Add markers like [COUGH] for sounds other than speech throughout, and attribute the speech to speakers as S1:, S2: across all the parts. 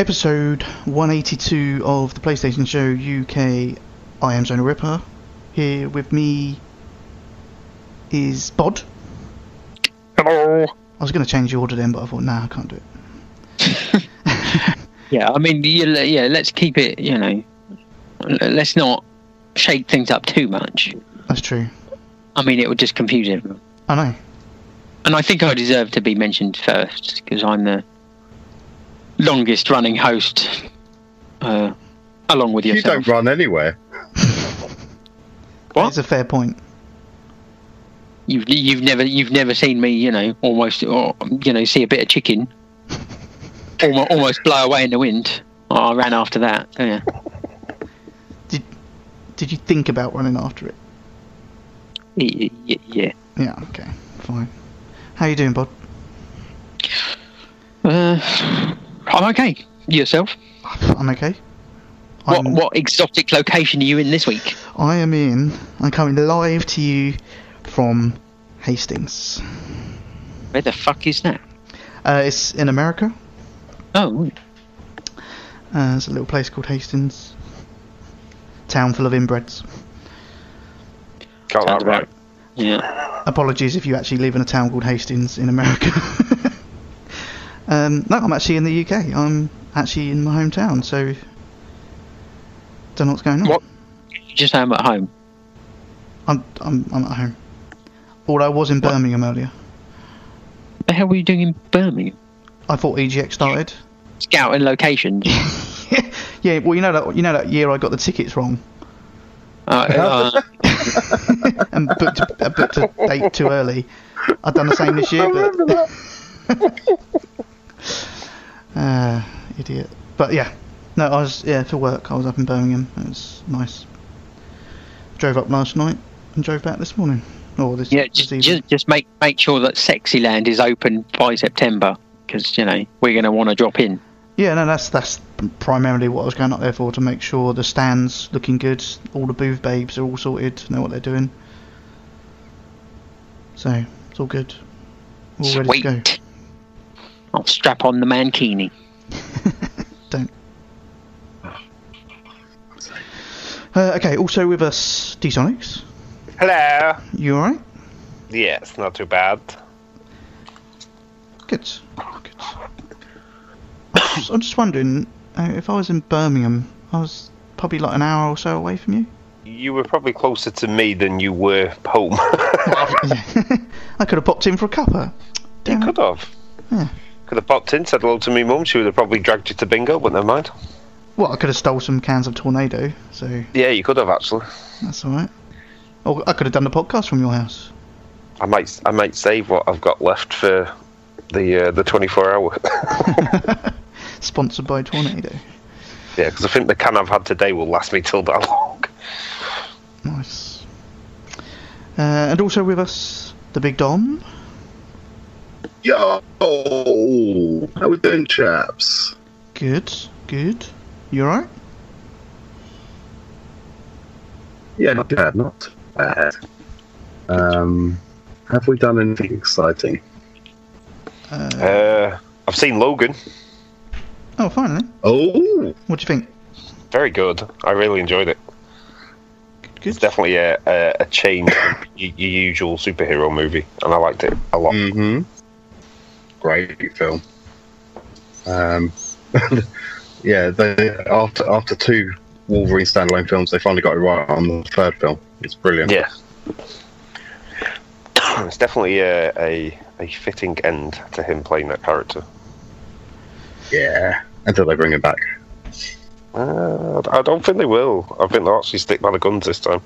S1: episode 182 of the PlayStation Show UK. I am Zonal Ripper. Here with me is Bod.
S2: Hello.
S1: I was going to change the order then, but I thought, nah, I can't do it. [LAUGHS]
S2: Yeah, I mean, yeah. Let's keep it. You know, let's not shake things up too much.
S1: That's true.
S2: I mean, it would just confuse everyone.
S1: I know.
S2: And I think I deserve to be mentioned first because I'm the longest running host, uh, along with yourself.
S3: You
S2: yourself.
S3: don't run anywhere. [LAUGHS]
S2: What?
S1: It's a fair point.
S2: You've you've never you've never seen me, you know, almost or you know, see a bit of chicken, [LAUGHS] almost, almost blow away in the wind. Oh, I ran after that. Oh, yeah.
S1: Did you think about running after it?
S2: Y- y- yeah.
S1: Yeah, okay, fine. How are you doing, Bod?
S2: Uh, I'm okay. Yourself?
S1: I'm okay.
S2: What
S1: I'm,
S2: what exotic location are you in this week?
S1: I am in. I'm coming live to you from Hastings.
S2: Where the fuck is that?
S1: Uh, it's in America.
S2: Oh,
S1: Uh, it's a little place called Hastings. Town full of inbreds.
S3: Got
S2: sounds
S3: that right.
S2: about- yeah.
S1: Apologies if you actually live in a town called Hastings in America. [LAUGHS] um, no, I'm actually in the UK. I'm actually in my hometown, so don't know what's going on.
S2: What? You just home at home.
S1: I'm I'm I'm at home. Although I was in
S2: What?
S1: Birmingham earlier.
S2: The hell were you doing in Birmingham?
S1: I thought EGX started.
S2: Scouting locations. [LAUGHS]
S1: yeah, well you know that you know that year I got the tickets wrong
S2: Uh, [LAUGHS] uh, [LAUGHS]
S1: and booked booked a date too early. I've done the same this year, but uh, idiot. But yeah, no, I was yeah for work. I was up in Birmingham. It was nice. Drove up last night and drove back this morning. Or this,
S2: yeah,
S1: this
S2: just,
S1: evening.
S2: just make make sure that Sexyland is open by September because you know we're going to want to drop in.
S1: Yeah, no, that's that's primarily what I was going up there for to make sure the stands looking good, all the booth babes are all sorted, know what they're doing. So it's all good, all ready to go.
S2: Sweet. I'll strap on the mankini. [LAUGHS]
S1: Don't. Uh, okay, also with us, D-Sonics.
S4: Hello.
S1: You alright?
S4: Yes, not too bad.
S1: Good. Good. I was, [COUGHS] I'm just wondering, uh, if I was in Birmingham, I was probably like an hour or so away from you.
S4: You were probably closer to me than you were home. [LAUGHS] [LAUGHS]
S1: I could have popped in for a cuppa.
S4: you
S1: Damn it.
S4: could have.
S1: Yeah.
S4: Could have popped in, said hello to me mum. She would have probably dragged you to bingo, but never mind.
S1: Well, I could have stole some cans of Tornado, so
S4: Yeah, you could have actually.
S1: that's alright. Or I could have done the podcast from your house.
S4: I might, I might save what I've got left for the uh, the 24 hour. [LAUGHS] [LAUGHS]
S1: Sponsored by Tornado.
S4: yeah, because I think the can I've had today will last me till that [LAUGHS] long.
S1: Nice. Uh, and also with us, the Big Dom.
S3: Yo! How we doing, chaps?
S1: Good, good. You alright?
S3: Yeah, not bad, not bad. Um, have we done anything exciting?
S1: Uh,
S4: Uh, I've seen Logan.
S1: oh, finally.
S3: Oh!
S1: What do you think?
S4: Very good. I really enjoyed it.
S1: Good.
S4: It's definitely a, a, a change from [LAUGHS] your, your usual superhero movie, and I liked it a lot.
S3: Mm-hmm. Great film. Um, [LAUGHS] yeah, they, after after two Wolverine standalone films, they finally got it right on the third film. It's brilliant.
S4: Yeah. [COUGHS] it's definitely a, a, a fitting end to him playing that character.
S3: Yeah. Until they bring him back.
S4: Uh, I don't think they will. I think they'll actually stick by the guns this time.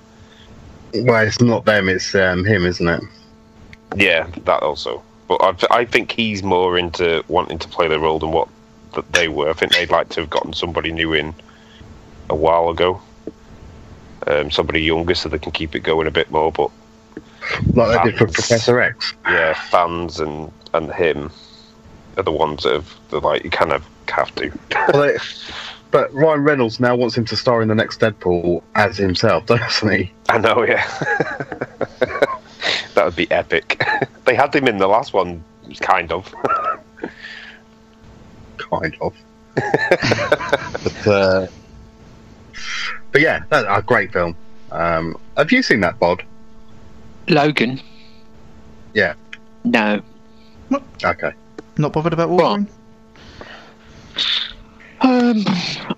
S3: Well, it's not them, it's um, him, isn't it?
S4: Yeah, that also. But I, I think he's more into wanting to play the role than what that they were. I think they'd like to have gotten somebody new in a while ago. Um, somebody younger so they can keep it going a bit more. But
S3: Like they did for Professor X.
S4: yeah, fans and, and him are the ones that have that like you kind of have to.
S3: Well, they, but Ryan Reynolds now wants him to star in the next Deadpool as himself, [LAUGHS] doesn't he?
S4: I know, yeah. [LAUGHS] that would be epic. [LAUGHS] they had him in the last one, kind of.
S3: Kind of. but, uh, but yeah, that, a great film. Um, have you seen that, Bod?
S2: Logan.
S3: Yeah.
S2: No.
S3: Okay.
S1: Not bothered about Wolverine?
S2: Um,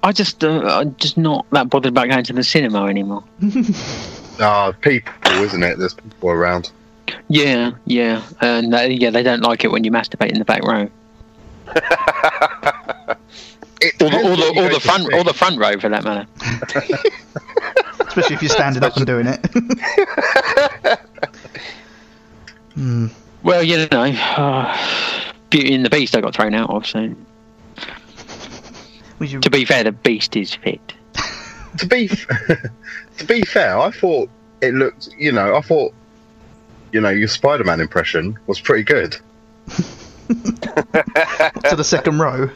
S2: I just uh, I'm just not that bothered about going to the cinema anymore. [LAUGHS]
S3: Ah, people, isn't it? There's people around.
S2: Yeah, yeah, and uh, yeah, they don't like it when you masturbate in the back row, [LAUGHS]
S3: It
S2: or the,
S3: depends
S2: or the,
S3: you
S2: or
S3: go
S2: the front,
S3: see.
S2: or the front row for that matter. [LAUGHS]
S1: Especially if you're standing up and doing it. [LAUGHS] Hmm.
S2: Well, you know, uh, Beauty and the Beast I got thrown out of. So
S1: you,
S2: to be fair, the Beast is fit.
S3: to be to be fair, I thought it looked. You know, I thought you know your Spider-Man impression was pretty good. [LAUGHS]
S1: to the second row?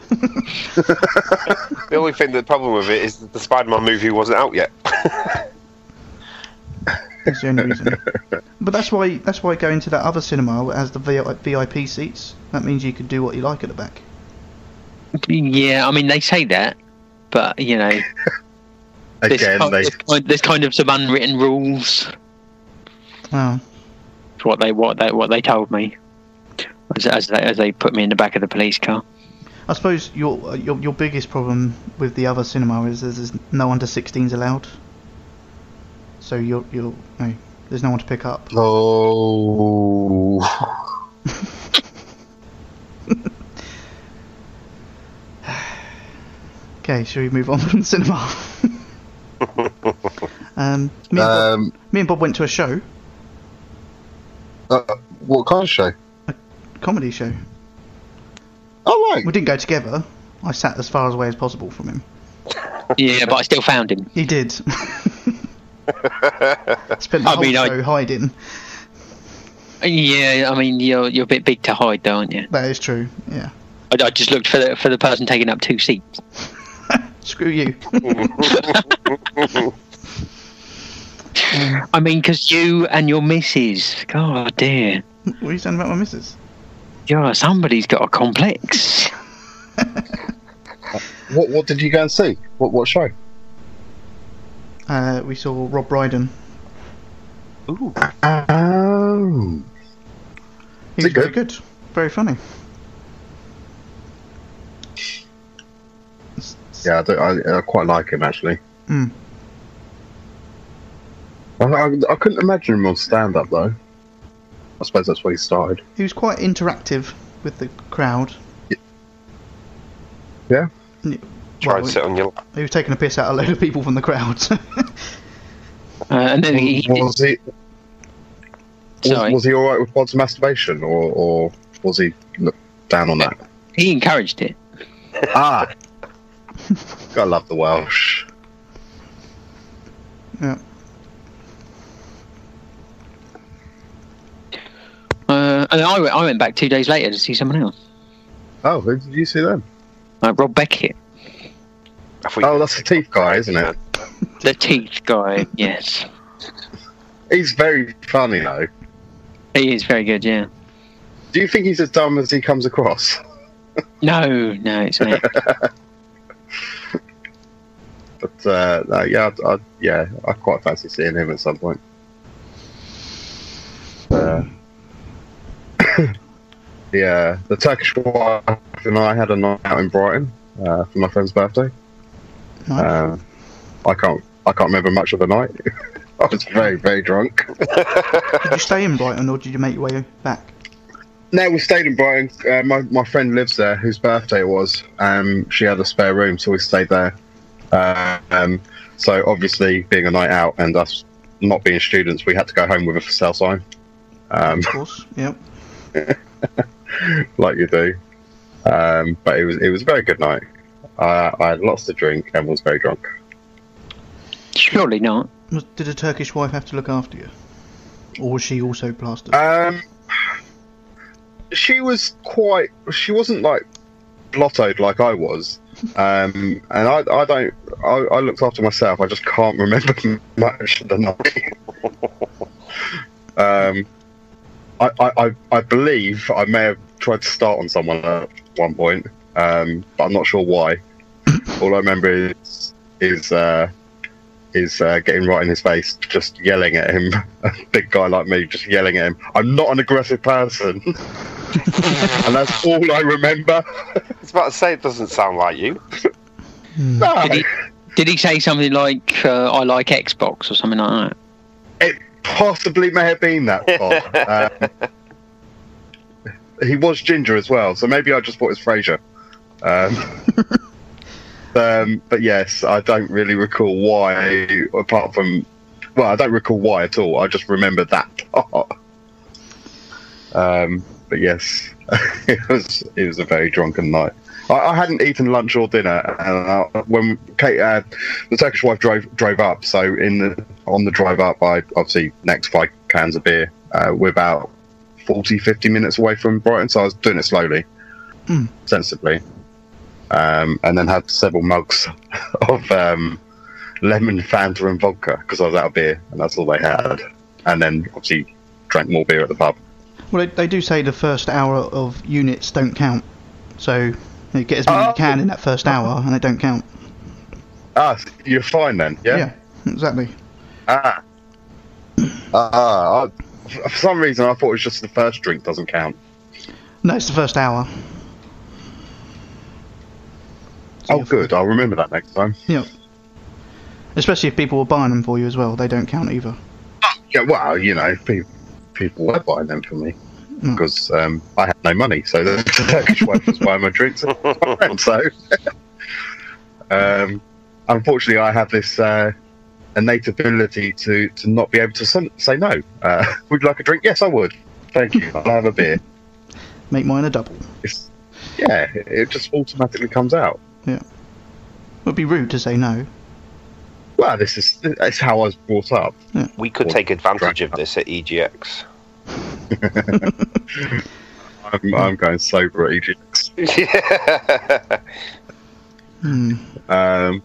S4: The only thing, the problem with it is that the Spider-Man movie wasn't out yet. [LAUGHS]
S1: That's the only reason. But that's why that's why going to that other cinema that has the VIP seats. That means you could do what you like at the back.
S2: Yeah, I mean they say that, but you know, [LAUGHS] there's,
S3: Again,
S2: kind,
S3: they
S2: there's kind- there's kind of some unwritten rules.
S1: Oh,
S2: It's what they what they what they told me as, as they as they put me in the back of the police car.
S1: I suppose your uh, your your biggest problem with the other cinema is there's, there's no under 16s allowed. So you're you're no, there's no one to pick up.
S3: Oh, [LAUGHS]
S1: Okay, shall we move on from the cinema? [LAUGHS] um, me, and Bob,
S3: um,
S1: me and Bob went to a show,
S3: uh, what kind of show?
S1: comedy show.
S3: Oh right,
S1: We didn't go together. I sat as far away as possible from him.
S2: Yeah, but I still found him.
S1: He did. [LAUGHS] Spent the
S2: I
S1: whole
S2: mean, I-
S1: show hiding.
S2: Yeah, I mean you're you're a bit big to hide, though, aren't you?
S1: That is true. Yeah.
S2: I, I just looked for the for the person taking up two seats. [LAUGHS]
S1: Screw you. [LAUGHS]
S2: I mean, because you and your missus, God dear,
S1: what are you saying about my missus?
S2: yeah, somebody's got a complex. [LAUGHS]
S3: what what did you go and see? What what show?
S1: Uh, we saw Rob Brydon.
S4: Ooh.
S3: Oh,
S1: He
S3: Is
S1: was
S3: it
S1: very
S3: good?
S1: good. Very funny. It's- it's-
S3: yeah, I, do, I, I quite like him actually.
S1: Hmm.
S3: I, I, I couldn't imagine him on stand up though. I suppose that's where he started.
S1: He was quite interactive with the crowd.
S3: Yeah?
S1: Yeah,
S4: Try
S1: well,
S4: and sit on your lap.
S1: he was taking a piss out of a load of people from the crowd. [LAUGHS]
S2: Uh, and then he, he
S3: was he was,
S2: sorry,
S3: was he all right with Bod's masturbation, or, or was he look down on that?
S2: he encouraged it.
S3: ah, [LAUGHS] gotta love the Welsh.
S1: yeah.
S2: And I went, I went back two days later to see someone else,
S3: Oh, who did you see then?
S2: like Rob Beckett,
S4: I
S3: Oh, that's the teeth guy, isn't it? [LAUGHS]
S2: the teeth guy. Yes,
S3: He's very funny though.
S2: he is very good. Yeah.
S3: Do you think he's as dumb as he comes across? [LAUGHS]
S2: No, no, it's me. [LAUGHS]
S3: But uh, no, yeah, I, I, yeah, I quite fancy seeing him at some point. Yeah, the Turkish wife and I had a night out in Brighton uh, for my friend's birthday.
S1: Nice.
S3: Um, I can't, I can't remember much of the night. [LAUGHS] I was very, very drunk. [LAUGHS]
S1: did you stay in Brighton or did you make your way back?
S3: No, we stayed in Brighton. Uh, my my friend lives there, whose birthday it was. Um, she had a spare room, so we stayed there. Uh, um, so obviously, being a night out and us not being students, we had to go home with a for sale sign, um,
S1: Of course. Yep. [LAUGHS] [LAUGHS]
S3: like you do. Um, but it was it was a very good night. Uh, I had lots to drink and was very drunk.
S2: Surely not.
S1: Did a Turkish wife have to look after you? Or was she also plastered?
S3: Um, she was quite. She wasn't like blottoed like I was. Um, and I, I don't. I, I looked after myself. I just can't remember [LAUGHS] much of the night. [LAUGHS] um, I, I, I, I believe I may have tried to start on someone at one point, um, but I'm not sure why. [COUGHS] All I remember is is uh, is uh, getting right in his face, just yelling at him. [LAUGHS] A big guy like me, just yelling at him. I'm not an aggressive person, [LAUGHS] and that's all I remember.
S4: I was about to say it doesn't sound like you.
S3: No,
S2: Did he, did he say something like, uh, I like Xbox or something like that?
S3: it possibly may have been that. [LAUGHS] Bob. um, he was ginger as well, so maybe I just thought it was Fraser. Um, [LAUGHS] um, but yes, I don't really recall why, apart from, well, I don't recall why at all. I just remember that part. Um, but yes, [LAUGHS] it was it was a very drunken night. I, I hadn't eaten lunch or dinner, and I, when Kate, uh, the Turkish wife drove drove up, so in the on the drive up, I obviously next five cans of beer. Uh, we're about 40, 50 minutes away from Brighton, so I was doing it slowly,
S1: Mm.
S3: sensibly, um, and then had several mugs [LAUGHS] of um, lemon Fanta and vodka because I was out of beer, and that's all they had. And then obviously drank more beer at the pub.
S1: Well, they, they do say the first hour of units don't count. So you get as many as you can in that first hour, and they don't count.
S3: Ah, so you're fine then, yeah. Yeah.
S1: Exactly.
S3: Ah. Ah. I- for some reason, I thought it was just the first drink doesn't count.
S1: No, it's the first hour. So
S3: Oh,
S1: you're-
S3: good. I'll remember that next time.
S1: Yeah. Especially if people were buying them for you as well, they don't count either.
S3: Yeah, well, you know, people, people were buying them for me
S1: Mm.
S3: because um, I had no money, so the Turkish wife was buying my drinks. and my friend, so, [LAUGHS] um, unfortunately, I have this uh, innate ability to, to not be able to say, say no. Uh, [LAUGHS] would you like a drink? Yes, I would. Thank you. I'll have a beer.
S1: Make mine a double.
S3: It's, yeah, it, it just automatically comes out.
S1: It would be rude to say no.
S3: Well, this is it's how I was brought up.
S4: We could take advantage of this at EGX.
S3: I'm, I'm going sober at EGX. [LAUGHS]
S1: Hmm.
S3: Um,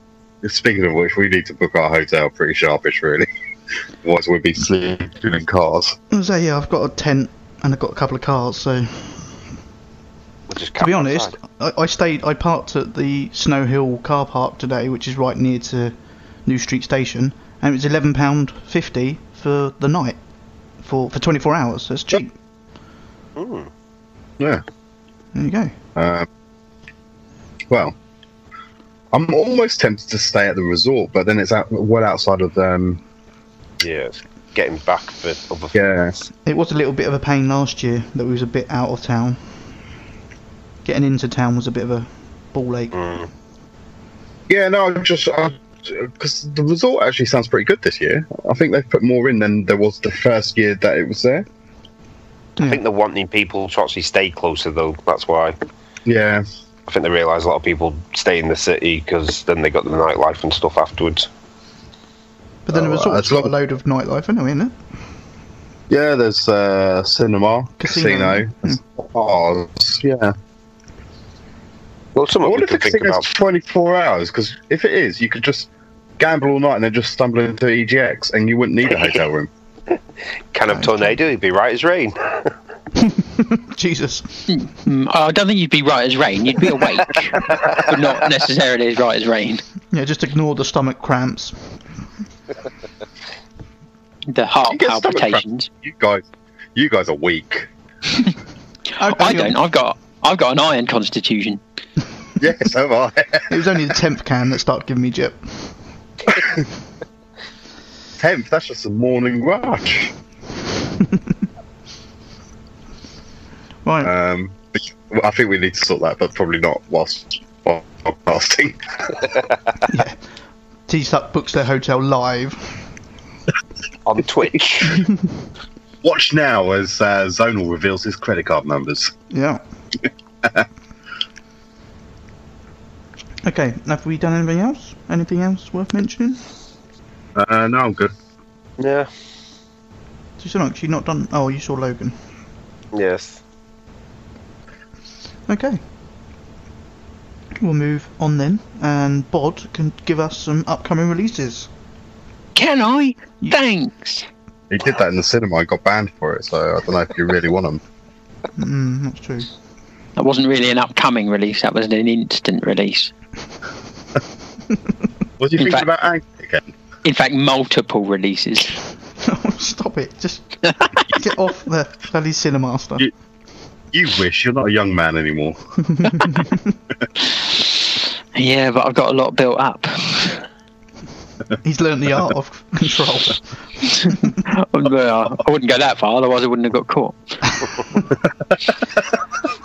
S3: speaking of which, we need to book our hotel pretty sharpish, really. [LAUGHS] Otherwise, we'll be sleeping in cars.
S1: I was say, yeah, I've got a tent and I've got a couple of cars, so
S4: We'll just
S1: to be honest. I, I stayed. I parked at the Snow Hill car park today, which is right near to New Street Station, and it was eleven pound fifty for the night for for twenty four hours. So it's cheap.
S4: Mm.
S3: Yeah.
S1: There you go.
S3: Um, well, I'm almost tempted to stay at the resort, but then it's out well outside of um.
S4: Yeah, it's getting back for other
S3: Yeah.
S1: It was a little bit of a pain last year that we was a bit out of town. Getting into town was a bit of a ball ache.
S4: Mm.
S3: Yeah. No, I'm just because the resort actually sounds pretty good this year. I think they've put more in than there was the first year that it was there.
S4: I think they're wanting people to actually stay closer, though. That's why.
S3: Yeah.
S4: I think they realise a lot of people stay in the city because then they got the nightlife and stuff afterwards.
S1: But then the
S3: Oh,
S1: resort's
S3: as
S1: got a
S3: long-
S1: load of nightlife anyway, isn't it?
S3: Yeah, there's uh, cinema,
S1: Casino.
S3: casino, bars. Yeah.
S4: Well,
S3: I
S4: something we
S3: wonder if the
S4: can think
S3: casino's
S4: about.
S3: 24 hours, because if it is, you could just gamble all night and then just stumble into EGX and you wouldn't need a hotel room. [LAUGHS]
S4: Can of tornado, it'd be right as rain. [LAUGHS]
S1: Jesus.
S2: Mm, I don't think you'd be right as rain. You'd be awake, but not necessarily as right as rain.
S1: Yeah, just ignore the stomach cramps.
S2: The heart
S3: You
S2: palpitations.
S3: You guys, you guys are weak. [LAUGHS]
S2: I don't. I've got. I've got an iron constitution.
S3: Yes, so have I.
S1: It was only the tenth can that started giving me jip. [LAUGHS]
S3: Tenth, that's just a morning rush.
S1: Right.
S3: Um, I think we need to sort that, but probably not whilst while podcasting. [LAUGHS]
S1: T Suck books their hotel live.
S4: On Twitch. [LAUGHS]
S3: Watch now as uh, Zonal reveals his credit card numbers.
S1: Yeah. Okay, have we done anything else? Anything else worth mentioning?
S3: Uh, no, I'm good.
S4: yeah.
S1: So you're not actually not done. Oh, you saw Logan.
S4: Yes.
S1: Okay. We'll move on then, and Bod can give us some upcoming releases.
S2: Can I?
S1: You-
S2: Thanks.
S3: He did that in the cinema and got banned for it, so I don't know if you really want him.
S1: Mm, that's true.
S2: That wasn't really an upcoming release. That was an instant release. [LAUGHS]
S3: What do you
S2: In
S3: think
S2: fact-
S3: about Ang again?
S2: In fact, multiple releases. [LAUGHS]
S1: Oh, stop it. Just get off the bloody Cinemaster.
S3: You- You wish you're not a young man anymore. [LAUGHS]
S2: Yeah, but I've got a lot built up.
S1: He's learned the art of control. [LAUGHS]
S2: Well, I wouldn't go that far, otherwise I wouldn't have got caught.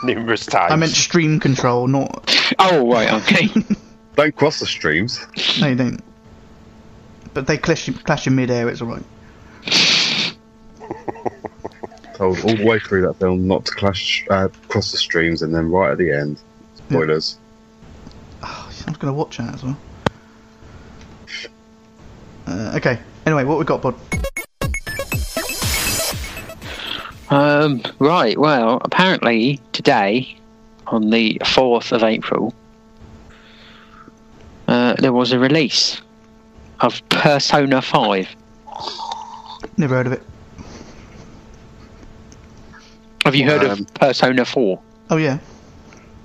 S2: [LAUGHS]
S4: Numerous times.
S1: I meant stream control, not.
S2: Oh, right, okay. [LAUGHS]
S3: Don't cross the streams.
S1: No, you don't. But they clash, clash in mid-air. It's alright.
S3: Told all the way through that film not to clash, uh, cross the streams, and then right at the end, spoilers.
S1: Oh, I was gonna watch that as well. Uh, okay. Anyway, what we got, bud?
S2: Um, right, well, apparently today, on the 4th of April, uh, there was a release of Persona 5.
S1: Never heard of it.
S2: Have you heard
S3: Um,
S2: of Persona 4?
S1: Oh yeah.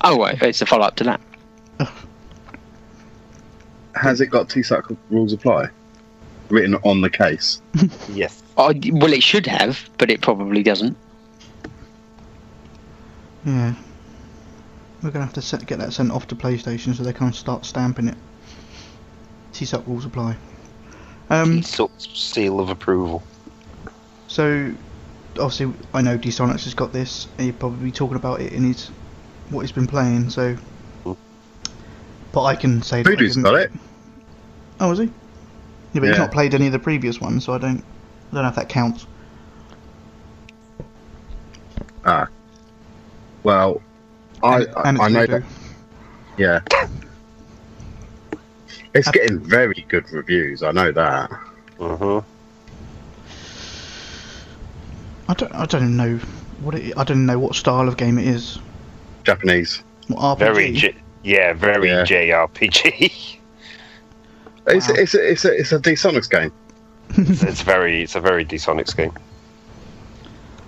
S2: Oh, right, it's a follow up to that.
S3: Has it got TSAC rules apply written on the case? [LAUGHS]
S4: yes.
S2: I, well, it should have, but it probably doesn't.
S1: Yeah. We're gonna have to set, get that sent off to PlayStation so they can start stamping it. TSUP rules apply. Um,
S4: Sort seal of approval.
S1: so obviously I know Dsonics has got this, and he'd probably be talking about it in his what he's been playing. So, but I can say that I
S3: Voodoo's
S1: didn't-
S3: got it.
S1: Oh, is he? Yeah, but he's not played any of the previous ones, so I don't. I don't know if that counts.
S3: Ah. Well, I
S1: And-
S3: I,
S1: and
S3: I
S1: it's
S3: know
S1: Voodoo.
S3: that. Yeah. It's getting very good reviews. I know that.
S4: hmm
S1: I don't. I don't even know what it. I don't know what style of game it is.
S3: Japanese.
S1: What RPG?
S4: Very, J- yeah, very
S3: Yeah.
S4: JRPG. [LAUGHS]
S3: It's
S1: Wow.
S3: it's a, it's a it's a D-Sonics game. [LAUGHS]
S4: it's very, it's a very Dsonics game.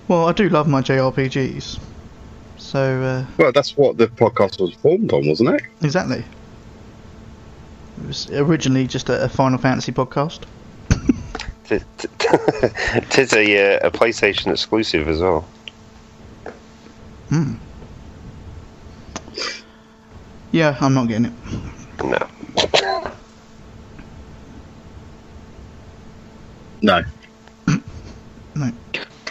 S1: Well, I do love my JRPGs. So uh,
S3: Well, that's what the podcast was formed on, wasn't it?
S1: exactly. It was originally just a, a Final Fantasy podcast.
S4: T- t- [LAUGHS] Tis a, uh, a PlayStation exclusive as well.
S1: Hmm. Yeah, I'm not getting it.
S4: No. [LAUGHS]
S3: No.
S1: No.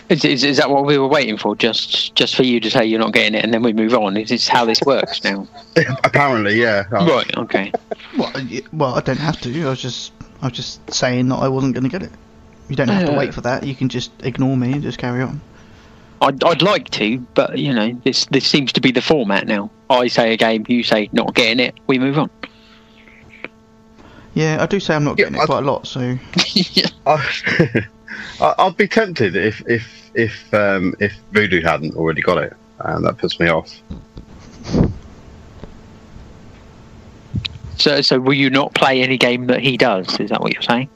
S2: Is, is, is that what we were waiting for? Just just for you to say you're not getting it, and then we move on. Is this how this works now? [LAUGHS]
S3: Apparently, yeah. Oh,
S2: Right. Okay.
S1: Well, well, I don't have to. I was just, I was just saying that I wasn't going to get it. You don't have to
S2: Uh.
S1: wait for that. You can just ignore me and just carry on.
S2: I'd, I'd like to, but you know, this this seems to be the format now. I say a game, you say not getting it, we move on.
S1: Yeah, I do say I'm not
S3: Yeah,
S1: getting
S3: I-
S1: it quite a lot. So [LAUGHS]
S3: I, [LAUGHS] I- I'd be tempted if if if um, if Voodoo hadn't already got it, and that puts me off.
S2: so so will you not play any game that he does? Is that what you're saying?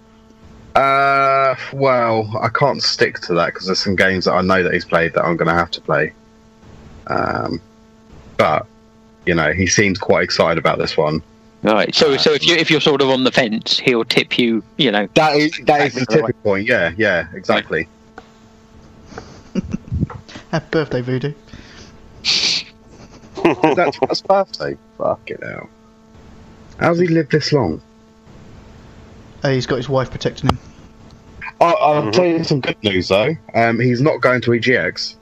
S3: Uh, well, I can't stick to that because there's some games that I know that he's played that I'm going to have to play. Um, but you know, he seems quite excited about this one.
S2: Right. So so if you if you're sort of on the fence, he'll tip you. You know.
S3: That is that is the
S2: Exactly right.
S3: tipping point. Yeah, yeah, exactly. [LAUGHS]
S1: happy birthday, Voodoo.
S3: That's his birthday. Fuck it out. How's he lived this long?
S1: Uh, he's got his wife protecting him.
S3: I, I'll tell you some good news though. Um, he's not going to EGX.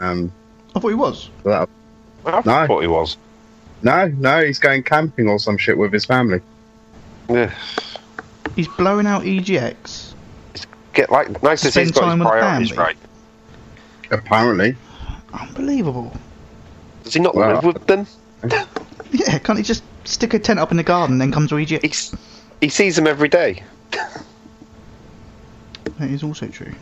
S3: Um,
S1: I thought he was.
S3: that,
S4: I
S3: No.
S4: thought he was.
S3: No, no, he's going camping or some shit with his family.
S4: Yeah.
S1: He's blowing out EGX.
S4: Get like nice to see he's
S1: Spend
S4: got
S1: time
S4: his
S1: with
S4: priorities
S1: family.
S4: right.
S3: Apparently,
S1: Unbelievable.
S4: Does he not
S3: Well,
S4: live with them? [LAUGHS]
S1: Yeah, can't he just stick a tent up in the garden and then come to EGX?
S4: He's, he sees them every day.
S1: That is also true.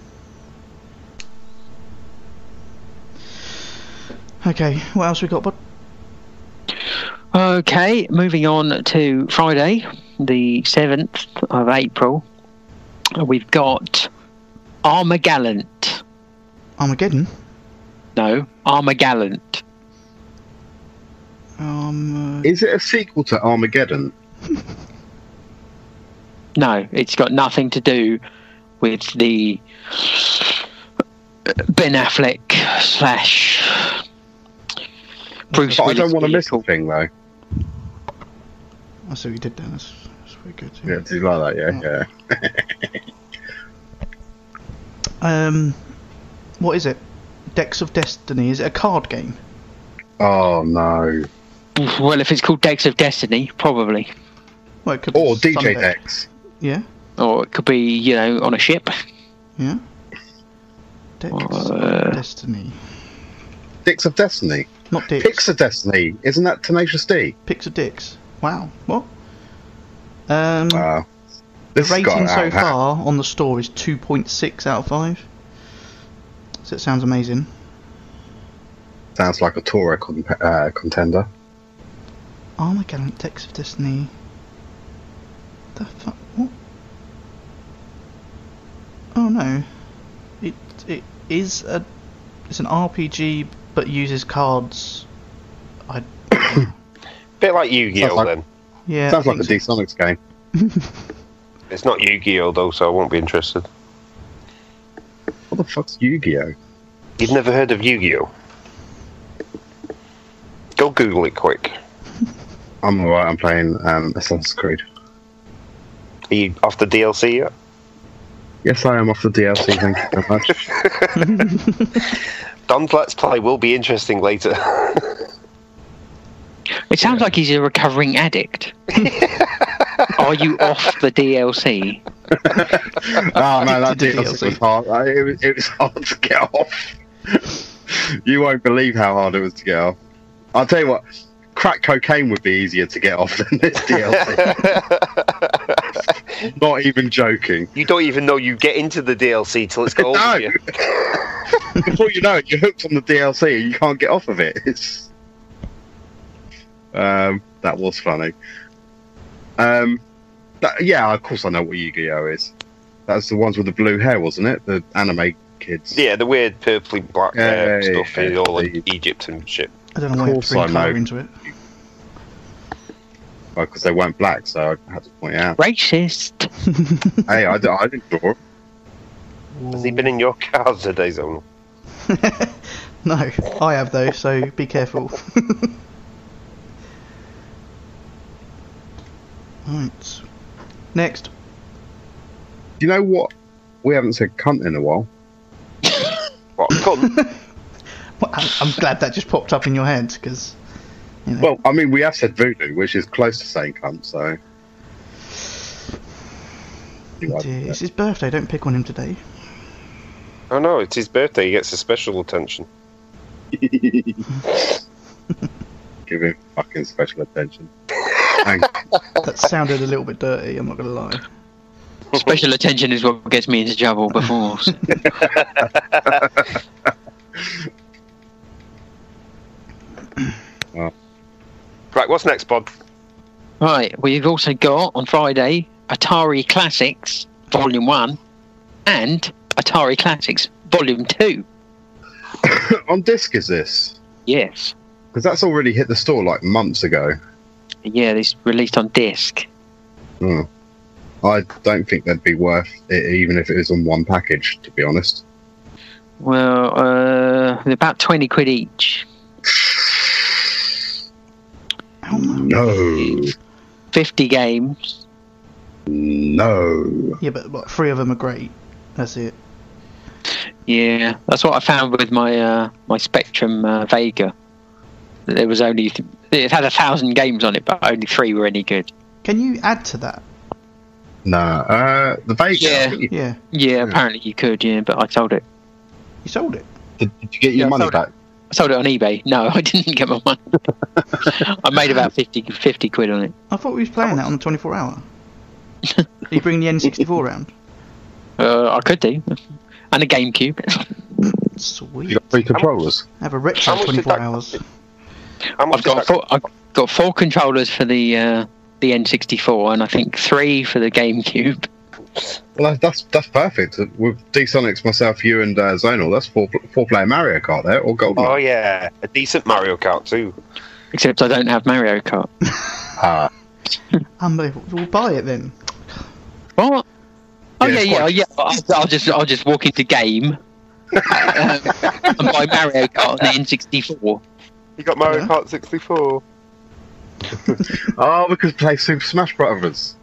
S1: Okay, what else we got, bud?
S2: Okay. Moving on to Friday, the seventh of April. We've got Armagallant.
S1: Armageddon.
S2: No, Armagallant.
S1: Um, uh,
S3: is it a sequel to Armageddon? [LAUGHS]
S2: No, it's got nothing to do with the Ben Affleck slash Bruce
S3: But I don't want to miss
S2: vehicle.
S3: the thing though.
S1: I see what you did, Dennis. That's very good.
S3: Yeah, do you like that? Yeah, yeah. [LAUGHS]
S1: Um, what is it? Decks of Destiny. Is it a card game?
S3: Oh no.
S2: Well, if it's called Decks of Destiny, probably.
S1: Well, it could be
S3: Or
S1: some
S3: DJ
S1: deck.
S3: decks.
S1: Yeah,
S2: Or it could be, you know, on a ship.
S1: yeah. Decks
S2: Uh,
S1: of Destiny.
S3: Dicks of Destiny.
S1: Not dicks.
S3: Picks of Destiny. Isn't that Tenacious D?
S1: Picks of dicks. Wow. What? Um,
S3: Wow.
S1: the rating so far on the store is 2.6 out of 5. So it sounds amazing.
S3: Sounds like a Torah con- uh, contender.
S1: Armageddon Decks of Destiny. The fuck? What? Oh no. It it is a it's an RPG but uses cards. I
S4: Bit like Yu-Gi-Oh!
S3: Like-
S4: then.
S1: yeah.
S3: Sounds like a
S1: think so.
S3: D-Sonics game. [LAUGHS]
S4: It's not Yu-Gi-Oh! though, so I won't be interested.
S3: What the fuck's Yu-Gi-Oh?
S4: You've never heard of Yu-Gi-Oh? Go Google it quick. [LAUGHS]
S3: I'm alright. I'm playing um, Assassin's Creed.
S4: Are you off the DLC yet?
S3: Yes, I am off the DLC. Thank you very much. [LAUGHS]
S4: Don's Let's Play will be interesting later.
S2: It sounds like he's a recovering addict. [LAUGHS] Are you off the DLC?
S3: oh no, that DLC
S1: DLC.
S3: was hard. It was, it was hard to get off. [LAUGHS] you won't believe how hard it was to get off. I'll tell you what. Crack cocaine would be easier to get off than this DLC. [LAUGHS] Not even joking.
S4: you don't even know you get into the DLC till it's got
S3: No.
S4: you.
S3: Before you know it, you're hooked on the DLC and you can't get off of it. It's um, that was funny. Um, that, yeah, of course I know what Yu-Gi-Oh is. That's the ones with the blue hair, wasn't it? The anime kids.
S4: Yeah, the weird purpley black
S3: Yeah,
S4: hair
S3: yeah,
S4: stuff
S3: yeah,
S4: in all
S3: the-
S4: of Egypt and shit.
S1: I don't know why you have
S3: course
S1: to bring colour into it.
S3: because they weren't black, so I had to point out.
S2: Racist. [LAUGHS]
S3: hey, I didn't draw. it.
S4: Has he been in your cars today, Zonal? [LAUGHS]
S1: no, I have though, so be careful. [LAUGHS] right. Next.
S3: Do you know what? We haven't said cunt in a while. [COUGHS]
S4: What, cunt? [LAUGHS]
S1: Well, I'm, I'm glad that just popped up in your head because. You know,
S3: Well, I mean, we have said voodoo, which is close to saying cunt, so. You are-
S1: dear, it's his birthday. Don't pick on him today.
S4: oh no, it's his birthday. He gets a special attention. [LAUGHS]
S3: Give him fucking special attention. [LAUGHS] Thank
S1: That sounded a little bit dirty. I'm not gonna lie.
S2: Special attention is what gets me into trouble before. [LAUGHS]
S4: Right, what's next, Bob?
S2: right, we've also got on Friday Atari Classics Volume 1 and Atari Classics Volume 2. [COUGHS]
S3: On disc, is this?
S2: Yes.
S3: Because that's already hit the store like months ago.
S2: Yeah, this released on disc.
S3: Hmm. I don't think that'd be worth it, even if it was on one package, to be honest.
S2: Well, uh, about 20 quid each.
S1: How?
S3: No.
S2: 50 games.
S3: No.
S1: Yeah, but what, three of them are great. That's it.
S2: Yeah, that's what I found with my uh, my Spectrum uh, Vega. There was only it had a thousand games on it, but only three were any good.
S1: Can you add to that?
S3: No. Uh, the Vega.
S2: Yeah.
S3: I you-
S1: Yeah.
S2: Yeah, apparently you could. Yeah, but I sold it.
S1: You sold it.
S3: Did, did you get your
S2: Yeah, I
S3: money
S2: sold it.
S3: back?
S2: I sold it on eBay. No, [LAUGHS] I didn't get my money. [LAUGHS] I made about 50, 50 quid on it.
S1: I thought we was playing that on the 24 hour. Are [LAUGHS] you bringing the N64 round?
S2: Uh, I could do. And a GameCube.
S1: Sweet.
S3: You got three controllers.
S1: Have a retro
S4: How much did
S1: 24 hours.
S4: How much
S2: I've got
S4: that-
S2: four, I've got four controllers for the uh, the N64, and I think three for the GameCube.
S3: Well, that's that's perfect. With D Sonics, myself, you, and uh, Zonal, that's four four player Mario Kart there, or Golden.
S4: Oh yeah, a decent Mario Kart too.
S2: Except I don't have Mario Kart.
S3: Ah, [LAUGHS] [LAUGHS]
S1: Unbelievable. We'll buy it then.
S2: What? Oh
S3: Yeah,
S2: yeah, yeah,
S3: quite-
S2: yeah. I'll, I'll just I'll just walk into game um, [LAUGHS] and buy Mario Kart on the N64.
S4: You got Mario
S1: Yeah.
S4: Kart 64. [LAUGHS]
S3: Oh, we could play Super Smash Brothers.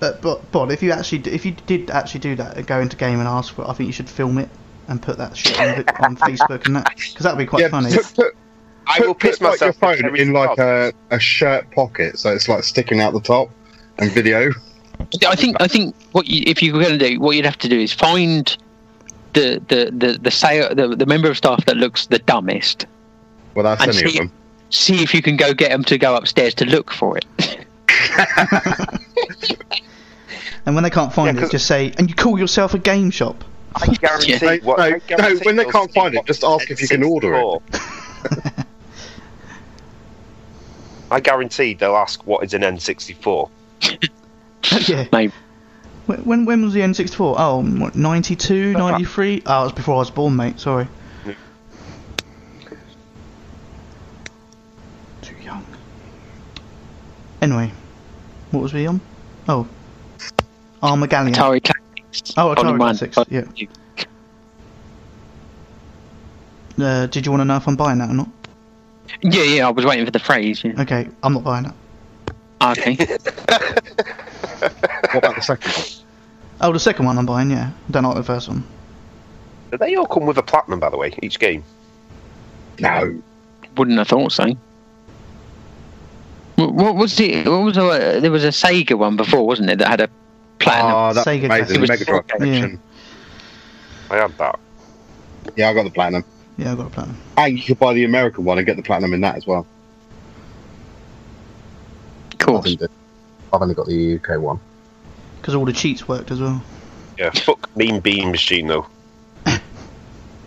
S1: But, but, Bod, if you actually, if you did actually do that, go into game and ask for it, I think you should film it and put that shit on, on Facebook and that, because that'd be quite
S3: yeah,
S1: funny.
S3: put, put,
S4: I
S3: put,
S4: will piss
S3: put, like, your phone in like a, a shirt pocket, so it's like sticking out the top, and video.
S2: I think I think what you, if you were going to do, what you'd have to do is find the the the the, sale, the the member of staff that looks the dumbest.
S3: Well, that's
S2: And
S3: any of
S2: see-
S3: them.
S2: See if you can go get them to go upstairs to look for it. [LAUGHS]
S1: And when they can't find
S4: Yeah,
S1: it,
S4: 'cause-
S1: just say, and you call yourself a game shop.
S4: I guarantee.
S2: Yeah.
S3: No,
S4: what,
S3: no,
S4: I
S3: no, when they can't find it, just ask if you can order it. [LAUGHS]
S4: I guarantee they'll ask what is an N64.
S1: yeah.
S2: Maybe.
S1: When, when when was the N64? Oh, what, 92, 93? Oh, it was before I was born, mate. Sorry.
S4: Yeah.
S1: Too young. Anyway, what was we on? Oh, Armagallion.
S2: Atari Classics.
S1: Oh, Atari
S2: Volume one.
S1: Classics, yeah. Uh, did you want to know if I'm buying that or not?
S2: Yeah, yeah. I was waiting for the phrase. Yeah.
S1: Okay, I'm not buying it.
S2: Okay. [LAUGHS]
S3: What about the second one?
S1: Oh, the second one I'm buying. Yeah, don't like the first one.
S4: Do they all come with a platinum, by the way, each game?
S3: No.
S2: Wouldn't have thought so. What, what was the? What was the? Uh, there was a Sega one before, wasn't it? That had a platinum.
S3: Oh, that's
S1: Sega
S3: amazing. Mega Drive
S2: Yeah.
S4: I had that.
S3: Yeah, I got the platinum.
S1: Yeah, I got a platinum.
S3: And you could buy the American one and get the platinum in that as well.
S2: of course.
S3: I've only got the UK one.
S1: Because all the cheats worked as well.
S4: Yeah, fuck Mean Bean Machine, though. [LAUGHS]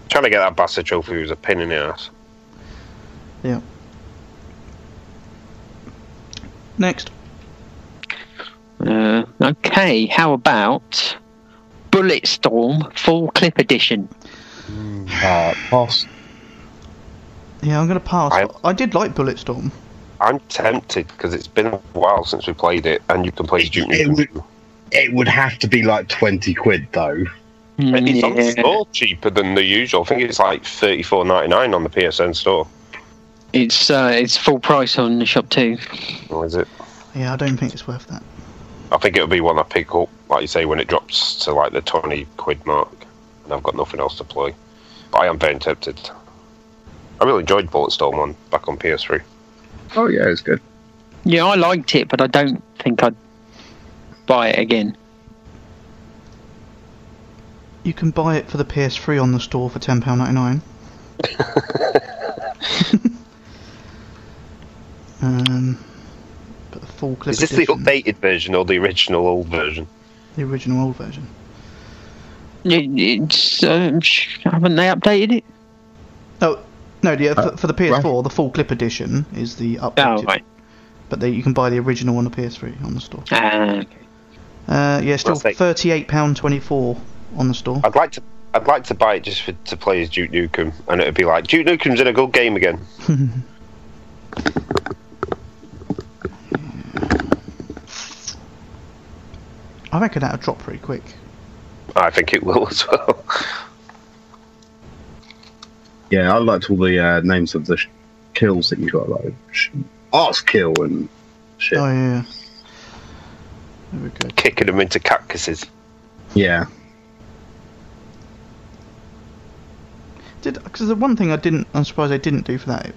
S4: Trying to get that bastard trophy was a pain in the ass.
S1: Yeah. Next.
S2: Uh, okay. How about Bulletstorm Full Clip Edition?
S3: Uh, pass.
S1: Yeah, I'm gonna pass.
S4: I-
S1: I, did like Bulletstorm.
S4: I'm tempted because it's been a while since we played it, and you can play Duke
S3: It
S4: Nukem.
S3: Would- It would have to be like 20 quid though.
S4: And It's on
S2: Yeah.
S4: store cheaper than the usual. I think it's like thirty four ninety nine on the PSN store.
S2: It's uh, it's full price on the shop too.
S4: Or is it?
S1: Yeah, I don't think it's worth that.
S4: I think it'll be one I pick up, like you say, when it drops to like the twenty quid mark, and I've got nothing else to play. But I am very tempted. I really enjoyed Bulletstorm one back on PS3.
S3: Oh yeah, it's good.
S2: Yeah, I liked it, but I don't think I'd buy it again.
S1: You can buy it for the PS3 on the store for ten pound ninety nine. [LAUGHS] um, but the full clip
S4: Is this
S1: edition,
S4: the updated version or the original old version?
S1: the original old version.
S2: It's um, haven't they updated it?
S1: Oh no, the,
S3: Uh,
S1: for, for the PS4, the full clip edition is the updated.
S2: Oh right.
S1: But they, you can buy the original on the PS3 on the store.
S2: Ah, okay.
S1: Uh, yeah, still thirty eight pound twenty four on the store.
S4: I'd like to. I'd like to buy it just for, to play as Duke Nukem, and it'd be like Duke Nukem's in a good game again. [LAUGHS]
S1: I reckon that'll drop pretty quick.
S4: I think it will [LAUGHS] as well.
S3: Yeah, I liked all the uh, names of the sh- kills that you got, like sh- arse kill and shit.
S1: Oh yeah. Very.
S4: Kicking them into cactuses.
S3: Yeah,
S1: Did because the one thing I didn't, I'm surprised they didn't do for that,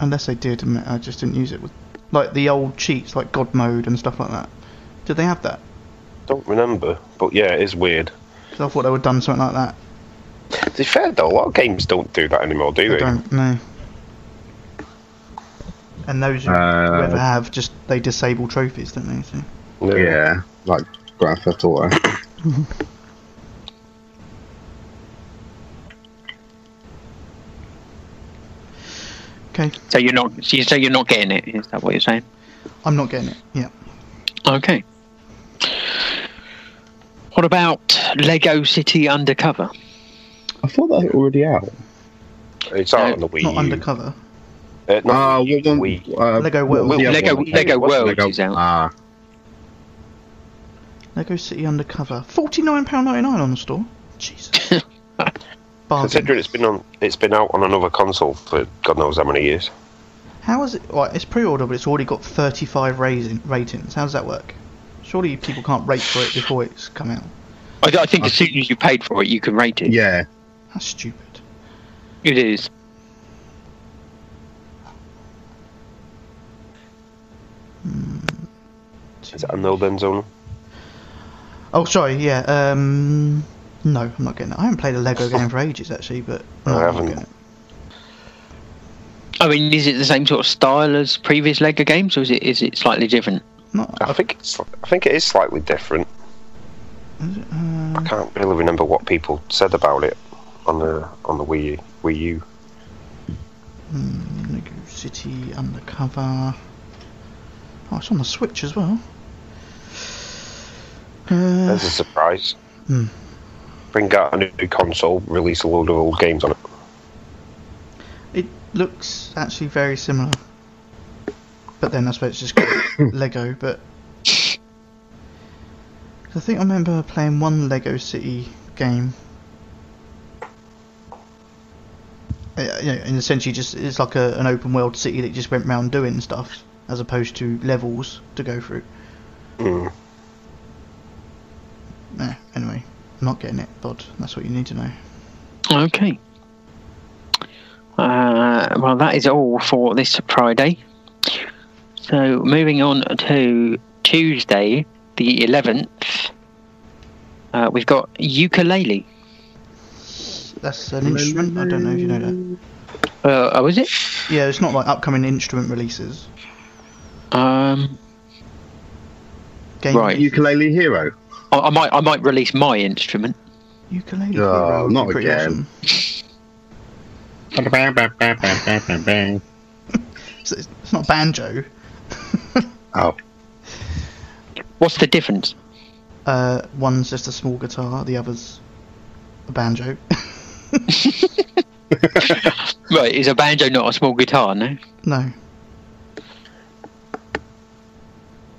S1: unless they did, and I just didn't use it. Was like the old cheats, like God mode and stuff like that. Did they have that?
S4: Don't remember, but yeah, it is weird.
S1: I thought they would have done something like that.
S4: To be fair though, a lot of games don't do that anymore, do
S1: I
S4: they?
S1: don't know. And those who
S3: Uh,
S1: ever have, just they disable trophies, don't they? So.
S4: No.
S3: yeah, like Grand Theft Auto. [LAUGHS]
S1: Okay,
S2: So you're not. So you say you're not getting it. Is that what you're saying?
S1: I'm not getting it. Yeah.
S2: Okay. What about Lego City Undercover?
S3: I thought that was already out.
S4: It's out
S2: No,
S4: on the Wii
S1: Not
S4: U.
S1: undercover.
S4: Uh, not
S3: Ah,
S4: Wii. Wii.
S3: Uh,
S1: Lego
S3: what
S1: World.
S3: the other
S2: Lego
S3: one?
S2: Lego
S4: What's
S2: World
S3: Lego-
S2: is out.
S3: Ah,
S1: Lego City Undercover. £49.99 on the store. Jesus. [LAUGHS]
S4: Considering it's been on, it's been out on another console for God knows how many years.
S1: How is it? Right, it's pre-order, but it's already got 35 rating, ratings. How does that work? Surely people can't rate for it before it's come out.
S2: I, I think as soon as you paid for it, you can rate it.
S3: yeah.
S1: That's stupid.
S2: It is. Hmm.
S4: Is that a no then zone?
S1: Oh, sorry. Yeah. Um. No, I'm not getting it. I haven't played a Lego game for ages, actually, but no,
S4: I
S1: I'm not
S4: haven't.
S1: getting it.
S2: I mean, is it the same sort of style as previous Lego games, or is it is it slightly different?
S1: Not.
S4: I think it's. I think it is slightly different.
S1: Is it, uh,
S4: I can't really remember what people said about it on the on the Wii Wii U.
S1: hmm, Lego City Undercover. Oh, it's on the Switch as well. Uh,
S4: There's a surprise.
S1: Hmm.
S4: Bring out a new console, release a load of old games on it.
S1: It looks actually very similar. But then I suppose it's just [COUGHS] Lego, but. I think I remember playing one Lego City game. You know, and essentially just it's like a, an open world city that just went round doing stuff as opposed to levels to go through.
S4: Mm.
S1: Nah, anyway, I'm not getting it, but that's what you need to know.
S2: Okay. Uh, well, that is all for this Friday. So, moving on to Tuesday, the 11th, uh, we've got Yooka-Laylee.
S1: That's an instrument. I don't know if you know that.
S2: Uh, oh, is it?
S1: Yeah, it's not like upcoming instrument releases.
S2: Um,
S1: Game
S2: Right.
S3: Ukulele Hero.
S2: I, I might, I might release my instrument.
S1: Ukulele.
S3: Oh,
S1: Hero would be
S3: not
S1: pretty
S3: again.
S1: awesome. [LAUGHS] It's, it's not banjo. [LAUGHS]
S3: oh,
S2: What's the difference?
S1: Uh, one's just a small guitar, the other's a banjo. [LAUGHS]
S2: Right, is a banjo not a small guitar? No.
S1: no.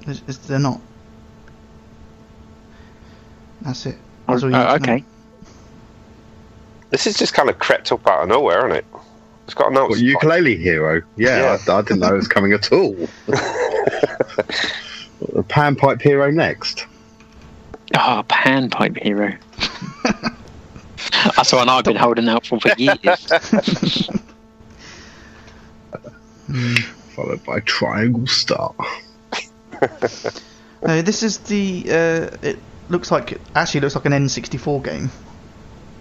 S1: Is, is they're not. That's it. That's all you
S2: Uh,
S1: need to know.
S2: okay.
S4: This is just kind of crept up out of nowhere, isn't it? It's got an
S3: what, Ukulele Hero? Yeah, I, I didn't know it was coming at all. [LAUGHS] The Panpipe Hero next.
S2: Ah, panpipe hero. That's one I've been holding out for for years. [LAUGHS]
S3: Followed by Triangle Star.
S1: No, this is the. Uh, it looks like actually looks like an N64 game.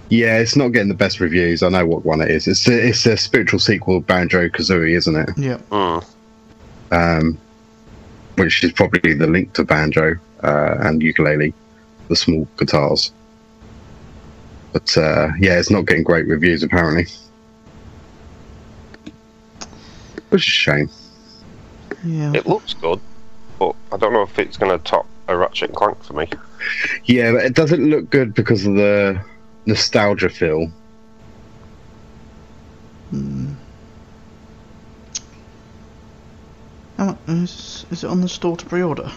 S3: Yeah, it's not getting the best reviews. I know what one it is. It's a, it's a spiritual sequel of Banjo Kazooie, isn't it?
S1: Yeah.
S4: Mm.
S3: Um, which is probably the link to banjo uh, and ukulele, the small guitars. But uh, yeah, it's not getting great reviews apparently, which is a shame.
S1: Yeah.
S4: It looks good, but I don't know if it's going to top a Ratchet and Clank for me.
S3: Yeah, but it doesn't look good because of the nostalgia feel.
S1: Hmm. How mu- is, is it on the store to pre-order?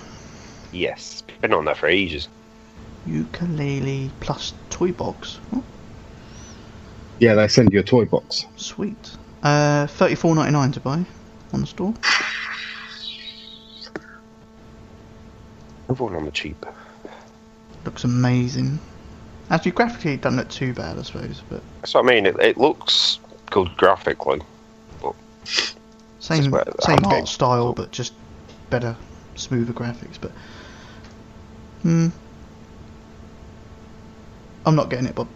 S4: Yes, it's been on there for ages.
S1: Yooka-Laylee plus toy box. Oh,
S3: Yeah, they send you a toy box.
S1: sweet. Uh, thirty-four ninety-nine to buy on the store.
S4: Another one on the cheap.
S1: Looks amazing. Actually, graphically, it doesn't look too bad, I suppose, but
S4: That's what I mean. It, it looks good graphically.
S1: same
S4: where-
S1: same art style, but just better, smoother graphics. But hmm, I'm not getting it, but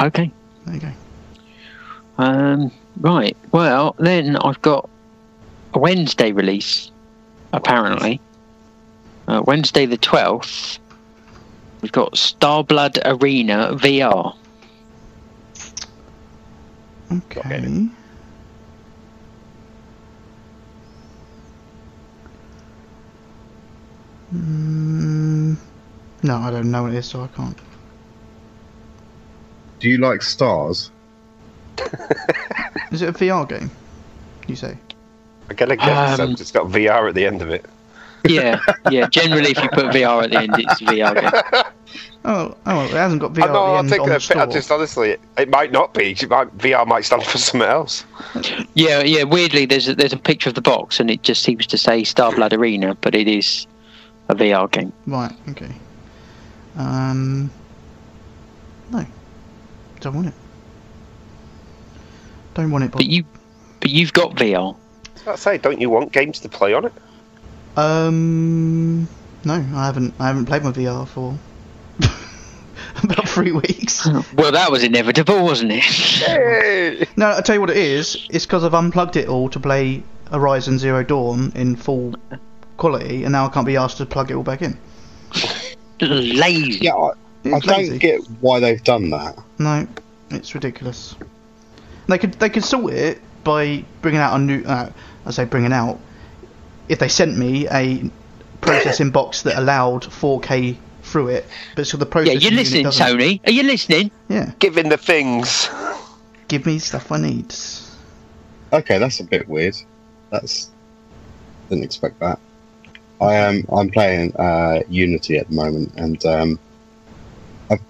S2: okay.
S1: there you go.
S2: Um, right. Well, then I've got a Wednesday release, apparently. Uh, Wednesday the 12th. We've got Starblood Arena VR.
S1: Okay. Mm, no, I don't know what it is, so I can't.
S3: Do you like stars?
S1: Is it a VR game? You say?
S4: I gotta guess so,
S2: Um,
S4: 'cause it's got VR at the end of it.
S2: Yeah, yeah. Generally, if you put VR at the end, it's a VR game.
S1: Oh, oh, it hasn't got VR
S4: I know.
S1: at
S4: I
S1: the end
S4: think
S1: on the
S4: that. I just honestly, it, it might not be. It might, VR might stand for something else.
S2: Yeah, yeah. Weirdly, there's a, there's a picture of the box, and it just seems to say Starblood Arena, but it is a VR game.
S1: Right. Okay. Um. No. Don't want it. Don't want it. Bob.
S2: But you, but you've got VR.
S4: I say, don't you want games to play on it?
S1: Um. No, I haven't. I haven't played my VR for [LAUGHS] about three weeks.
S2: Well, that was inevitable, wasn't it?
S1: No, I tell you what it is. It's because I've unplugged it all to play Horizon Zero Dawn in full quality, and now I can't be asked to plug it all back in.
S2: Lazy.
S3: Yeah, I, I
S1: It's
S3: don't get why they've done that.
S1: No, it's ridiculous. They could they could sort it by bringing out a new. Uh, I say bringing out. If they sent me a processing box that allowed 4K through it, but so the processing
S2: Yeah,
S1: processing
S2: you're
S1: unit
S2: listening,
S1: doesn't-
S2: Tony. Are you listening?
S1: Yeah,
S4: giving the things.
S1: give me stuff I need.
S3: Okay, that's a bit weird. That's didn't expect that. I am I'm playing uh, Unity at the moment, and um, I've,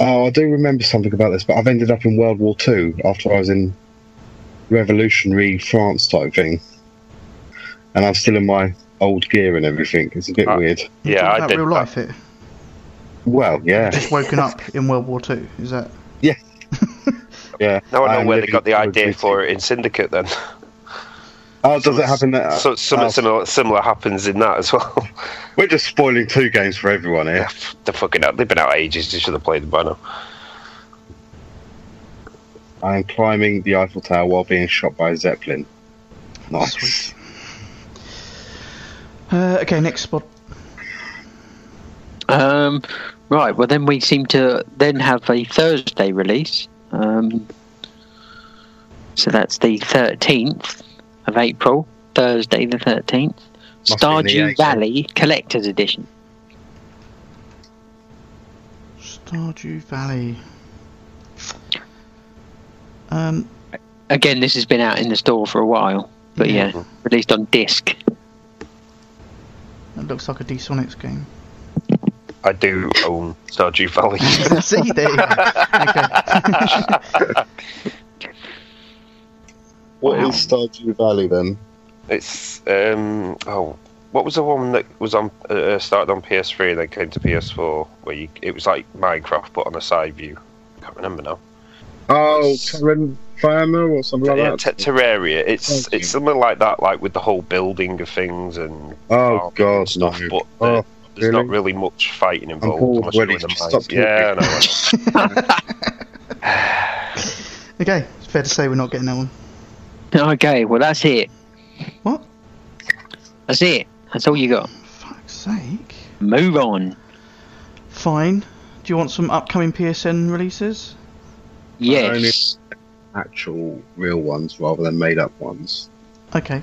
S3: oh, I do remember something about this, but I've ended up in World War Two after I was in revolutionary France type thing, and I'm still in my old gear and everything. It's a bit
S4: Ah.
S3: weird.
S4: Yeah, I
S1: about
S4: did.
S1: real
S4: that.
S1: life. It
S3: Well, yeah,
S1: just woken up in World War Two. Is that?
S3: yeah. [LAUGHS] Yeah.
S4: Now I know
S3: I'm
S4: where they got the idea
S3: Duty.
S4: for it in Syndicate. Then,
S3: Oh, does it happen that?
S4: so something
S3: oh,
S4: similar, similar happens in that as well. [LAUGHS]
S3: We're just spoiling two games for everyone here.
S4: yeah, they're fucking out. They've been out ages. They should have played them by now.
S3: I am climbing the Eiffel Tower while being shot by a Zeppelin. Nice.
S1: Sweet. Uh, okay, next spot.
S2: Um, right. Well, then we seem to then have a Thursday release. Um, so that's the 13th of April, Thursday the 13th.
S3: Must the
S2: Stardew Valley Collector's Edition.
S1: Stardew Valley. Um,
S2: Again, this has been out in the store for a while, but
S1: Yeah.
S2: yeah, released on disc.
S1: That looks like a D-Sonics game.
S4: I do own Stardew Valley. [LAUGHS]
S1: See, there you go. Okay.
S3: What
S2: Wow.
S3: is Stardew Valley then?
S4: it's um oh, what was the one that was on uh, started on PS3 and then came to PS4 where you it was like Minecraft but on a side view. I can't remember now.
S3: Oh, Terran Firma or something like
S4: yeah,
S3: that.
S4: Te- Terraria. It's
S3: Thank you.
S4: it's something like that, like with the whole building of things and
S3: oh God,
S4: and stuff.
S3: no.
S4: But
S3: Oh,
S4: uh, there's not
S3: really?
S4: really much fighting involved
S3: bored
S4: unless you're
S3: already,
S4: in the
S3: just
S4: mines.
S3: stop
S4: Yeah, I know. [LAUGHS] [LAUGHS]
S1: okay, it's fair to say we're not getting that one.
S2: Okay, well that's it.
S1: What?
S2: That's it. That's all you got.
S1: Fuck's sake.
S2: Move on.
S1: Fine. Do you want some upcoming PSN releases?
S2: Yes.
S3: Actual real ones rather than made up ones.
S1: Okay.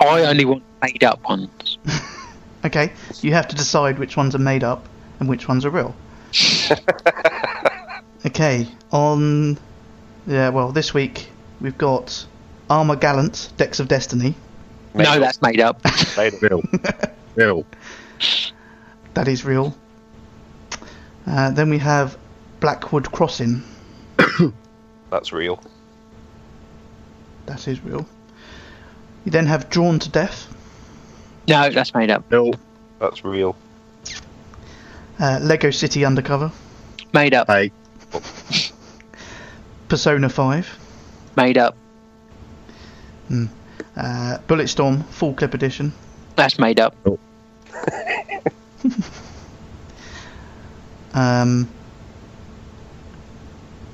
S2: I only want made up ones. [LAUGHS]
S1: Okay. You have to decide which ones are made up and which ones are real. [LAUGHS] okay. On. Yeah, well, this week we've got Armour Gallant, Decks of Destiny.
S4: Made
S2: no,
S4: up.
S2: that's made up.
S4: Made up.
S3: Real. [LAUGHS] real.
S1: That is real. Uh, then we have Blackwood Crossing.
S4: That's real.
S1: That is real. You then have Drawn to Death,
S2: no, that's made up.
S3: No,
S4: That's real.
S1: uh, Lego City Undercover,
S2: Made up.
S3: Hey.
S1: Persona 5,
S2: Made up.
S1: uh, Bulletstorm Full Clip Edition,
S2: That's made up. [LAUGHS]
S1: um,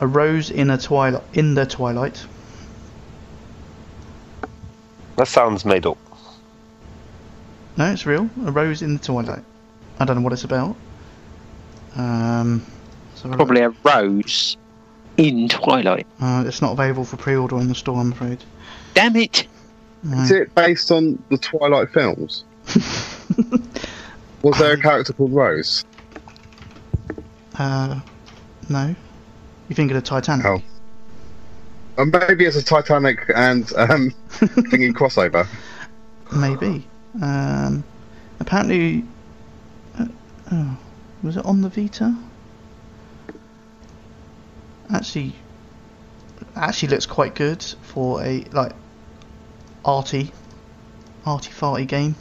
S1: A Rose in a Twilight in the Twilight,
S4: That sounds made up.
S1: No, it's real. A Rose in the Twilight. I don't know what it's about. Um, so
S2: Probably a rose in Twilight.
S1: Uh, it's not available for pre-order in the store, I'm afraid.
S2: Damn it.
S3: Is it based on the Twilight films? [LAUGHS] Was there a character called Rose?
S1: Uh, no. You think of Titanic?
S3: Oh. And maybe it's a Titanic and um, [LAUGHS] thingy crossover.
S1: Maybe. Um, apparently, uh, oh, was it on the Vita? Actually, actually looks quite good for a like arty, arty farty game,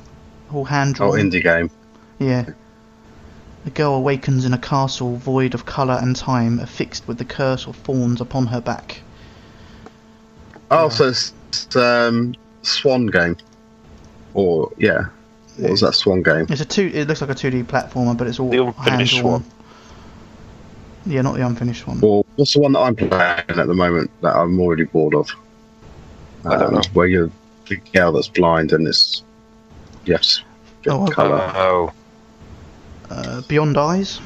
S1: all hand
S3: Oh,
S1: drawn.
S3: indie game.
S1: Yeah. The girl awakens in a castle void of colour and time, affixed with the curse of thorns upon her back.
S3: Oh,
S1: Yeah.
S3: so it's, it's um, Swan game. Or yeah, what was that Swan game?
S1: It's a two. It looks like a 2D platformer, but it's all
S4: The unfinished
S1: hand-drawn.
S4: one.
S1: Yeah, not the unfinished one.
S3: Or what's the one that I'm playing at the moment that I'm already bored of?
S4: I don't
S3: Um,
S4: know.
S3: Where you're the girl that's blind and it's yes,
S1: Oh,
S3: colour.
S4: Oh,
S1: Uh, Beyond Eyes.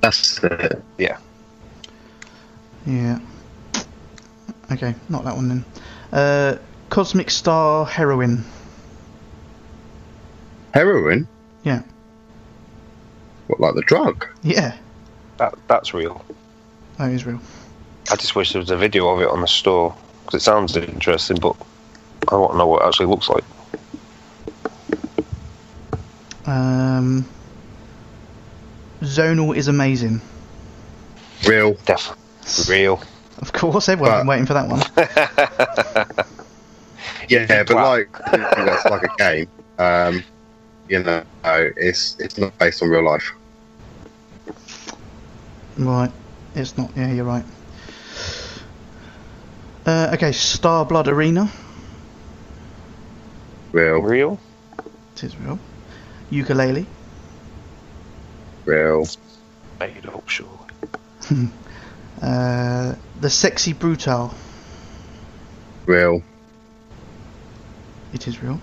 S3: That's it.
S1: Yeah. Yeah. Okay, not that one then. Uh, Cosmic Star Heroine.
S3: Heroin.
S1: Yeah.
S3: What like the drug?
S1: Yeah,
S4: that that's real.
S1: that is real.
S4: I just wish there was a video of it on the store because it sounds interesting, but I want to know what it actually looks like.
S1: Um, Zonal is amazing.
S3: Real.
S4: Definitely real.
S1: Of course, everyone's been waiting for that one. [LAUGHS]
S3: Yeah, but
S4: Wow.
S3: like I think that's like a game. Um, you know, it's it's not based on real life.
S1: Right, it's not. Yeah, you're right. Uh, okay, Starblood Arena.
S3: Real,
S4: real?
S1: It is real. Yooka-Laylee.
S3: Real.
S4: Made up, sure. [LAUGHS]
S1: Uh, the Sexy Brutal.
S3: Real.
S1: It is real.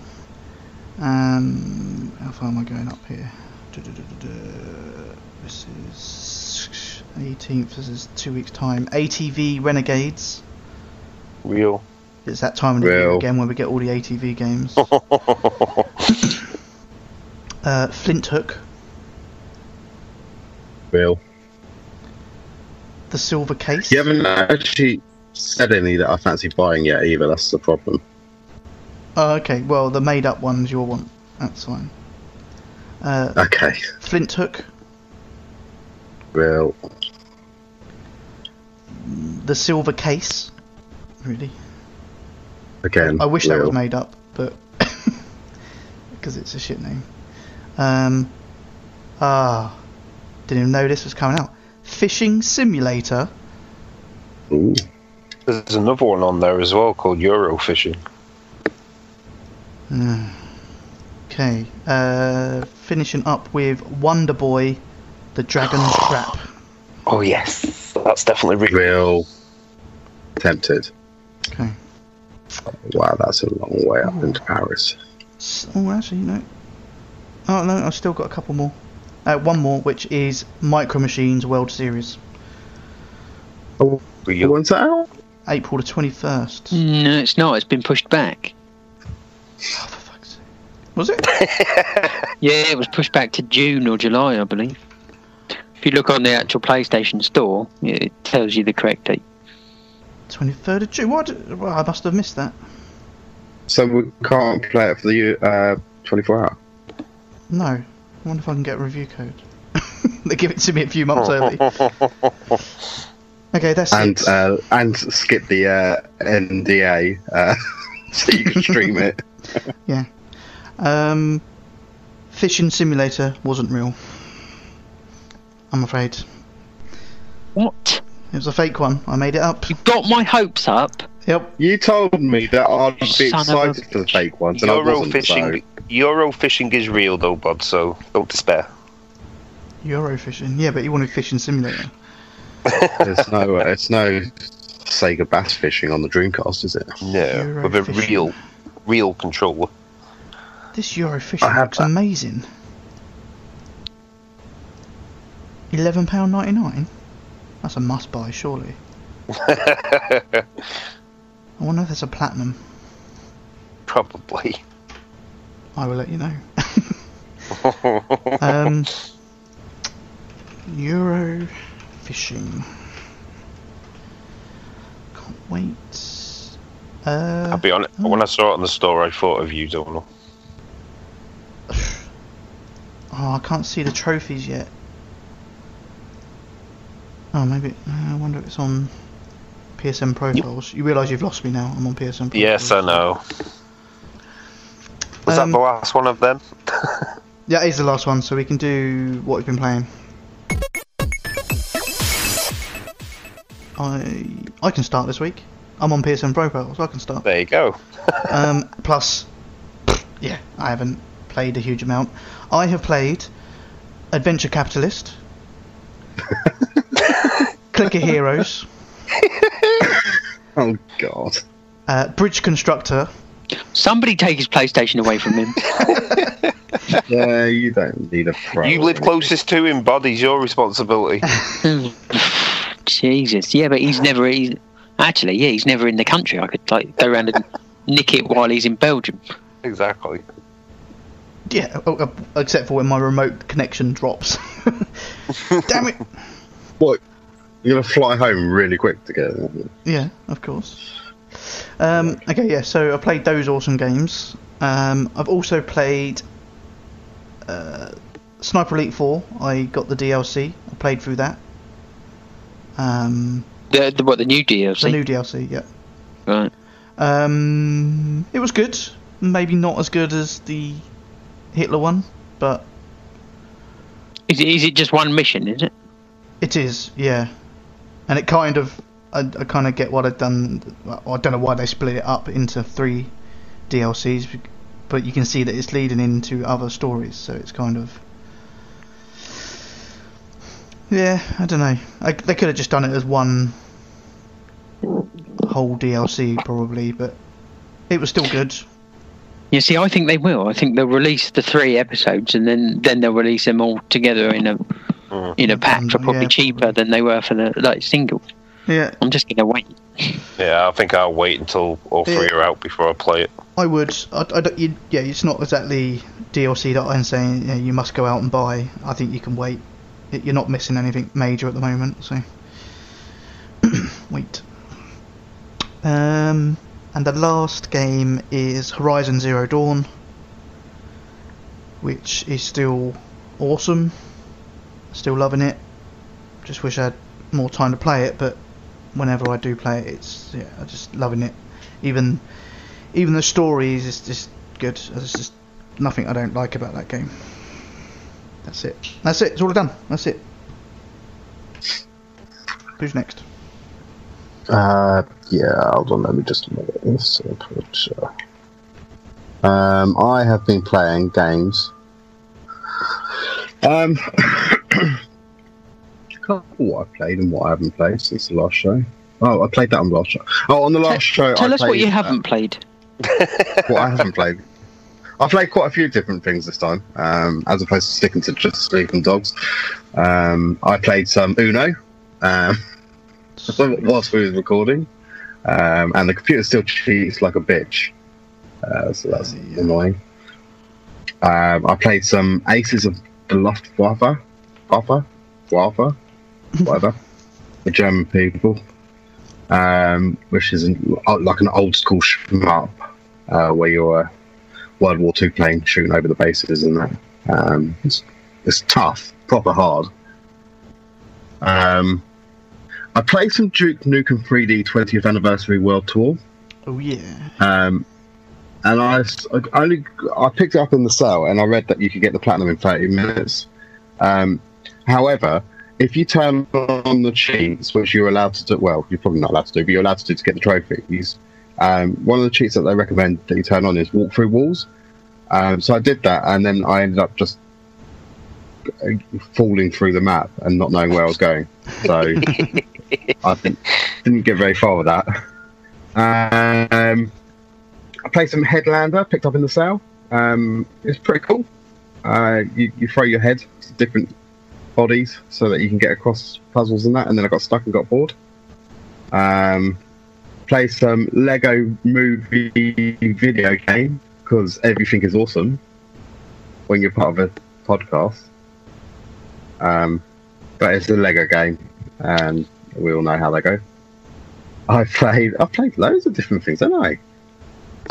S1: Um, how far am I going up here? This is 18th. This is two weeks' time. ATV Renegades.
S4: Real.
S1: It's that time of the year again where we get all the ATV games. [LAUGHS] uh, Flinthook.
S3: Real.
S1: The Silver Case.
S3: You haven't actually said any that I fancy buying yet either. That's the problem.
S1: Oh, okay. Well, the made-up one's you'll want. That's fine. Uh,
S3: Okay.
S1: Flinthook.
S3: Real.
S1: The Silver Case. Really?
S3: Again.
S1: I wish that was made up, but [LAUGHS] because it's a shit name. Um, ah, didn't even know this was coming out. Fishing Simulator.
S3: Ooh.
S4: There's another one on there as well called Eurofishing.
S1: Hmm. Okay. Uh, finishing up with Wonder Boy, The Dragon's [GASPS] Trap.
S4: Oh yes, that's definitely real.
S3: Real. Tempted.
S1: Okay.
S3: Wow, that's a long way up into Paris.
S1: Oh, actually, no. Oh no, I've still got a couple more. Uh, one more, which is Micro Machines World Series,
S3: Oh,
S4: Real.
S3: when's that out?
S1: April the twenty first.
S2: No, it's not. It's been pushed back.
S1: Oh, for fuck's sake. Was it? [LAUGHS]
S2: Yeah, it was pushed back to June or July, I believe. If you look on the actual PlayStation Store, it tells you the correct date.
S1: 23rd of June. What? Well, I must have missed that.
S3: So we can't play it for the uh, 24 hour.
S1: No. I wonder if I can get a review code. [LAUGHS] they give it to me a few months early. [LAUGHS] Okay, that's
S3: and
S1: it.
S3: uh, and skip the uh, NDA uh, [LAUGHS] so you can stream it.
S1: Yeah, um, Fishing Simulator wasn't real. I'm afraid.
S2: What?
S1: It was a fake one. I made it up.
S2: You got my hopes up.
S1: Yep.
S3: You told me that I'd be
S2: Son of a-
S3: excited for the fake ones, and I wasn't.
S4: Eurofishing. Eurofishing is real though, bud. So don't despair.
S1: Eurofishing. Yeah, but you wanted Fishing Simulator. [LAUGHS]
S3: There's no, uh, it's no Sega Bass fishing on the Dreamcast, is it?
S4: No, with a
S1: Eurofishing.
S4: real, real controller.
S1: This Eurofishing
S3: I have
S1: looks
S3: that.
S1: amazing. Eleven pound ninety nine. That's a must buy, surely. [LAUGHS] I wonder if there's a platinum.
S4: Probably.
S1: I will let you know. [LAUGHS] um, Euro fishing. Can't wait. Uh,
S4: I'll be honest.
S1: oh.
S4: When I saw it on the store, I thought of you, Donald. [SIGHS]
S1: Oh, I can't see the trophies yet. Oh, maybe. uh, I wonder if it's on PSN profiles. You realise you've lost me now. I'm on PSN profiles.
S4: Yes, I know. Was
S1: Um,
S4: that the last one of them? [LAUGHS]
S1: Yeah, it is the last one, so we can do what we've been playing. I I can start this week. I'm on PSN profiles, so I can start.
S4: There you go. [LAUGHS]
S1: Um, plus, yeah, I haven't played a huge amount. I have played Adventure Capitalist, [LAUGHS] Clicker Heroes,
S3: Oh God.
S1: uh, Bridge Constructor,
S2: Somebody take his PlayStation away from him. [LAUGHS]
S3: Yeah, you don't need a pro.
S4: You live closest to him, bud. He's your responsibility. [LAUGHS]
S2: Jesus, yeah, but he's never. He's, actually, yeah, he's never in the country. I could like go around and [LAUGHS] nick it while he's in Belgium.
S4: exactly.
S1: yeah, oh, uh, except for when my remote connection drops. Damn it!
S3: What? You're gonna fly home really quick to get it.
S1: Yeah, of course. Um, okay, yeah. So I played those awesome games. Um, I've also played uh, Sniper Elite Four. I got the DLC. I played through that. Um,
S2: The, the what the new DLC?
S1: the new DLC, yeah.
S2: right.
S1: Um, it was good. Maybe not as good as the Hitler one, but
S2: Is it, is it just one mission? Is it?
S1: it is, yeah. And it kind of, I, I kind of get what I've done. well, I don't know why they split it up into three DLCs, but you can see that it's leading into other stories, so it's kind of. Yeah, I don't know. I, they could have just done it as one whole DLC, probably, but it was still good.
S2: You See, I think they will. I think they'll release the three episodes and then then they'll release them all together in a
S4: Mm.
S2: in a pack for
S1: Mm,
S2: probably
S1: yeah,
S2: cheaper
S1: probably.
S2: than they were for the like singles.
S1: Yeah,
S2: I'm just gonna wait.
S4: Yeah, I think I'll wait until all three
S1: Yeah.
S4: are out before I play it.
S1: I would. I, I don't- you, yeah, it's not exactly DLC that I'm saying you, know, you must go out and buy. I think you can wait. It, you're not missing anything major at the moment, so [CLEARS THROAT] wait. Um, and the last game is Horizon Zero Dawn, which is still awesome. Still loving it. Just wish I had more time to play it, but whenever I do play it, it's yeah, I'm just loving it. Even even the stories is just good. There's just nothing I don't like about that game. That's it. That's it. It's all done. That's it. Who's next?
S3: Uh, yeah, hold on, let me just look at this. uh, uh, Um, I have been playing games. Um, can't what I played and what I haven't played since the last show. Oh, I played that on the last show. Oh, on the last show,
S2: Tell
S3: I
S2: us what you
S3: uh,
S2: haven't played.
S3: what I haven't played. I've played quite a few different things this time, um, as opposed to sticking to just sleeping dogs. Um, I played some Uno um, [LAUGHS] whilst we were recording, um, and the computer still cheats like a bitch, uh, so that's
S1: Yeah.
S3: annoying. Um, I played some Aces of the Lost Waffer, Waffer, Waffer, whatever, the German people, um, which is an, like an old school shmup uh, where you're uh, World War Two playing, shooting over the bases and that. Um, it's, it's tough, proper hard. Um, I played some Duke Nukem 3D 20th Anniversary World Tour,
S1: Oh yeah.
S3: um, and I only I picked it up in the sale, and I read that you could get the platinum in 30 minutes. Um, however, if you turn on the cheats, which you're allowed to do, well, you're probably not allowed to do, but you're allowed to do to get the trophies. Um, one of the cheats that they recommend that you turn on is walk through walls. Um, so I did that, and then I ended up just falling through the map and not knowing where I was going. So I didn't, didn't get very far with that. Um, I played some Headlander, picked up in the sale. Um, it's pretty cool. Uh, you, you throw your head different bodies so that you can get across puzzles and that, and then I got stuck and got bored. Um, play some Lego movie video game because everything is awesome when you're part of a podcast. Um, but it's a Lego game, and we all know how they go. I played. I played loads of different things, haven't I?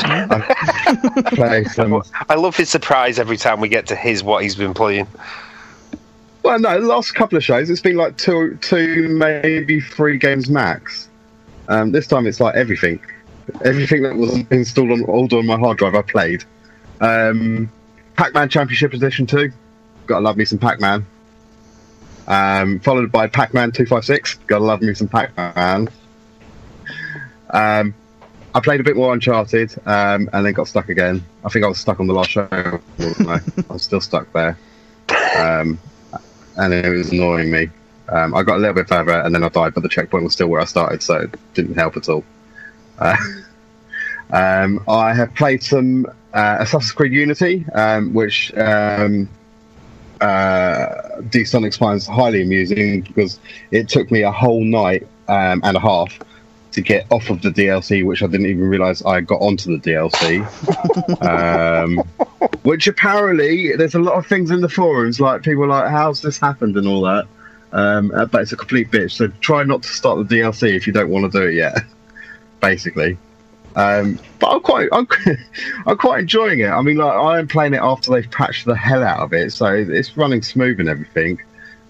S3: [LAUGHS] I some.
S4: I love his surprise every time we get to his what he's been playing.
S3: Well, no, the last couple of shows, it's been like two, two, maybe three games max. Um, this time, it's like everything, everything that was installed on all on my hard drive. I played. Um, Pac-Man Championship Edition two. Gotta love me some Pac-Man. Um, followed by Pac-Man two five six. Gotta love me some Pac-Man. Um, I played a bit more Uncharted, um, and then got stuck again. I think I was stuck on the last show. I? [LAUGHS] am still stuck there. Um, and it was annoying me. Um, I got a little bit further and then I died, but the checkpoint was still where I started, so it didn't help at all. Uh, [LAUGHS] um, I have played some uh, Assassin's Creed Unity, um, which um, uh, D-Sonic finds highly amusing because it took me a whole night um, and a half to get off of the DLC, which I didn't even realize I got onto the DLC. [LAUGHS] um, which apparently there's a lot of things in the forums like people are like, "How's this happened?" and all that. Um, uh, but it's a complete bitch. So try not to start the DLC if you don't want to do it yet. [LAUGHS] Basically. Um, but I'm quite, I'm, [LAUGHS] I'm quite enjoying it. I mean, like I am playing it after they've patched the hell out of it, so it's running smooth and everything.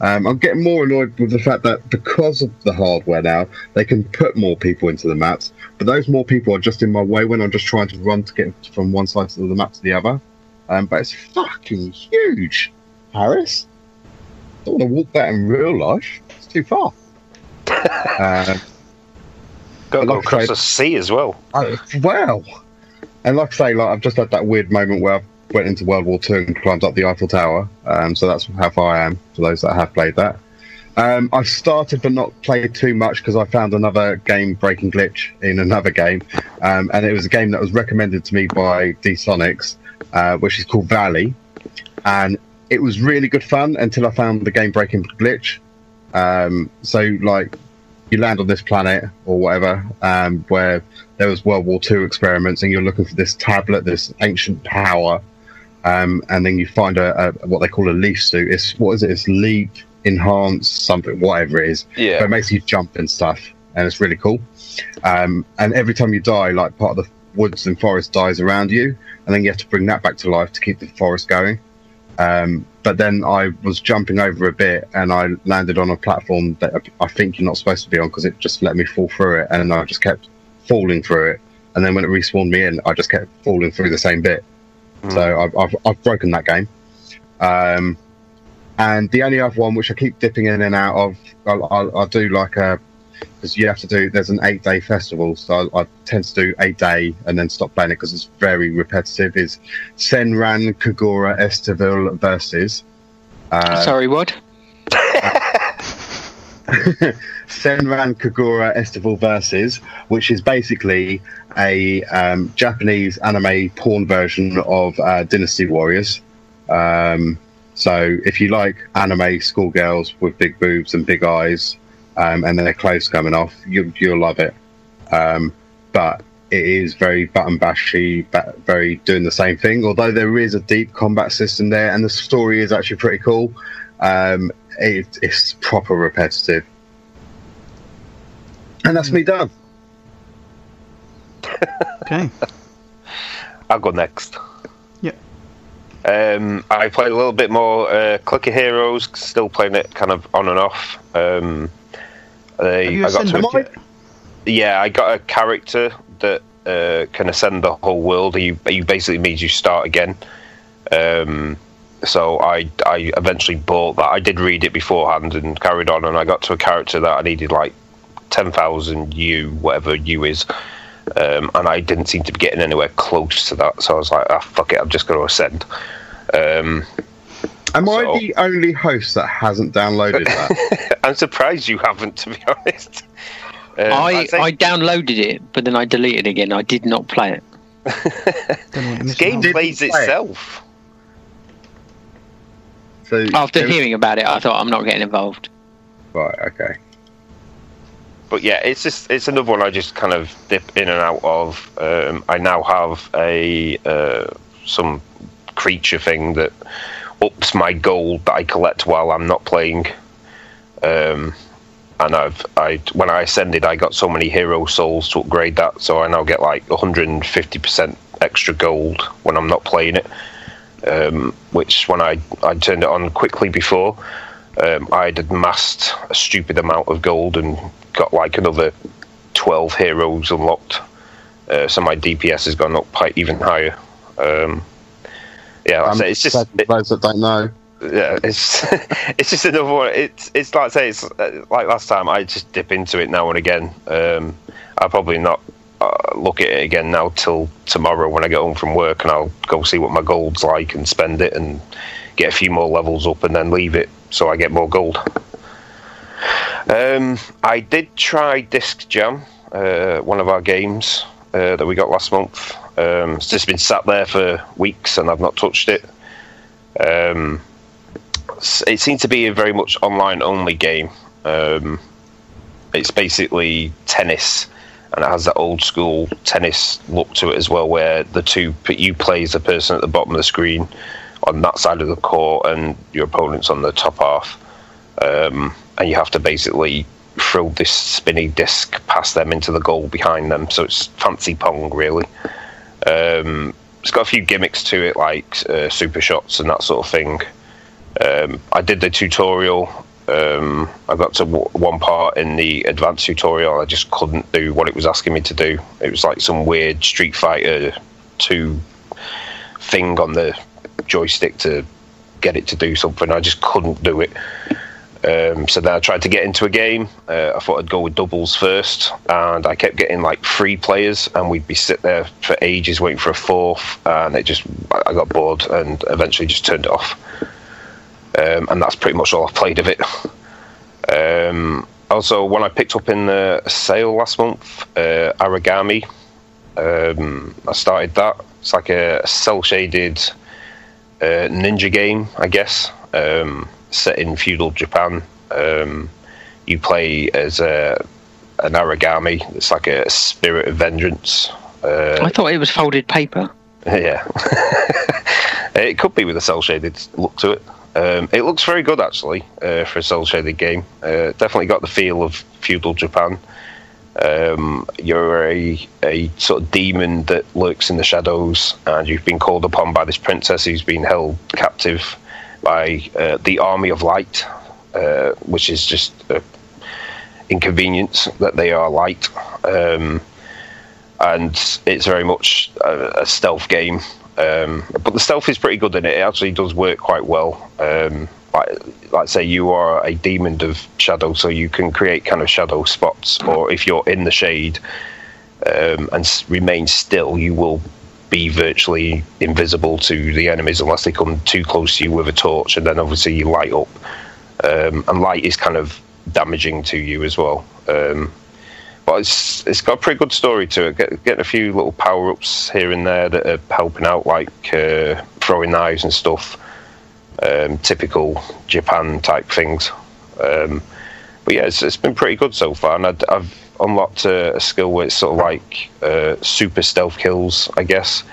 S3: Um, I'm getting more annoyed with the fact that because of the hardware now, they can put more people into the maps, but those more people are just in my way when I'm just trying to run to get from one side of the map to the other. Um, but it's fucking huge, Harris. I don't want to walk that in real life. It's too far. [LAUGHS] uh,
S4: Got to go
S3: Like
S4: across
S3: said-
S4: the sea as well.
S3: Oh, wow. And like I say, like I've just had that weird moment where I went into World War Two and climbed up the Eiffel Tower. Um, so that's how far I am for those that have played that. Um, I've started but not played too much because I found another game-breaking glitch in another game, um, and it was a game that was recommended to me by D-Sonics, uh, which is called Valley, and it was really good fun until I found the game-breaking glitch. Um, so like you land on this planet or whatever, um, where there was World War II experiments, and you're looking for this tablet, this ancient power, um, and then you find a, a what they call a leaf suit. It's what is it? It's leap enhanced something, whatever it is. But
S4: Yeah.
S3: it makes you jump and stuff, and it's really cool. Um, and every time you die, like part of the woods and forest dies around you, and then you have to bring that back to life to keep the forest going. Um, but then I was jumping over a bit, and I landed on a platform that I think you're not supposed to be on because it just let me fall through it, and I just kept falling through it. And then when it respawned me in, I just kept falling through the same bit. So I've, I've, I've broken that game. Um, and the only other one which I keep dipping in and out of, I'll, I'll, I'll do like a because you have to do. There's an eight day festival, so I, I tend to do eight day and then stop playing it because it's very repetitive. Is Senran Kagura Estival versus uh,
S2: Sorry, what? [LAUGHS]
S3: Senran Kagura Estival versus, which is basically a um, Japanese anime porn version of uh, Dynasty Warriors. Um, so if you like anime schoolgirls with big boobs and big eyes, um, and their clothes coming off, you, you'll love it. Um, but it is very button bashy, ba- very doing the same thing. Although there is a deep combat system there, and the story is actually pretty cool. Um, it, it's proper repetitive. And that's me done. [LAUGHS]
S1: Okay.
S4: I'll go next.
S1: Yeah.
S4: Um, I played a little bit more uh, Clicker Heroes, still playing it kind of on and off. Um, they,
S1: Have you
S4: I got to
S1: ascended
S3: Am
S1: yet?
S4: yeah, I got a character that uh, can ascend the whole world. You, you basically means you start again. Um, so I, I eventually bought that. I did read it beforehand and carried on, and I got to a character that I needed like ten thousand U, whatever U is, um, and I didn't seem to be getting anywhere close to that. So I was like, ah, fuck it, I'm just going to ascend. Um,
S3: Am
S4: So-
S3: I the only host that hasn't downloaded [LAUGHS] that?
S4: I'm surprised you haven't, to be [LAUGHS] honest. Um,
S2: I,
S4: I'd
S2: I downloaded it, but then I deleted it again. I did not play it. [LAUGHS]
S1: Don't know what you're
S4: the game plays
S3: you play it?
S4: Itself.
S3: so
S2: After
S3: there-
S2: hearing about it, I thought I'm not getting involved.
S3: right, okay.
S4: but yeah, it's just it's another one I just kind of dip in and out of. Um, I now have a uh, some creature thing that ups my gold that I collect while I'm not playing. Um, and I've I when I ascended, I got so many hero souls to upgrade that, so I now get like 150 percent extra gold when I'm not playing it. Um, which when I I turned it on quickly before, um, I'd amassed a stupid amount of gold and got like another 12 heroes unlocked. Uh, so my DPS has gone up quite even higher. Um, yeah, like I say, it's just
S3: for those that don't know.
S4: yeah, it's [LAUGHS] it's just another one. It's it's like I say, it's uh, like last time. I just dip into it now and again. Um, I'll probably not uh, look at it again now till tomorrow when I get home from work, and I'll go see what my gold's like and spend it and get a few more levels up, and then leave it so I get more gold. Um, I did try Disc Jam, uh, one of our games uh, that we got last month. Um, it's just been sat there for weeks, and I've not touched it. Um, it seems to be a very much online only game. Um, it's basically tennis, and it has that old school tennis look to it as well, where the two you play as the person at the bottom of the screen on that side of the court, and your opponent's on the top half, um, and you have to basically throw this spinny disc past them into the goal behind them. So it's fancy pong, really. Um, it's got a few gimmicks to it, like uh, super shots and that sort of thing. Um, I did the tutorial. Um, I got to w- one part in the advanced tutorial. I just couldn't do what it was asking me to do. It was like some weird Street Fighter 2 thing on the joystick to get it to do something. I just couldn't do it. Um, so then I tried to get into a game. Uh, I thought I'd go with doubles first, and I kept getting like three players, and we'd be sitting there for ages waiting for a fourth, and it just I got bored and eventually just turned it off. Um, and that's pretty much all I've played of it. Um, also, one I picked up in the sale last month, uh, Aragami. Um, I started that. It's like a cell shaded uh, ninja game, I guess, um, set in feudal Japan. Um, you play as a, an Aragami. It's like a spirit of vengeance. Uh,
S2: I thought it was folded paper. [LAUGHS]
S4: yeah. [LAUGHS] it could be with a cell shaded look to it. Um, it looks very good actually uh, for a cell shaded game. Uh, definitely got the feel of feudal Japan. Um, you're a, a sort of demon that lurks in the shadows, and you've been called upon by this princess who's been held captive by uh, the army of light, uh, which is just uh, inconvenience that they are light. Um, and it's very much a, a stealth game. Um, but the stealth is pretty good in it. It actually does work quite well. Um, like, like say you are a demon of shadow, so you can create kind of shadow spots, or if you're in the shade um, and s- remain still, you will be virtually invisible to the enemies unless they come too close to you with a torch, and then obviously you light up. Um, and light is kind of damaging to you as well. Um, but it's it's got a pretty good story to it. Get, getting a few little power ups here and there that are helping out, like uh, throwing knives and stuff. Um, typical Japan type things. Um, but yeah, it's, it's been pretty good so far, and I'd, I've unlocked a, a skill where it's sort of like uh, super stealth kills, I guess.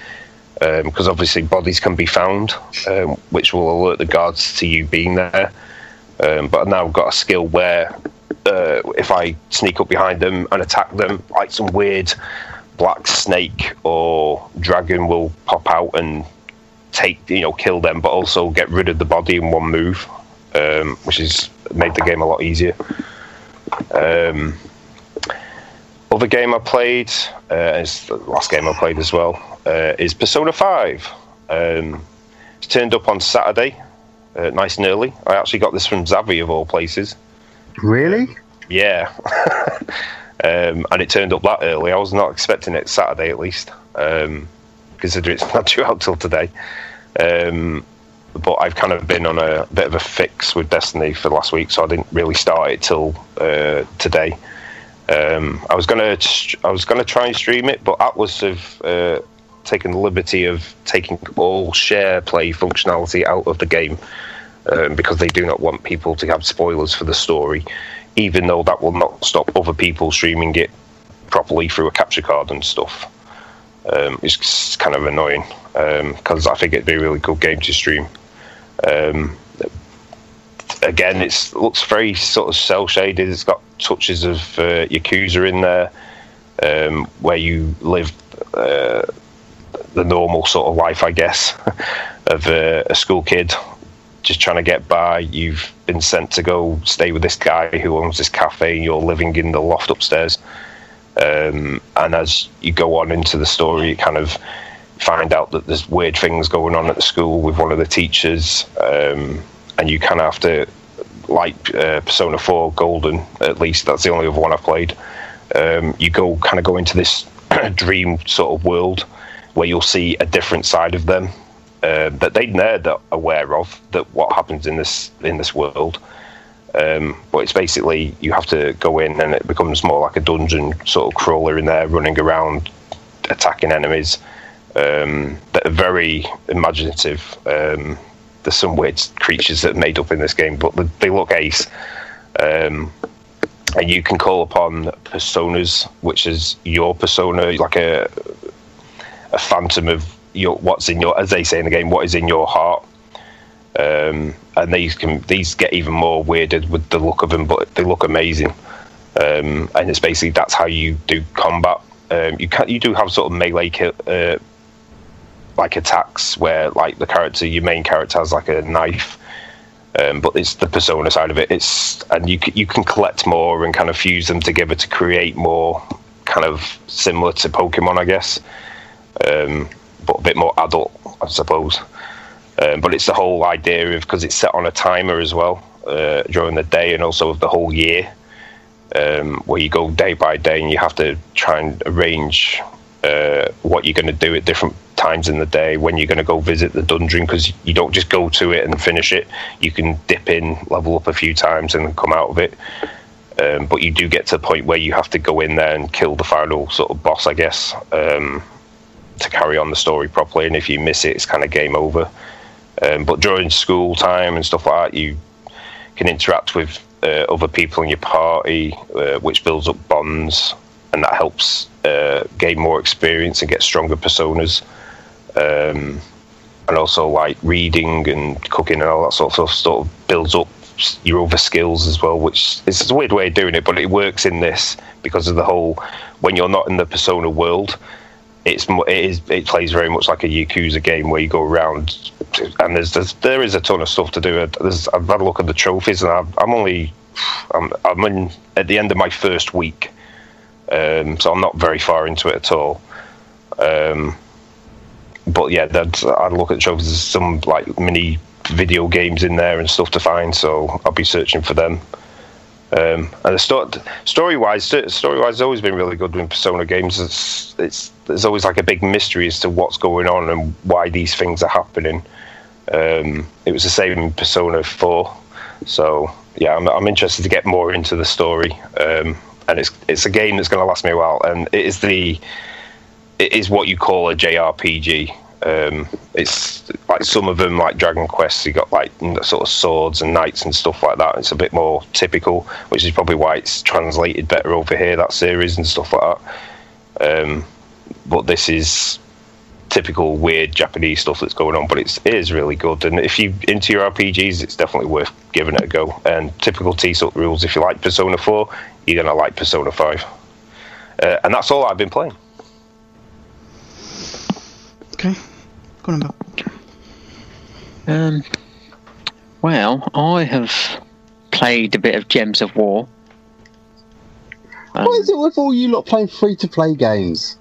S4: Because obviously bodies can be found, um, which will alert the guards to you being there. Um, but I've now got a skill where uh, if I sneak up behind them and attack them, like some weird black snake or dragon will pop out and take, you know, kill them, but also get rid of the body in one move, um, which has made the game a lot easier. Um, other game I played, uh, is the last game I played as well, uh, is Persona 5. Um, it's turned up on Saturday, uh, nice and early. I actually got this from Zavvi of all places.
S3: Really?
S4: Yeah. [LAUGHS] um, and it turned up that early. I was not expecting it Saturday at least, um, considering it's not [LAUGHS] due out till today. Um, but I've kind of been on a bit of a fix with Destiny for the last week, so I didn't really start it till uh, today. Um, I was gonna I was gonna try and stream it, but Atlus have uh, taken the liberty of taking all share play functionality out of the game um, because they do not want people to have spoilers for the story, even though that will not stop other people streaming it properly through a capture card and stuff. Um, it's kind of annoying because I think it'd be a really good game to stream. Um, again, it looks very sort of cell shaded. It's got touches of uh, Yakuza in there, um, where you live uh, the normal sort of life, I guess, [LAUGHS] of uh, a school kid just trying to get by. You've been sent to go stay with this guy who owns this cafe, you're living in the loft upstairs. Um, and as you go on into the story, you kind of find out that there's weird things going on at the school with one of the teachers, um, and you kind of have to, like uh, Persona 4 Golden, at least that's the only other one I've played. Um, you go kind of go into this [CLEARS THROAT] dream sort of world where you'll see a different side of them uh, that they're aware of that what happens in this in this world. Um, but it's basically you have to go in and it becomes more like a dungeon sort of crawler in there, running around, attacking enemies um, that are very imaginative. Um, there's some weird creatures that are made up in this game, but they look ace. Um, and you can call upon personas, which is your persona, like a a phantom of your what's in your, as they say in the game, what is in your heart. Um, and these can these get even more weirded with the look of them, but they look amazing. Um, and it's basically that's how you do combat. Um, you can you do have sort of melee uh, like attacks where like the character, your main character has like a knife, um, but it's the persona side of it. It's and you you can collect more and kind of fuse them together to create more kind of similar to Pokemon, I guess, um, but a bit more adult, I suppose. Um, but it's the whole idea of because it's set on a timer as well uh, during the day and also of the whole year, um, where you go day by day and you have to try and arrange uh, what you're going to do at different times in the day when you're going to go visit the dungeon because you don't just go to it and finish it. You can dip in, level up a few times, and come out of it. Um, but you do get to a point where you have to go in there and kill the final sort of boss, I guess, um, to carry on the story properly. And if you miss it, it's kind of game over. Um, but during school time and stuff like that, you can interact with uh, other people in your party, uh, which builds up bonds, and that helps uh, gain more experience and get stronger personas. Um, and also, like reading and cooking and all that sort of stuff, sort of builds up your other skills as well. Which is a weird way of doing it, but it works in this because of the whole when you're not in the persona world it's it is it plays very much like a Yakuza game where you go around and there's, there's there is a ton of stuff to do. There's, I've had a look at the trophies and i am only I'm, I'm in at the end of my first week, um, so I'm not very far into it at all. Um, but yeah, that I look at the trophies. There's some like mini video games in there and stuff to find, so I'll be searching for them. Um, and the sto- story wise, story wise, has always been really good in Persona games. It's, it's there's always like a big mystery as to what's going on and why these things are happening. Um, it was the same in Persona Four, so yeah, I'm, I'm interested to get more into the story. Um, and it's it's a game that's going to last me a while, and it is the it is what you call a JRPG. Um, it's like some of them, like Dragon Quest, you got like sort of swords and knights and stuff like that. It's a bit more typical, which is probably why it's translated better over here, that series and stuff like that. Um, but this is typical weird Japanese stuff that's going on, but it's, it is really good. And if you into your RPGs, it's definitely worth giving it a go. And typical TPSUK rules, if you like Persona 4, you're going to like Persona 5. Uh, and that's all I've been playing.
S1: Okay. Go on, Bill.
S2: Um, well, I have played a bit of Gems of War.
S5: Um, what is it with all you lot playing free to play games?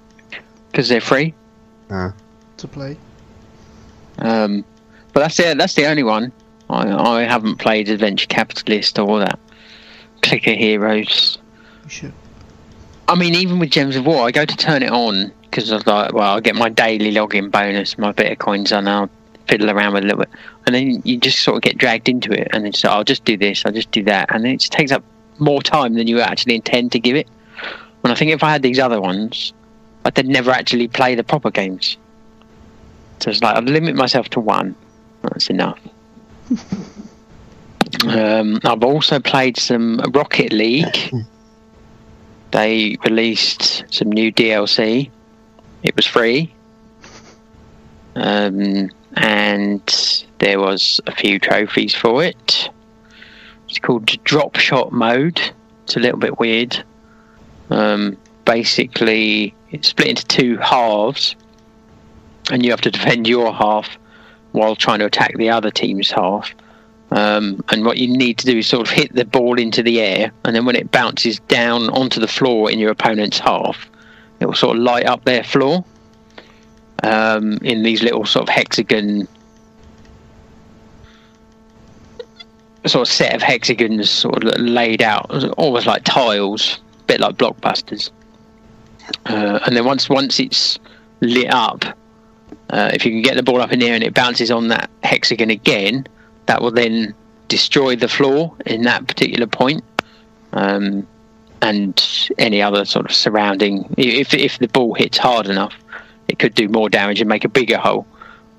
S2: Because they're free.
S5: Uh.
S1: To play.
S2: Um, but that's the that's the only one. I I haven't played Adventure Capitalist or that Clicker Heroes.
S1: You should.
S2: I mean, even with Gems of War, I go to turn it on because I was like, well, I'll get my daily login bonus, my Bitcoins, and I'll fiddle around with a little bit. And then you just sort of get dragged into it, and it's like, I'll just do this, I'll just do that, and then it just takes up more time than you actually intend to give it. And I think if I had these other ones, I'd then never actually play the proper games. So it's like I'd limit myself to one. That's enough. [LAUGHS] um, I've also played some Rocket League. [LAUGHS] They released some new DLC it was free. Um, and there was a few trophies for it. It's called Drop Shot Mode. It's a little bit weird. Um, basically, it's split into two halves, and you have to defend your half while trying to attack the other team's half. Um, and what you need to do is sort of hit the ball into the air, and then when it bounces down onto the floor in your opponent's half, it will sort of light up their floor um, in these little sort of hexagon sort of set of hexagons sort of laid out almost like tiles a bit like blockbusters. Uh, and then once once it's lit up uh, if you can get the ball up in the air and it bounces on that hexagon again that will then destroy the floor in that particular point um, and any other sort of surrounding if, if the ball hits hard enough it could do more damage and make a bigger hole.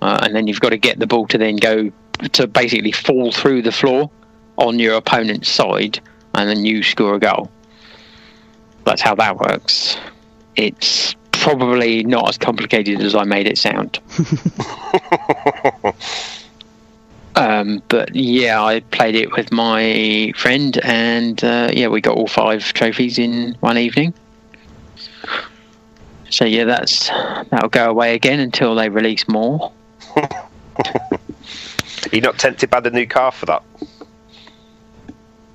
S2: Uh, and then you've got to get the ball to then go to basically fall through the floor on your opponent's side, and then you score a goal. That's how that works. It's probably not as complicated as I made it sound. [LAUGHS] [LAUGHS] um, but yeah, I played it with my friend, and uh, yeah, we got all five trophies in one evening. So yeah, that's that'll go away again until they release more. [LAUGHS]
S4: You're not tempted by the new car for that?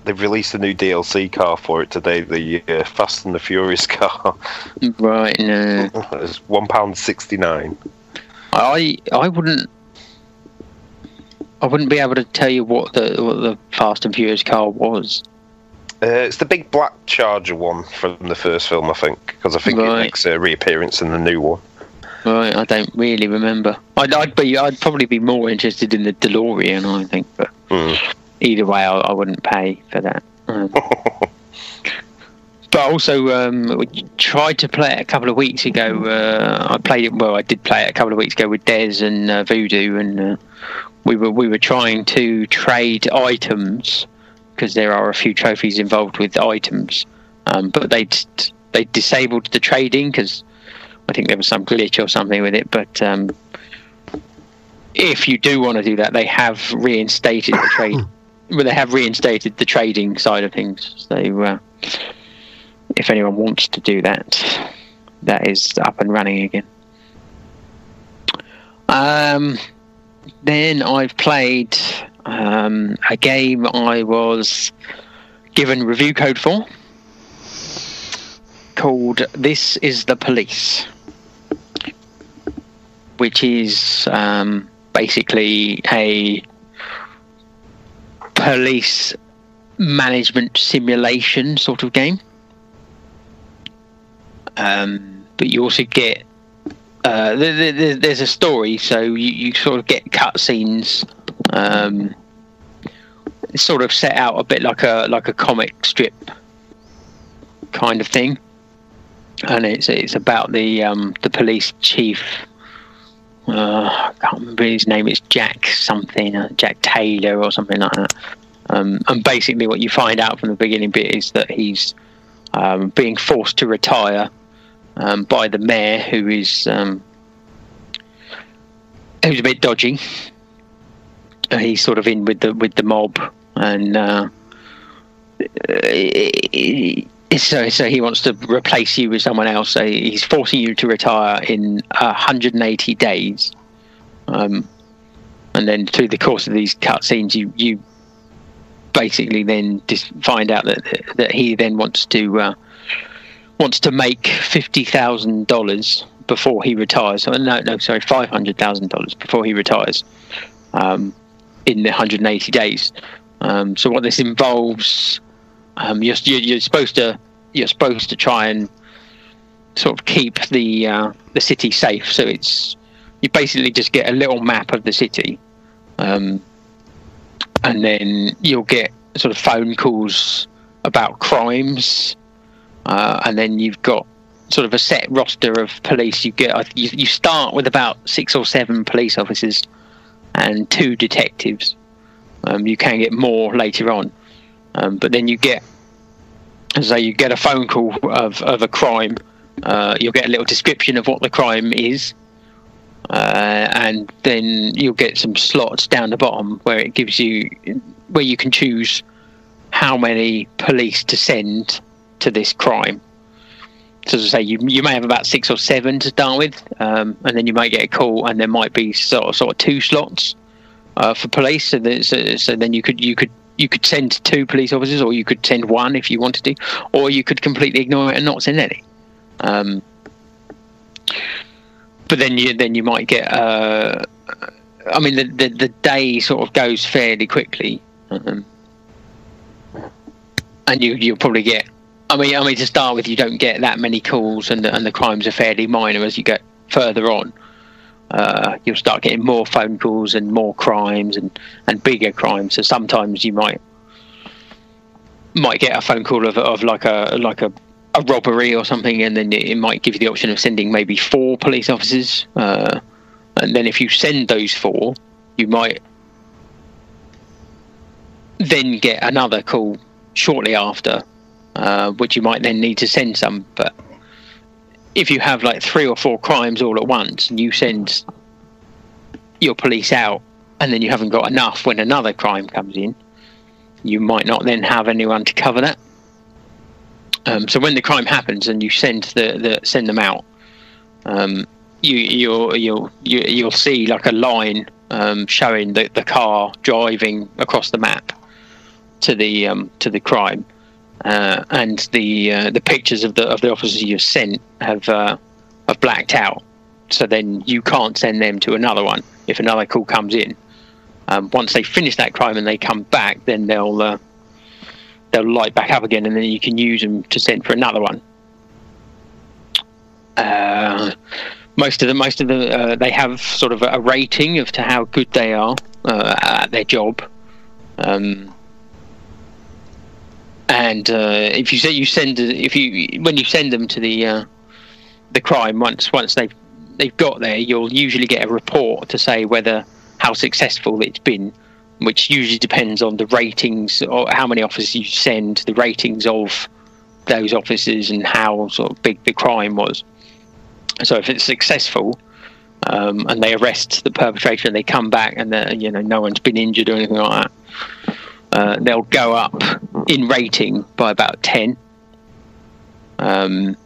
S4: They've released a new DLC car for it today, the uh, Fast and the Furious [LAUGHS] car.
S2: Right, no.
S4: it's one pound sixty nine.
S2: I I wouldn't I wouldn't be able to tell you what the what the Fast and Furious car was.
S4: Uh, it's the big black Charger one from the first film, I think, because I think it makes a reappearance in the new one.
S2: Right, I don't really remember. I'd, I'd be I'd probably be more interested in the DeLorean, I think, but
S4: Hmm.
S2: either way, I, I wouldn't pay for that. Um, [LAUGHS] but also, um, we tried to play it a couple of weeks ago. Uh, I played it. Well, I did play it a couple of weeks ago with Des and uh, Voodoo, and uh, we were we were trying to trade items because there are a few trophies involved with items. Um, but they they disabled the trading because I think there was some glitch or something with it. But um, if you do want to do that, they have reinstated the trade. well, they have reinstated the trading side of things. So uh, if anyone wants to do that, that is up and running again. Um, then I've played um, a game I was given review code for called This is the Police, which is um, basically a police management simulation sort of game. Um, but you also get uh, there, there, there's a story, so you, you sort of get cutscenes. Um, it's sort of set out a bit like a like a comic strip kind of thing, and it's it's about the um, the police chief. Uh, I can't remember his name. It's Jack something, uh, Jack Taylor or something like that. Um, and basically, what you find out from the beginning bit is that he's um, being forced to retire um, by the mayor, who is um, who's a bit dodgy. Uh, he's sort of in with the with the mob, and uh, so so he wants to replace you with someone else. So he's forcing you to retire in 180 days. Um, and then through the course of these cutscenes, you you basically then just find out that that he then wants to uh, wants to make fifty thousand dollars before he retires. Oh, no, no, sorry, five hundred thousand dollars before he retires. Um, in the 180 days. Um, so what this involves, um, you're, you're supposed to you're supposed to try and sort of keep the uh, the city safe. So it's you basically just get a little map of the city, um, and then you'll get sort of phone calls about crimes, uh, and then you've got sort of a set roster of police. You get you, you start with about six or seven police officers and two detectives. Um, you can get more later on, um, but then you get, say, you get a phone call of, of a crime. Uh, you'll get a little description of what the crime is, uh, and then you'll get some slots down the bottom where it gives you where you can choose how many police to send to this crime. So as I say, you you may have about six or seven to start with, um, and then you might get a call, and there might be sort of, sort of two slots uh, for police. So, so, so then you could you could you could send two police officers, or you could send one if you wanted to, or you could completely ignore it and not send any. Um, but then you then you might get. Uh, I mean, the, the the day sort of goes fairly quickly, um, and you you'll probably get. I mean, I mean to start with, you don't get that many calls, and the, and the crimes are fairly minor as you get further on. Uh, you'll start getting more phone calls and more crimes and, and bigger crimes. So sometimes you might might get a phone call of, of like a like a, a robbery or something, and then it might give you the option of sending maybe four police officers. Uh, and then if you send those four, you might then get another call shortly after, uh, which you might then need to send some. But if you have like three or four crimes all at once and you send your police out and then you haven't got enough when another crime comes in, you might not then have anyone to cover that. Um, so when the crime happens and you send the, the send them out, um, you you'll you'll you, will see like a line um, showing the, the car driving across the map to the um, to the crime, uh, and the uh, the pictures of the of the officers you've sent have uh, have blacked out. So then you can't send them to another one if another call comes in. Um, once they finish that crime and they come back, then they'll uh, they'll light back up again, and then you can use them to send for another one. Uh, most of the most of the uh, they have sort of a rating of to how good they are at their job. Um, and uh, if you say you send if you when you send them to the uh, the crime once once they've they've got there, you'll usually get a report to say whether how successful it's been, which usually depends on the ratings or how many officers you send, the ratings of those officers, and how sort of big the crime was. So if it's successful. Um, and they arrest the perpetrator, and they come back, and you know no one's been injured or anything like that uh, they'll go up in rating by about 10. Um,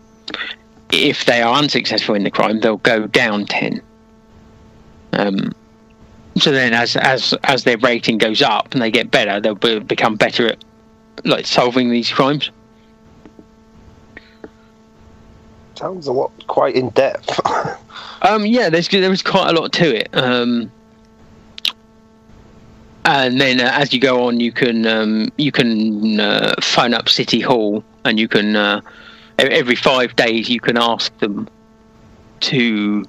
S2: if they are unsuccessful in the crime, they'll go down 10. Um, so then, as as as their rating goes up and they get better, they'll be, become better at like solving these crimes.
S4: Sounds a lot quite in depth. [LAUGHS]
S2: um, yeah, there's there's quite a lot to it. Um, and then uh, as you go on, you can um, you can uh, phone up City Hall, and you can uh, every five days you can ask them to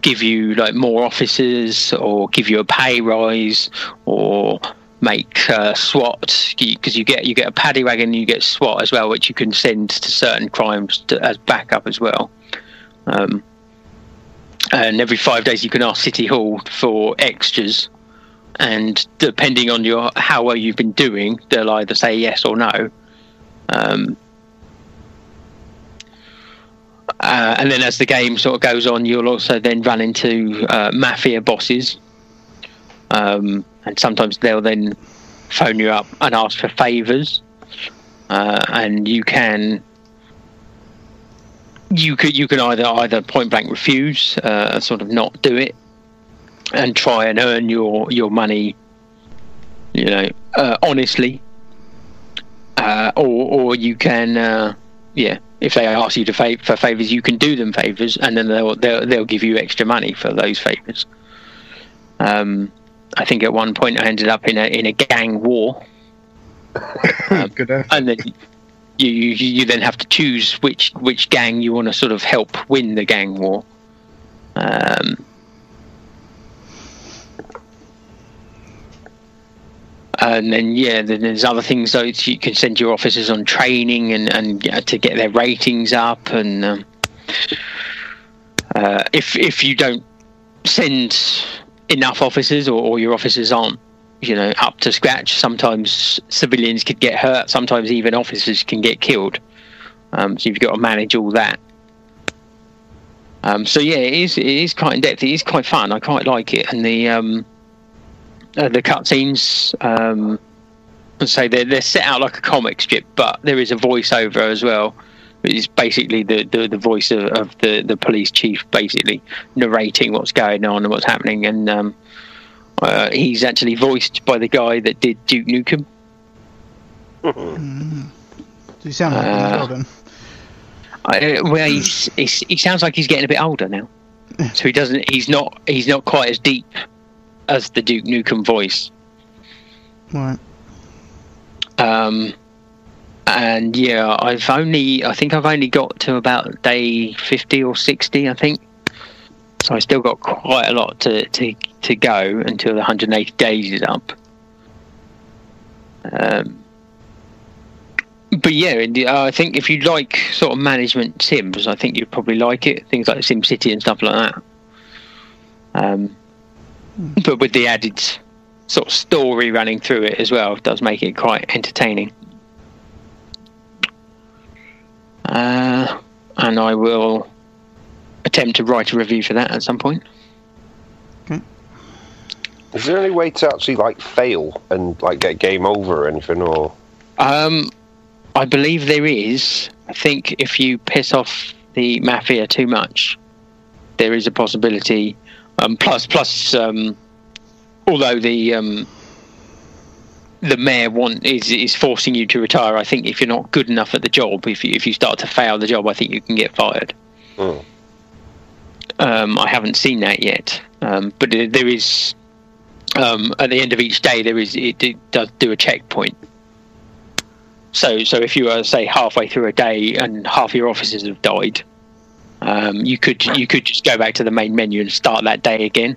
S2: give you like more officers, or give you a pay rise, or make uh, SWAT because you get you get a paddy wagon, and you get SWAT as well, which you can send to certain crimes to, as backup as well. Um, and every five days you can ask City Hall for extras and depending on your how well you've been doing, they'll either say yes or no. Um, uh, and then as the game sort of goes on, you'll also then run into uh, mafia bosses, um, and sometimes they'll then phone you up and ask for favors, uh, and you can you could you can either either point blank refuse, uh, sort of not do it, and try and earn your your money, you know, uh, honestly. Uh, or or you can, uh, yeah, if they ask you to fa- for favors, you can do them favors, and then they'll they'll they'll give you extra money for those favors. Um, I think at one point I ended up in a in a gang war. [LAUGHS]
S3: Um,
S2: and then you, you you then have to choose which which gang you want to sort of help win the gang war. Um, and then yeah, then there's other things though. You can send your officers on training and and to get their ratings up, and um, uh, if if you don't send enough officers or, or, your officers aren't you know up to scratch, sometimes civilians could get hurt. Sometimes even officers can get killed. Um, so you've got to manage all that. Um, so yeah, it is it is quite in depth. It is quite fun. I quite like it, and the um, uh, the cutscenes um, and say they're they're set out like a comic strip, but there is a voiceover as well. It's basically the, the, the voice of, of the, the police chief, basically narrating what's going on and what's happening. And um, uh, he's actually voiced by the guy that did Duke Nukem.
S1: Does he sound like well?
S2: I, well, he's, he's, he sounds like he's getting a bit older now, so he doesn't. He's not. He's not quite as deep as the Duke Nukem voice.
S1: Right.
S2: Um, and yeah, I've only. I think I've only got to about day fifty or sixty. I think. So I still got quite a lot to to to go until the 180 days is up. Um, but yeah, uh, I think if you like sort of management sims, I think you'd probably like it. Things like Sim City and stuff like that. Um, but with the added sort of story running through it as well, does make it quite entertaining. Uh, and I will attempt to write a review for that at some point.
S4: Is there any way to actually like fail and like get game over or anything? Or
S2: Um, I believe there is. I think if you piss off the mafia too much, there is a possibility. Um, plus, plus, um, although the um, the mayor want is is forcing you to retire, I think if you're not good enough at the job, if you, if you start to fail the job, I think you can get fired. Um, I haven't seen that yet, um, but there there is um, at the end of each day there is it, it does do a checkpoint. So so if you are say halfway through a day and half your officers have died, um, you could you could just go back to the main menu and start that day again.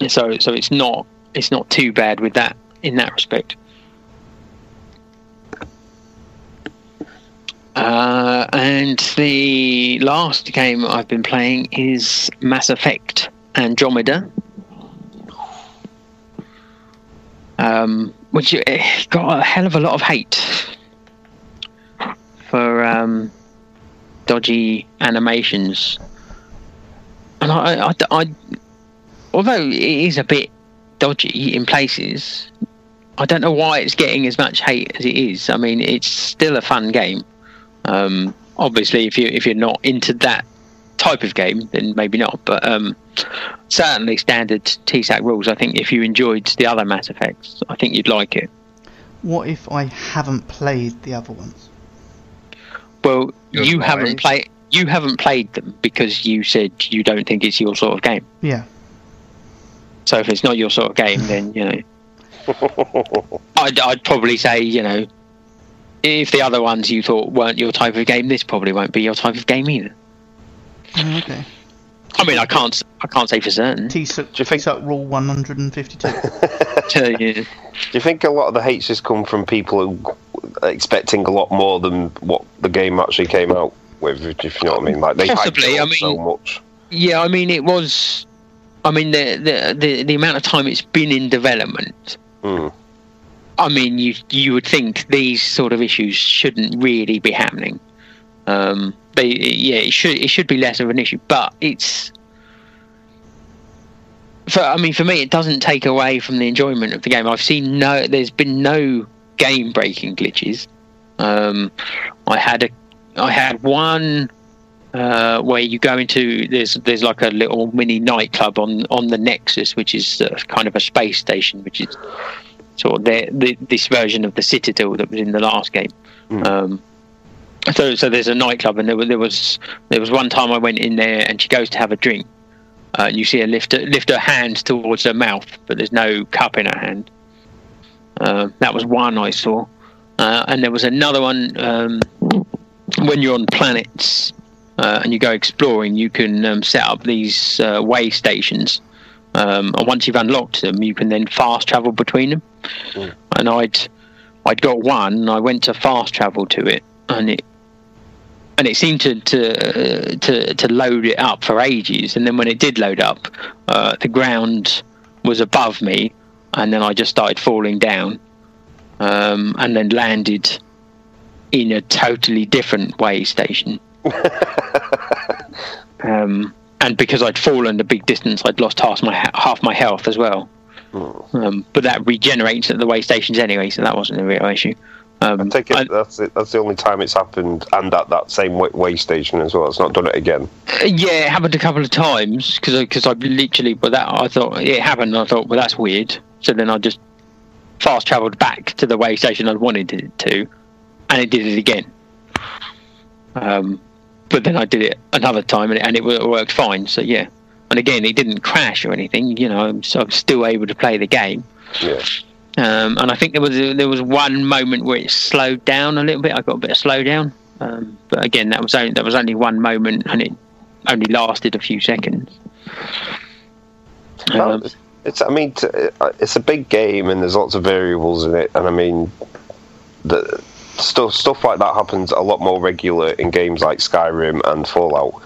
S4: yeah,
S2: So so it's not it's not too bad with that in that respect. Uh, and the last game I've been playing is Mass Effect Andromeda, um, which eh, got a hell of a lot of hate for um, dodgy animations. And I, I, I, although it is a bit dodgy in places, I don't know why it's getting as much hate as it is. I mean, it's still a fun game. Um, obviously, if you if you're not into that type of game, then maybe not. But um, certainly, standard TPSUK rules. I think if you enjoyed the other Mass Effects, I think you'd like it.
S1: What if I haven't played the other ones?
S2: Well,
S3: You're
S2: you
S3: lying.
S2: haven't played you haven't played them because you said you don't think it's your sort of game.
S1: Yeah.
S2: So if it's not your sort of game, then you know, [LAUGHS] I'd, I'd probably say you know, if the other ones you thought weren't your type of game, this probably won't be your type of game either.
S1: Oh, okay.
S2: I mean, I can't I can't say for certain.
S1: TPSUK,
S4: Do you think-
S1: TPSUK rule 152.
S2: So, [LAUGHS] yeah.
S4: Do you think a lot of the hates has come from people who are expecting a lot more than what the game actually came out with? If you know what I mean, like they hyped
S2: Possibly,
S4: it
S2: I
S4: up
S2: mean-
S4: so much.
S2: Yeah, I mean, it was. I mean, the the the, the amount of time it's been in development.
S4: Hmm.
S2: I mean, you you would think these sort of issues shouldn't really be happening. Um, they yeah, it should it should be less of an issue, but it's. For I mean, for me, it doesn't take away from the enjoyment of the game. I've seen no, there's been no game breaking glitches. Um, I had a, I had one uh, where you go into there's there's like a little mini nightclub on on the Nexus, which is uh, kind of a space station, which is sort of the, the this version of the Citadel that was in the last game. Um, so so there's a nightclub, and there was there was there was one time I went in there, and she goes to have a drink, uh, and you see her lift lift her hand towards her mouth, but there's no cup in her hand. Uh, that was one I saw, uh, and there was another one um, when you're on planets uh, and you go exploring, you can um, set up these uh, way stations. Um, and once you've unlocked them, you can then fast travel between them. And I'd I'd got one, and I went to fast travel to it, and it and it seemed to to uh, to, to load it up for ages. And then when it did load up, uh, the ground was above me, and then I just started falling down, um, and then landed in a totally different way station. [LAUGHS] um, and because I'd fallen a big distance, I'd lost half my half my health as well. Um, but that regenerates at the way stations anyway, so that wasn't a real issue. Um,
S4: I take it
S2: I-
S4: that's it, that's the only time it's happened, and at that same way, station as well. It's not done it again.
S2: Yeah, it happened a couple of times because because I, literally, but that I thought it happened. And I thought, well, that's weird. So then I just fast travelled back to the way station I wanted it to, and it did it again. Um, but then I did it another time, and it, and it worked fine. So yeah, and again, it didn't crash or anything. You know, so I'm still able to play the game.
S4: Yeah.
S2: Um, and I think there was there was one moment where it slowed down a little bit. I got a bit of slowdown, um, but again, that was only that was only one moment, and it only lasted a few seconds.
S4: Well,
S2: Um,
S4: it's I mean uh, it's a big game and there's lots of variables in it, and I mean the stuff stuff like that happens a lot more regular in games like Skyrim and Fallout,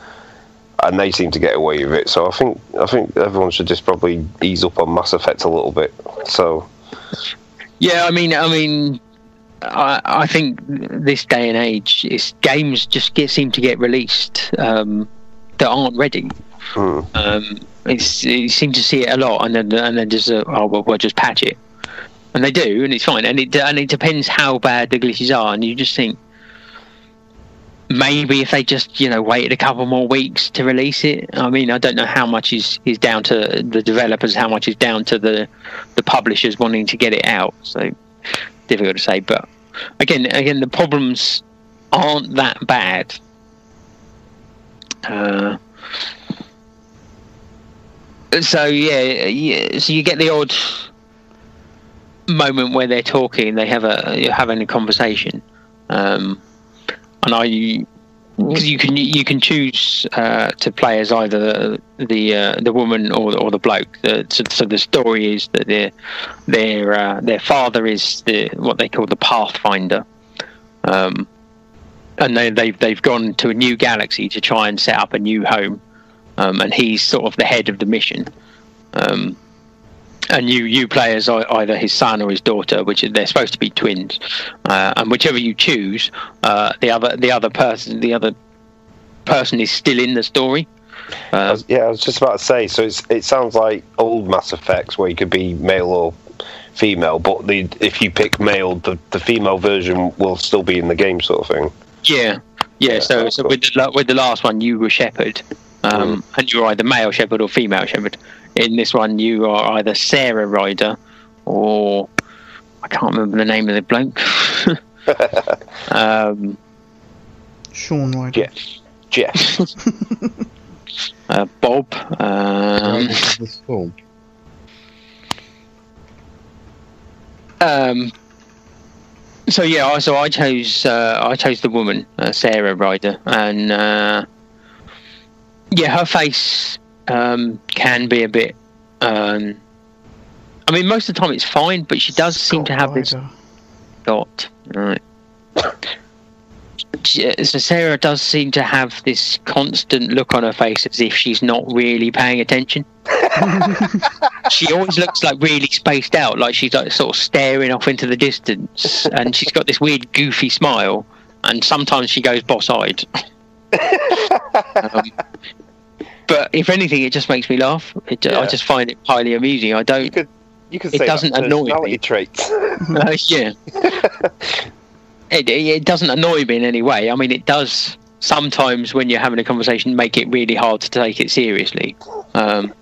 S4: and they seem to get away with it. So I think I think everyone should just probably ease up on Mass Effect a little bit. So
S2: yeah, I mean, I mean, I, I think this day and age, is games just get seem to get released um, that aren't ready.
S4: hmm.
S2: Um, it's you seem to see it a lot, and then and then just uh, oh well, we'll just patch it, and they do, and it's fine, and it and it depends how bad the glitches are, and you just think maybe if they just you know waited a couple more weeks to release it. I mean, I don't know how much is is down to the developers, how much is down to the the publishers wanting to get it out. So difficult to say, but again, again, the problems aren't that bad. Uh, so yeah, yeah, so you get the odd moment where they're talking, they have a you're having a conversation, um, and I because you can you can choose uh, to play as either the uh, the woman or or the bloke. The, so, so the story is that their their uh, their father is the what they call the Pathfinder. Um, and they, they've they've gone to a new galaxy to try and set up a new home, um, and he's sort of the head of the mission. Um, and you you play as either his son or his daughter, which they're supposed to be twins, uh, and whichever you choose, uh, the other the other person the other person is still in the story. Uh,
S4: yeah, I was just about to say. So it's, it sounds like old Mass Effects where you could be male or female, but the if you pick male, the, the female version will still be in the game, sort of thing.
S2: yeah, yeah. So so with the, with the last one, you were Shepard, um, and you're either male Shepard or female Shepard. In this one, you are either Sarah Ryder or I can't remember the name of the bloke. [LAUGHS] um,
S1: Sean Ryder.
S4: Jeff, Jeff. [LAUGHS]
S2: uh, Bob. Um,
S5: this film.
S2: um, so yeah, so I chose uh, I chose the woman, uh, Sarah Ryder, and uh, yeah, her face um, can be a bit. Um, I mean, most of the time it's fine, but she does seem to
S1: Scott
S2: have this
S1: Ryder.
S2: dot. Right. She- So Sarah does seem to have this constant look on her face as if she's not really paying attention. [LAUGHS] she always looks like really spaced out, like she's like sort of staring off into the distance, and she's got this weird goofy smile. And sometimes she goes boss-eyed. [LAUGHS] um, but if anything, it just makes me laugh. It, I just find it highly amusing. I don't.
S4: You could
S2: It
S4: say
S2: doesn't annoy me.
S4: traits. [LAUGHS]
S2: Uh, yeah. [LAUGHS] it, it it doesn't annoy me in any way. I mean, it does sometimes when you're having a conversation make it really hard to take it seriously. Um,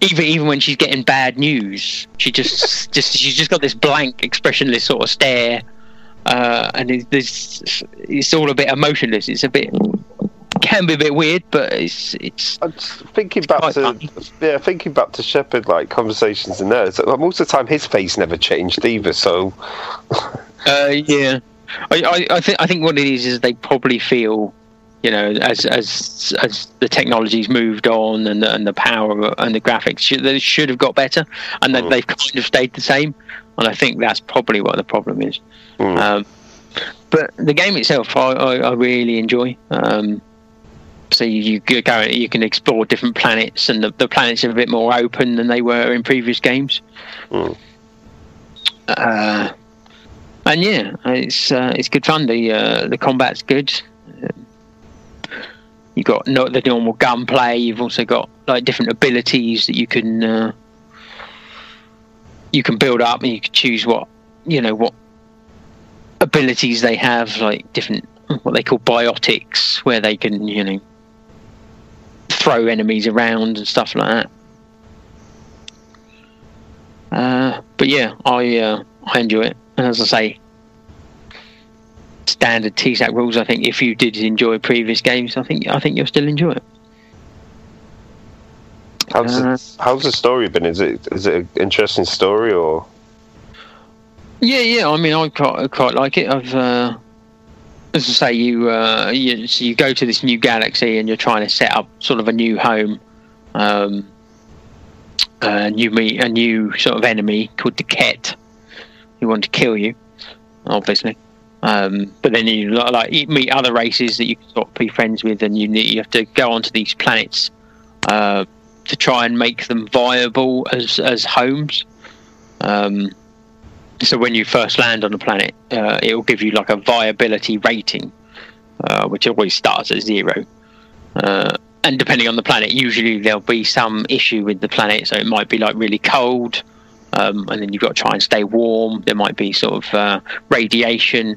S2: even even when she's getting bad news, she just [LAUGHS] just she's just got this blank, expressionless sort of stare, uh, and it's, it's it's all a bit emotionless. It's a bit can be a bit weird, but it's it's
S4: I'm thinking back to
S2: funny.
S4: yeah, thinking back to Shepard like conversations in there. So, most of the time, his face never changed either. So
S2: Uh, yeah, I, I, I think I think what it is is they probably feel, you know, as as as the technology's moved on and the, and the power and the graphics should, they should have got better, and that
S4: Mm.
S2: they've kind of stayed the same. And I think that's probably what the problem is.
S4: Mm.
S2: Um, but the game itself, I, I, I really enjoy. Um, so you, you go- you can explore different planets, and the, the planets are a bit more open than they were in previous games.
S4: Mm.
S2: Uh, and yeah, it's uh, it's good fun. The uh, the combat's good. you've got no, the normal gunplay. You've also got like different abilities that you can uh, you can build up and you can choose what you know what abilities they have, like different what they call biotics, where they can you know throw enemies around and stuff like that. Uh, but yeah, I uh, I enjoy it, and as I say, standard TPSUK rules. I think if you did enjoy previous games, I think I think you'll still enjoy it.
S4: How's
S2: Uh,
S4: the, how's the story been? Is it is it an interesting story or?
S2: Yeah, yeah. I mean, I quite, quite like it. I've, uh, as I say, you, uh, you, so you go to this new galaxy and you're trying to set up sort of a new home. Um, uh, you meet a new sort of enemy called the Kett, who want to kill you, obviously. Um, but then you like you meet other races that you can sort of be friends with, and you need, you have to go onto these planets uh, to try and make them viable as as homes. Um, so when you first land on the planet, uh, it will give you like a viability rating, uh, which always starts at zero. Uh, and depending on the planet, usually there'll be some issue with the planet. So it might be like really cold, um, and then you've got to try and stay warm. There might be sort of uh, radiation.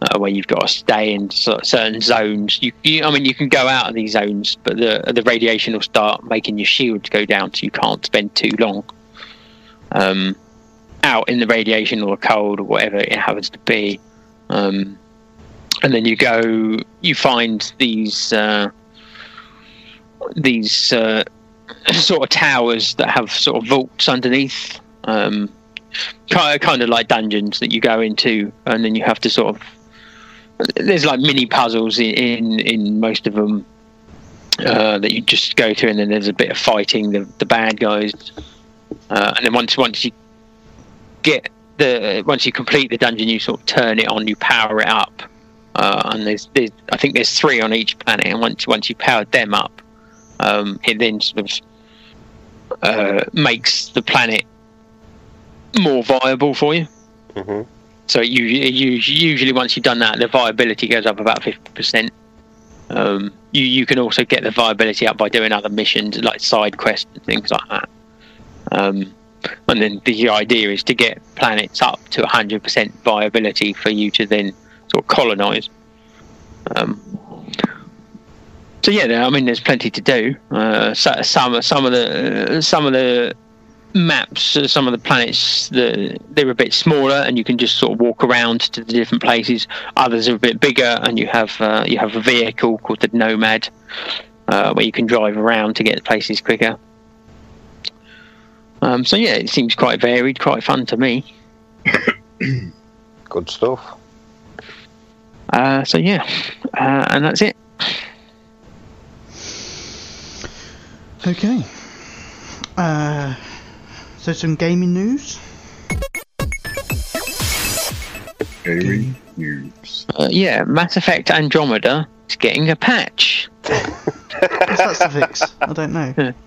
S2: Uh, where you've got to stay in certain zones. You, you, I mean, you can go out of these zones, but the the radiation will start making your shields go down, so you can't spend too long. Um, out in the radiation or the cold or whatever it happens to be. Um, and then you go, you find these uh, these uh, [LAUGHS] sort of towers that have sort of vaults underneath, um, kind of, like dungeons that you go into, and then you have to sort of. There's like mini puzzles in in, in most of them uh, that you just go through, and then there's a bit of fighting the the bad guys, uh, and then once once you get the once you complete the dungeon, you sort of turn it on, you power it up, uh, and there's, there's I think there's three on each planet, and once once you powered them up, um, it then sort of uh, makes the planet more viable for you.
S4: hmm
S2: So you, you usually once you've done that, the viability goes up about fifty percent. Um, you you can also get the viability up by doing other missions like side quests and things like that. Um, and then the idea is to get planets up to hundred percent viability for you to then sort of colonize. Um, so yeah, I mean, there's plenty to do. Uh, so, some some of the some of the maps, uh, some of the planets, the, they're a bit smaller, and you can just sort of walk around to the different places. Others are a bit bigger, and you have uh, you have a vehicle called the Nomad, uh, where you can drive around to get places quicker. Um, so yeah, it seems quite varied, quite fun to me. [COUGHS]
S4: Good stuff.
S2: Uh, so yeah, uh, and that's it.
S1: Okay. Uh, so some gaming news.
S5: Very news.
S2: Uh, yeah, Mass Effect Andromeda is getting a patch.
S1: What's that to fix? I don't know. [LAUGHS]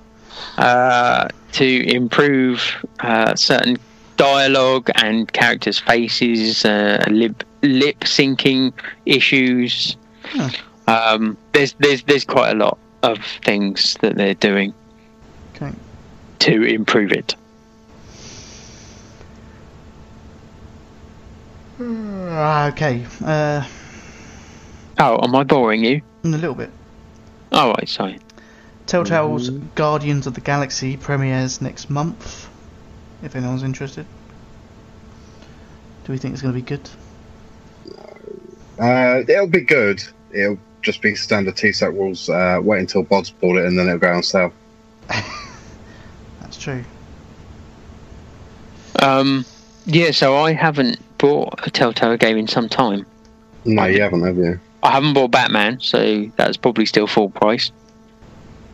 S2: uh, to improve uh, certain dialogue and characters' faces, uh, lip lip syncing issues.
S1: Huh.
S2: Um, there's there's there's quite a lot of things that they're doing
S1: Okay.
S2: to improve it.
S1: Ah, okay. Uh,
S2: Oh, am I boring you?
S1: a little bit.
S2: Oh, right, sorry.
S1: Telltale's Guardians of the Galaxy premieres next month. If anyone's interested. Do we think it's going to be good?
S5: Uh, it'll be good. It'll just be standard TPSUK rules. Uh, wait until Bod's bought it and then it'll go on sale. [LAUGHS]
S1: That's true.
S2: Um, yeah, so I haven't bought a Telltale game in some time.
S5: No, you haven't, have you?
S2: I haven't bought Batman, so that's probably still full price.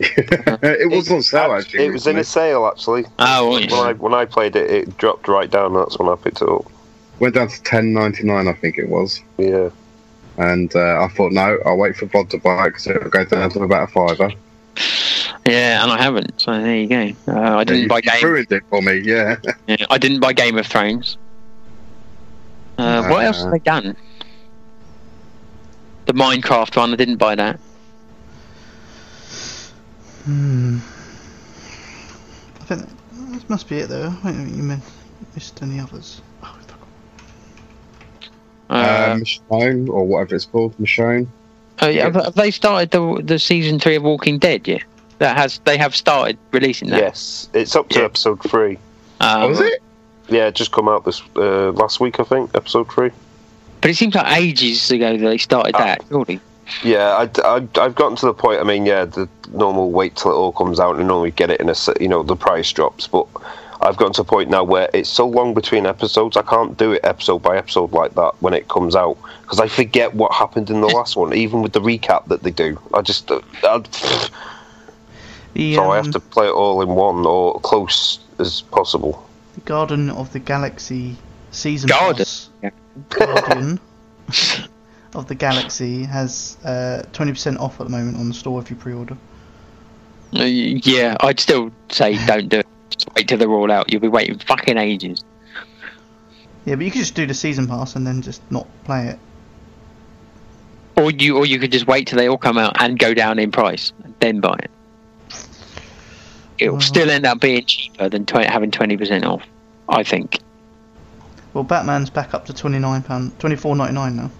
S2: [LAUGHS]
S5: it was on sale actually.
S4: It was in a sale actually.
S2: Oh,
S4: When I when I played it, it dropped right down. That's when I picked it up.
S5: Went down to ten ninety nine, I think it was.
S4: Yeah.
S5: And uh, I thought, no, I'll wait for Bod to buy it because it'll go down to about a fiver.
S2: Yeah, and I haven't. So there you go. Uh, I didn't
S5: you,
S2: buy Game.
S5: ruined it for me, yeah. [LAUGHS]
S2: Yeah, I didn't buy Game of Thrones. Uh, what else have
S5: Uh.
S2: they done? The Minecraft one. I didn't buy that.
S1: Hmm. I think this must be it though. Wait a minute, you mean missed any others? Oh, I forgot.
S2: Uh,
S3: um, Michonne, or whatever it's called, Michonne.
S2: oh, yeah, have, have they started the the season three of Walking Dead yet? That has they have started releasing that.
S4: Yes, it's up to
S2: Yeah.
S4: episode three.
S2: Um,
S3: Oh, was it?
S4: Yeah, it just come out this uh, last week, I think. Episode three.
S2: But it seems like ages ago that they started
S4: Ah.
S2: that. Surely.
S4: Yeah, I, I, I've gotten to the point. I mean, yeah, the normal wait till it all comes out and normally get it in a you know, the price drops. But I've gotten to a point now where it's so long between episodes, I can't do it episode by episode like that when it comes out because I forget what happened in the last one, even with the recap that they do. I just, uh, I,
S1: The,
S4: so I
S1: um,
S4: have to play it all in one or close as possible.
S1: the Garden of the Galaxy season
S2: Garden?
S1: pass.
S2: Yeah.
S1: Guardian [LAUGHS] of the Galaxy has uh, 20% off at the moment on the store if you pre-order.
S2: Uh, Yeah, I'd still say don't do it. Just wait till they're all out. You'll be waiting fucking ages.
S1: Yeah, but you could just do the season pass and then just not play it.
S2: Or you, or you could just wait till they all come out and go down in price, and then buy it. It'll
S1: Well-
S2: still end up being cheaper than 20, having twenty percent off. I think.
S1: Well, Batman's back up to twenty-nine pound, twenty-four ninety-nine now.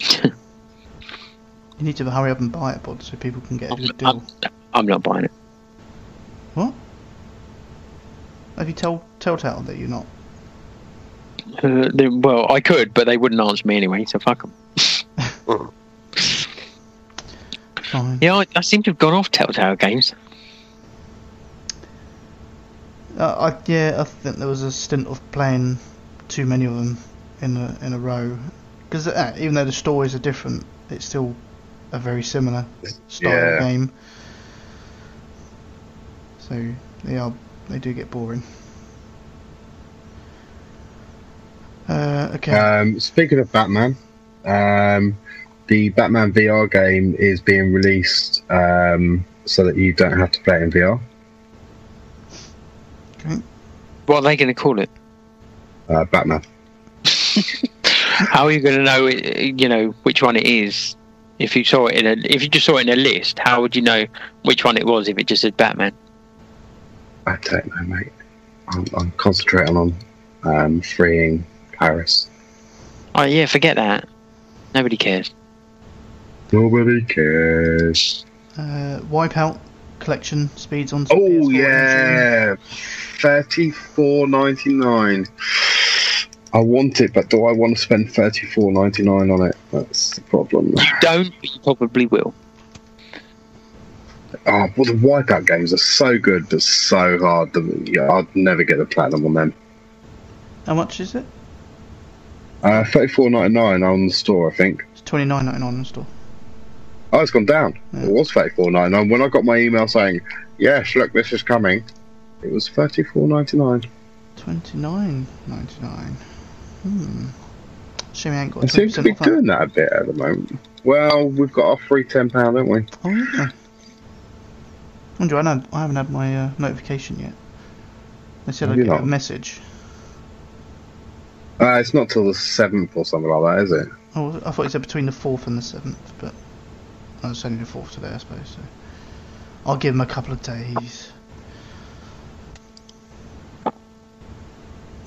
S1: You need to hurry up and buy it, Bod, so people can get a good deal.
S2: I'm, I'm not buying it.
S1: What? Have you told Telltale that you're not?
S2: Uh, they- well, I could, but they wouldn't answer me anyway, so fuck them.
S1: Fine.
S2: Yeah, I, I seem to have gone off Telltale games.
S1: Uh, I, yeah, I think there was a stint of playing too many of them in a in a row. Because uh, even though the stories are different, it's still a very similar style
S3: Yeah.
S1: of game. So they are they do get boring. Uh, okay.
S3: Um, speaking of Batman, um, the Batman VR game is being released um, so that you don't have to play it in VR.
S1: okay.
S2: What are they going to call it?
S3: Uh, Batman. [LAUGHS]
S2: How are you going to know, you know, which one it is? If you saw it in a, if you just saw it in a list, how would you know which one it was if it just said Batman?
S3: I don't know, mate. I'm, I'm concentrating on um, freeing Paris.
S2: Oh yeah, forget that. Nobody cares.
S3: Nobody cares.
S1: Uh, Wipeout collection speeds on.
S3: Oh
S1: PS4
S3: yeah, thirty four ninety nine. I want it, but do I want to spend thirty four ninety nine on it? That's the problem.
S2: You don't, but you probably will.
S3: Oh, well, the Wipeout games are so good, but so hard. The, yeah, I'd never get the platinum on them.
S1: How much is it?
S3: Uh, thirty four ninety nine on the store, I think.
S1: It's twenty nine ninety nine on the store.
S3: Oh, it's gone down.
S1: Yeah.
S3: It was thirty four ninety nine when I got my email saying, "Yes, look, this is coming." It was thirty four ninety nine.
S1: Twenty nine ninety nine. Hmm. Shame I ain't got
S3: I seem
S1: twenty
S3: to be
S1: off.
S3: doing that a bit at the moment. Well, we've got our free ten pound, haven't we?
S1: Oh yeah. Andrew, I, haven't- I haven't had my uh, notification yet. They said I'd
S3: you
S1: get a message.
S3: Uh, it's not till the seventh or something like that, is it?
S1: Oh, I thought it said between the fourth and the seventh, but oh, it's only the fourth today, I suppose. So I'll give him a couple of days.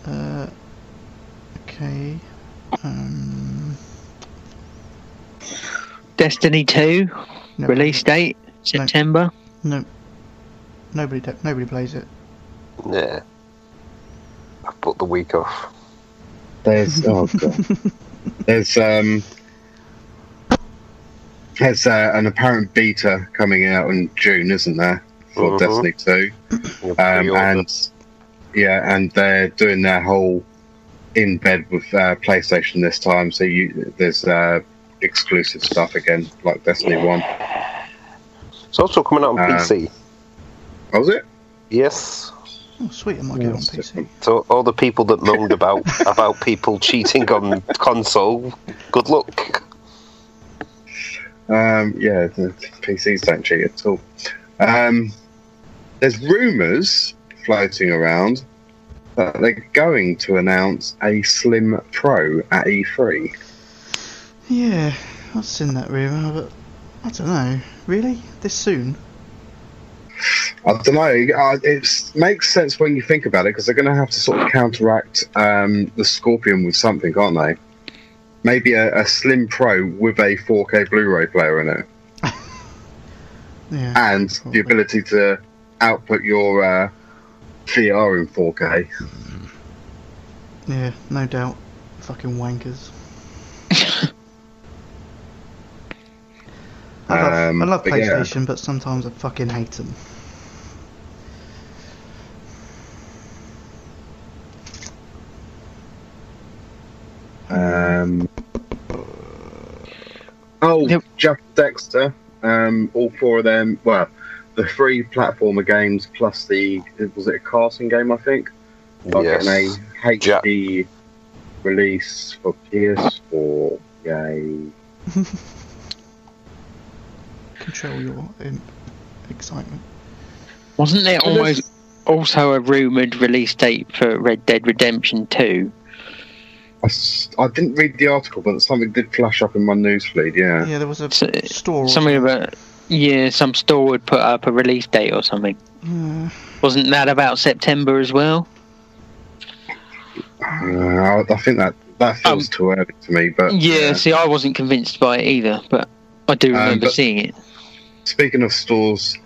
S1: Uh, okay. Um,
S2: Destiny Two
S1: no,
S2: release date September.
S1: No. Nobody, ta- nobody plays it.
S4: Yeah. I've put the week off.
S3: There's [LAUGHS] oh god. There's um. There's uh, an apparent beta coming out in June, isn't there, for
S4: Mhm.
S3: Destiny Two? Um, and yeah, and they're doing their whole in bed with uh, PlayStation this time. So you there's uh, exclusive stuff again, like Destiny One.
S4: It's also coming out on
S3: Uh,
S4: PC.
S3: Oh, was it?
S4: Yes.
S1: Oh, sweet! I might get on PC.
S4: So all the people that moaned about [LAUGHS] about people cheating on console, good luck.
S3: Um, yeah, the PCs don't cheat at all. Um, there's rumours floating around that they're going to announce a Slim Pro at E E3.
S1: Yeah, I've seen that rumor, but I don't know. Really, this soon?
S3: I don't know. It makes sense when you think about it because they're going to have to sort of counteract um, the Scorpion with something, aren't they? Maybe a, a Slim Pro with a 4K Blu-ray player in it, [LAUGHS]
S1: Yeah.
S3: and the ability to output your uh, VR in 4K.
S1: Yeah, no doubt. Fucking wankers. I love,
S3: Um,
S1: I love
S3: but yeah.
S1: PlayStation, but sometimes I fucking hate them.
S3: Um, oh,
S2: Yep.
S3: Jak Daxter. Um, all four of them. Well, the three platformer games plus the was it a casting game? I think. Are
S4: Yes.
S3: getting a HD release for PS4. Yay! [LAUGHS]
S1: Control your um, excitement.
S2: Wasn't there
S3: Well,
S2: almost also a rumoured release date for Red Dead Redemption 2?
S3: I, s- I didn't read the article, but something did flash up in my newsfeed. Yeah.
S1: Yeah, there was a
S2: So-
S1: store. or
S2: Something about, yeah, some store would put up a release date or something.
S1: Yeah.
S2: Wasn't that about September as well?
S3: Uh, I, I think that that feels
S2: Um,
S3: too early to me. But
S2: Yeah, see, I wasn't convinced by it either, but I do
S3: Um,
S2: remember
S3: but-
S2: seeing it.
S3: Speaking of stores,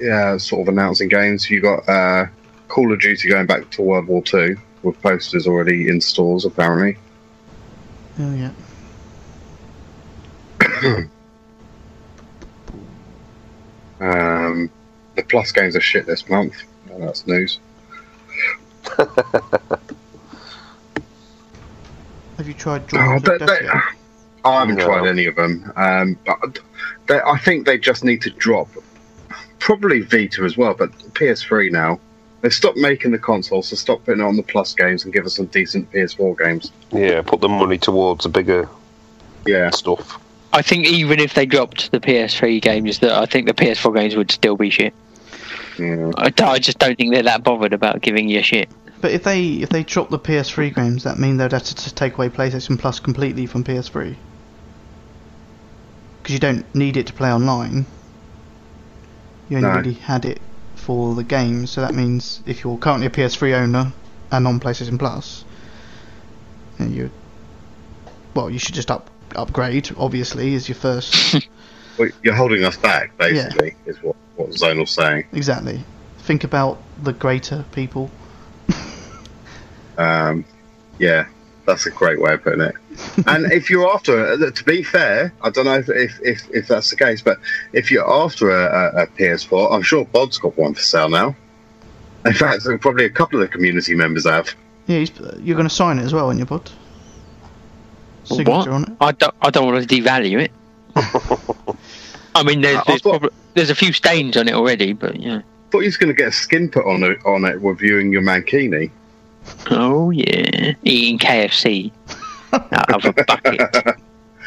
S3: yeah, sort of announcing games, you got uh, Call of Duty going back to World War Two with posters already in stores apparently.
S1: Oh yeah. [CLEARS THROAT]
S3: Um, the Plus games are shit this month. That's news. [LAUGHS]
S1: Have you tried
S3: Oh, they- they- I haven't
S4: No.
S3: tried any of them, um, but they, I think they just need to drop probably Vita as well, but PS3 now. They've stopped making the console, so stop putting it on the Plus games and give us some decent PS4 games.
S4: Yeah, put the money towards the bigger
S3: Yeah,
S4: stuff.
S2: I think even if they dropped the PS3 games, that I think the PS4 games would still be shit.
S3: Yeah.
S2: I, I just don't think they're that bothered about giving you shit.
S1: But if they if they drop the PS3 games, that mean they'd have to t- take away PlayStation Plus completely from PS3. Because you don't need it to play online. You only
S3: No.
S1: really had it for the games, so that means if you're currently a PS3 owner and on PlayStation Plus, then you well, you should just up upgrade. Obviously, is your first [LAUGHS]
S3: Well, you're holding us back, basically, is what, what Zonal's saying.
S1: exactly. Think about the greater people.
S3: Um, yeah, that's a great way of putting it. [LAUGHS] and if you're after, uh, to be fair, I don't know if, if, if, if that's the case, but if you're after a, a, a PS4, I'm sure Bod's got one for sale now. In fact, probably a couple of the community members have.
S1: Yeah, he's, you're going to sign it as well in your pod. Signature
S2: What?
S1: on it.
S2: I don't, I don't want to devalue it. [LAUGHS] I mean, there's
S3: uh,
S2: there's,
S3: I've
S2: probably, there's a few stains on it already, but yeah.
S3: thought you was going to get a skin put on it, on it reviewing your Mankini.
S2: Oh yeah, eating KFC out of a bucket.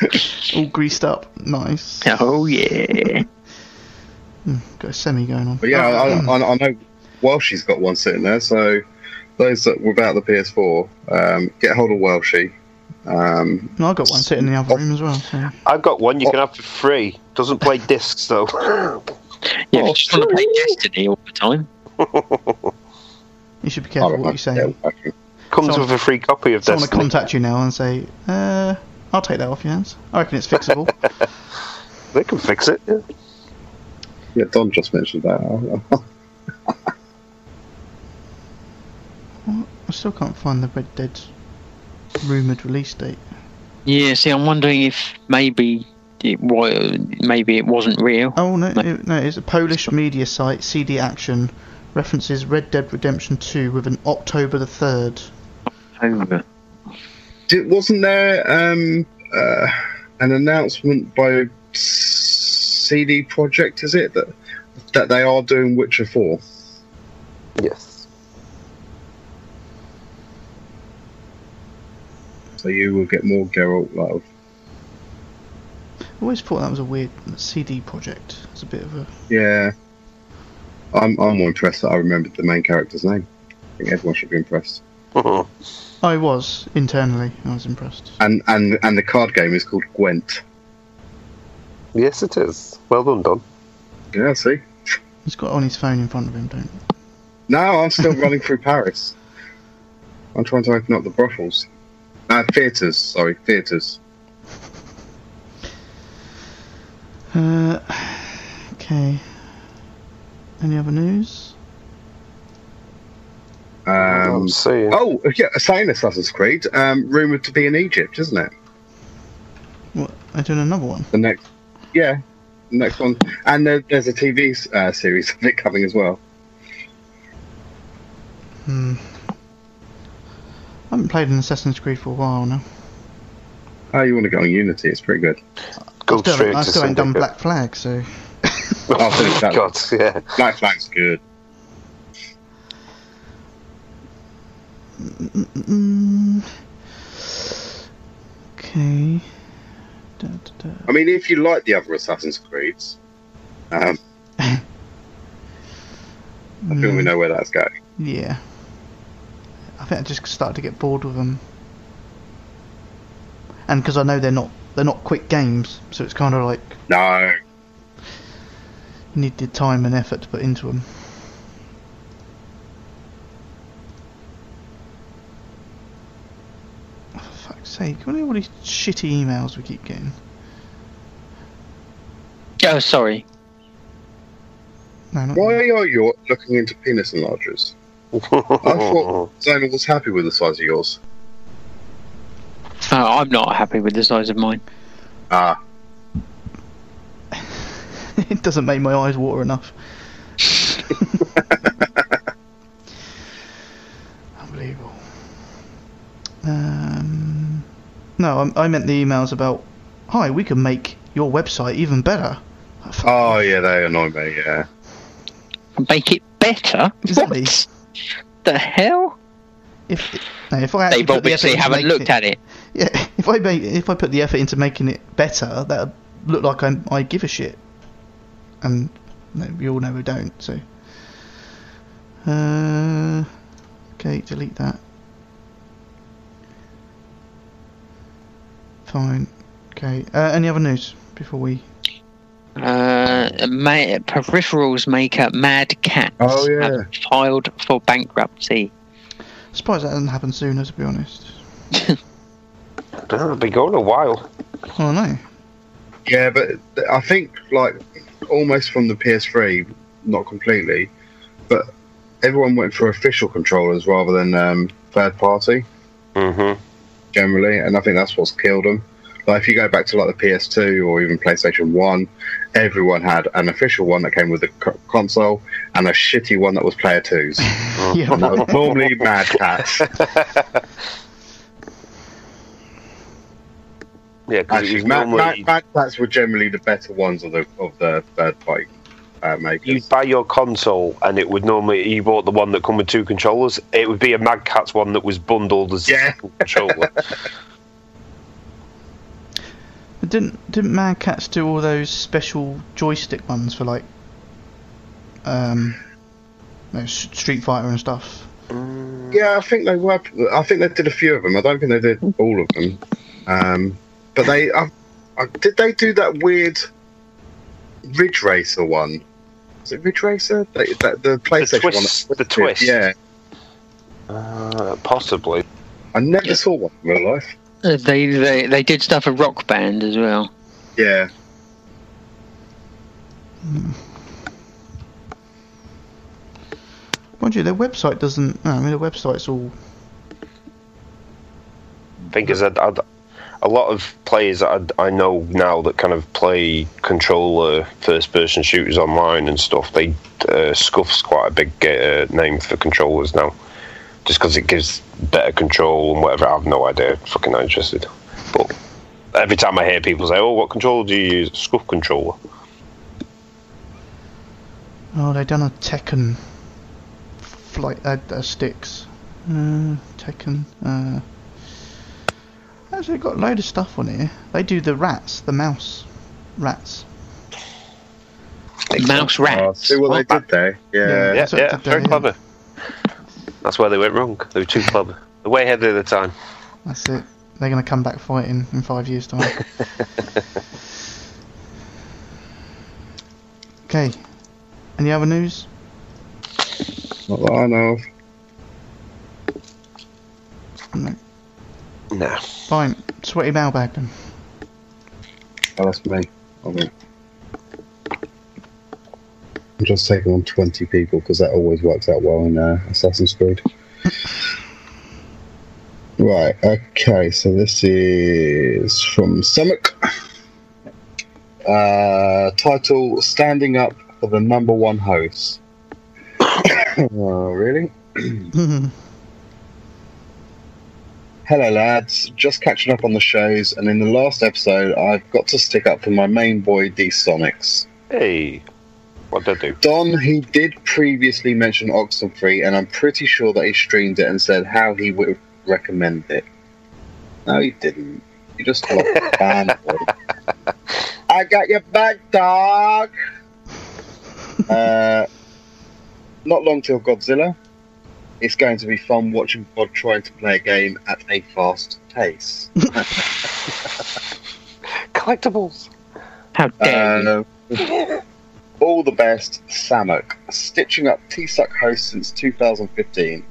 S2: [LAUGHS]
S1: All greased up. Nice.
S2: Oh yeah.
S1: Hmm, got a semi going on.
S3: But yeah, oh, I, I, hmm. I know Welshie's got one sitting there, so those that without the PS4, um, get hold of Welshie. Um,
S1: No, I got one sitting in the other room as well. So.
S4: I've got one you can have for free. Doesn't play discs though. [LAUGHS]
S2: Yeah, if
S3: Oh,
S2: you just want to play Destiny all the time.
S1: You should be careful what you say.
S3: I
S4: Comes
S1: Someone-
S4: with a free copy of
S1: Someone to contact you now and say, uh, I'll take that off your hands. I reckon it's fixable. [LAUGHS]
S4: They can fix it. Yeah.
S3: yeah, Don just mentioned that.
S1: I still can't find the Red Dead rumoured release date.
S2: Yeah, see, I'm wondering if maybe it was, maybe it wasn't real.
S1: Oh, no,
S2: No.
S1: it, no, it's a Polish media site, CD Action, references Red Dead Redemption 2 with an October the 3rd.
S2: Over.
S3: Did, wasn't there um, uh, an announcement by CD Projekt? Is it that that they are doing Witcher Four?
S4: Yes.
S3: So you will get more Geralt love.
S1: I always thought that was a weird CD Projekt. It's a bit of a.
S3: Yeah, I'm I'm more impressed that I remembered the main character's name. I think everyone should be impressed. Mm-hmm.
S1: Oh, I was, internally, I was impressed.
S3: And and and the card game is called Gwent.
S4: yes, it is. Well done, Don.
S3: Yeah, see.
S1: He's got on his phone in front of him, don't
S3: No, I'm still [LAUGHS] running through Paris. I'm trying to open up the brothels. Uh, theatres, sorry, theatres.
S1: Uh, okay. Any other news?
S3: Um,
S4: I'm seeing.
S3: oh, yeah, saying Assassin's Creed, um, rumoured to be in Egypt, isn't it?
S1: What? They're doing another one.
S3: The next, yeah, the next one. And there, there's a TV uh, series [LAUGHS] of it coming as well.
S1: Hmm. I haven't played an Assassin's Creed for a while now.
S3: Oh, you want to go on Unity? It's pretty good.
S4: Go
S1: I still,
S4: straight
S1: I
S4: to
S1: still ain't done
S4: Syndicate.
S1: Black Flag, so [LAUGHS]
S3: I'll finish.
S4: God, yeah.
S3: Black Flag's good.
S1: Okay. Da, da, da.
S3: I mean, if you like the other Assassin's Creeds, um, [LAUGHS] I think we
S1: Mm,
S3: know where that's going.
S1: Yeah. I think I just started to get bored with them, and because I know they're not they're not quick games, so it's kind of like
S3: No,
S1: you need the time and effort to put into them. Oh, for fuck's sake, what are all these shitty emails we keep getting?
S2: Oh, sorry.
S1: No, not
S3: why are you looking into penis enlargers? I thought Zonal was happy with the size of yours.
S2: Oh, I'm not happy with the size of mine.
S3: Ah, [LAUGHS]
S1: it doesn't make my eyes water enough. [LAUGHS] Unbelievable. Um, no, I, I meant the emails about, hi, we can make your website even better. Oh,
S3: oh yeah, they annoy me. Yeah,
S2: Make it better?
S1: Exactly.
S2: What the hell?
S1: If if I
S2: They've
S1: put the
S2: obviously haven't looked
S1: it,
S2: at it.
S1: Yeah, if I make, if I put the effort into making it better, that would look like I'm, I give a shit, and no, we all know we don't. So, uh, okay, delete that. Fine. Okay. Uh, any other news before we?
S2: Uh, ma- peripherals maker Mad Catz
S3: Oh, yeah.
S2: have filed for bankruptcy.
S1: Surprised that hasn't happened sooner, to be honest.
S4: It'll be going a while.
S1: Oh no.
S3: yeah, but I think like almost from the PS3, not completely, but everyone went for official controllers rather than um, third party
S4: Mm-hmm.
S3: generally, and I think that's what's killed them. Like if you go back to like the PS2 or even PlayStation One, everyone had an official one that came with the co- console and a shitty one that was player twos. [LAUGHS]
S1: yeah.
S3: And that was normally Mad Catz. [LAUGHS]
S4: Yeah, because it
S3: Actually,
S4: was
S3: Mad,
S4: normally
S3: Mad, Mad Catz were generally the better ones of the of the third party uh, makers.
S4: you'd buy your console and it would normally you bought the one that come with two controllers. It would be a Mad Catz one that was bundled as
S3: Yeah.
S4: a controller. [LAUGHS]
S1: But Didn't didn't Mad Catz do all those special joystick ones for like um no, S- Street Fighter and stuff?
S3: Yeah, I think they were. I think they did a few of them. I don't think they did all of them. Um, but they uh, uh, did. They do that weird Ridge Racer one. Is it Ridge Racer? They, that, the PlayStation
S4: twist-
S3: one.
S4: the twist.
S3: Yeah,
S4: uh, possibly.
S3: I never
S2: Yeah.
S3: saw one in real life.
S2: Uh, they, they they did stuff for Rock Band as well.
S3: Yeah,
S1: Mind you, their website doesn't. no, I mean, their website's all.
S4: I think is that I'd- a lot of players that I, I know now that kind of play controller first-person shooters online and stuff. They uh, Scuf's quite a big uh, name for controllers now, just because it gives better control and whatever. I have no idea. Fucking not interested. But every time I hear people say, "Oh, what controller do you use?" Scuf controller.
S1: Oh, they done a Tekken flight uh, uh, sticks. Uh, Tekken. Uh, actually, got a load of stuff on here. They do the rats, the mouse rats.
S2: Mouse
S3: Oh,
S2: Rats.
S3: see what they did there. Yeah,
S1: Yeah.
S4: Yeah, yeah, very clever. That's where they went wrong. They were too clever. They're way ahead of the time.
S1: That's it. They're gonna come back fighting in five years' time. [LAUGHS] okay. Any other news?
S3: Not that I know of.
S1: No.
S4: No.
S1: Fine. Sweaty mailbag then.
S3: Oh, that's me. I think. I'm just taking on 20 people because that always works out well in uh, Assassin's Creed. right, okay, so this is from Summit. Uh, title Standing Up for the Number One Host. [COUGHS] oh, really? [LAUGHS] Hello, lads. Just catching up on the shows, and in the last episode, I've got to stick up for my main boy, D Sonics.
S4: Hey. What did I do?
S3: Don, he did previously mention Oxenfree, and I'm pretty sure that he streamed it and said how he would recommend it. No, he didn't. He just got a fanboy. [LAUGHS] I got your back, dog. Uh, not long till Godzilla. It's going to be fun watching Bod trying to play a game at a fast pace. [LAUGHS]
S4: Collectibles.
S2: How dare you? [LAUGHS]
S3: All the best, Samok. Stitching up T-Suck host since 2015.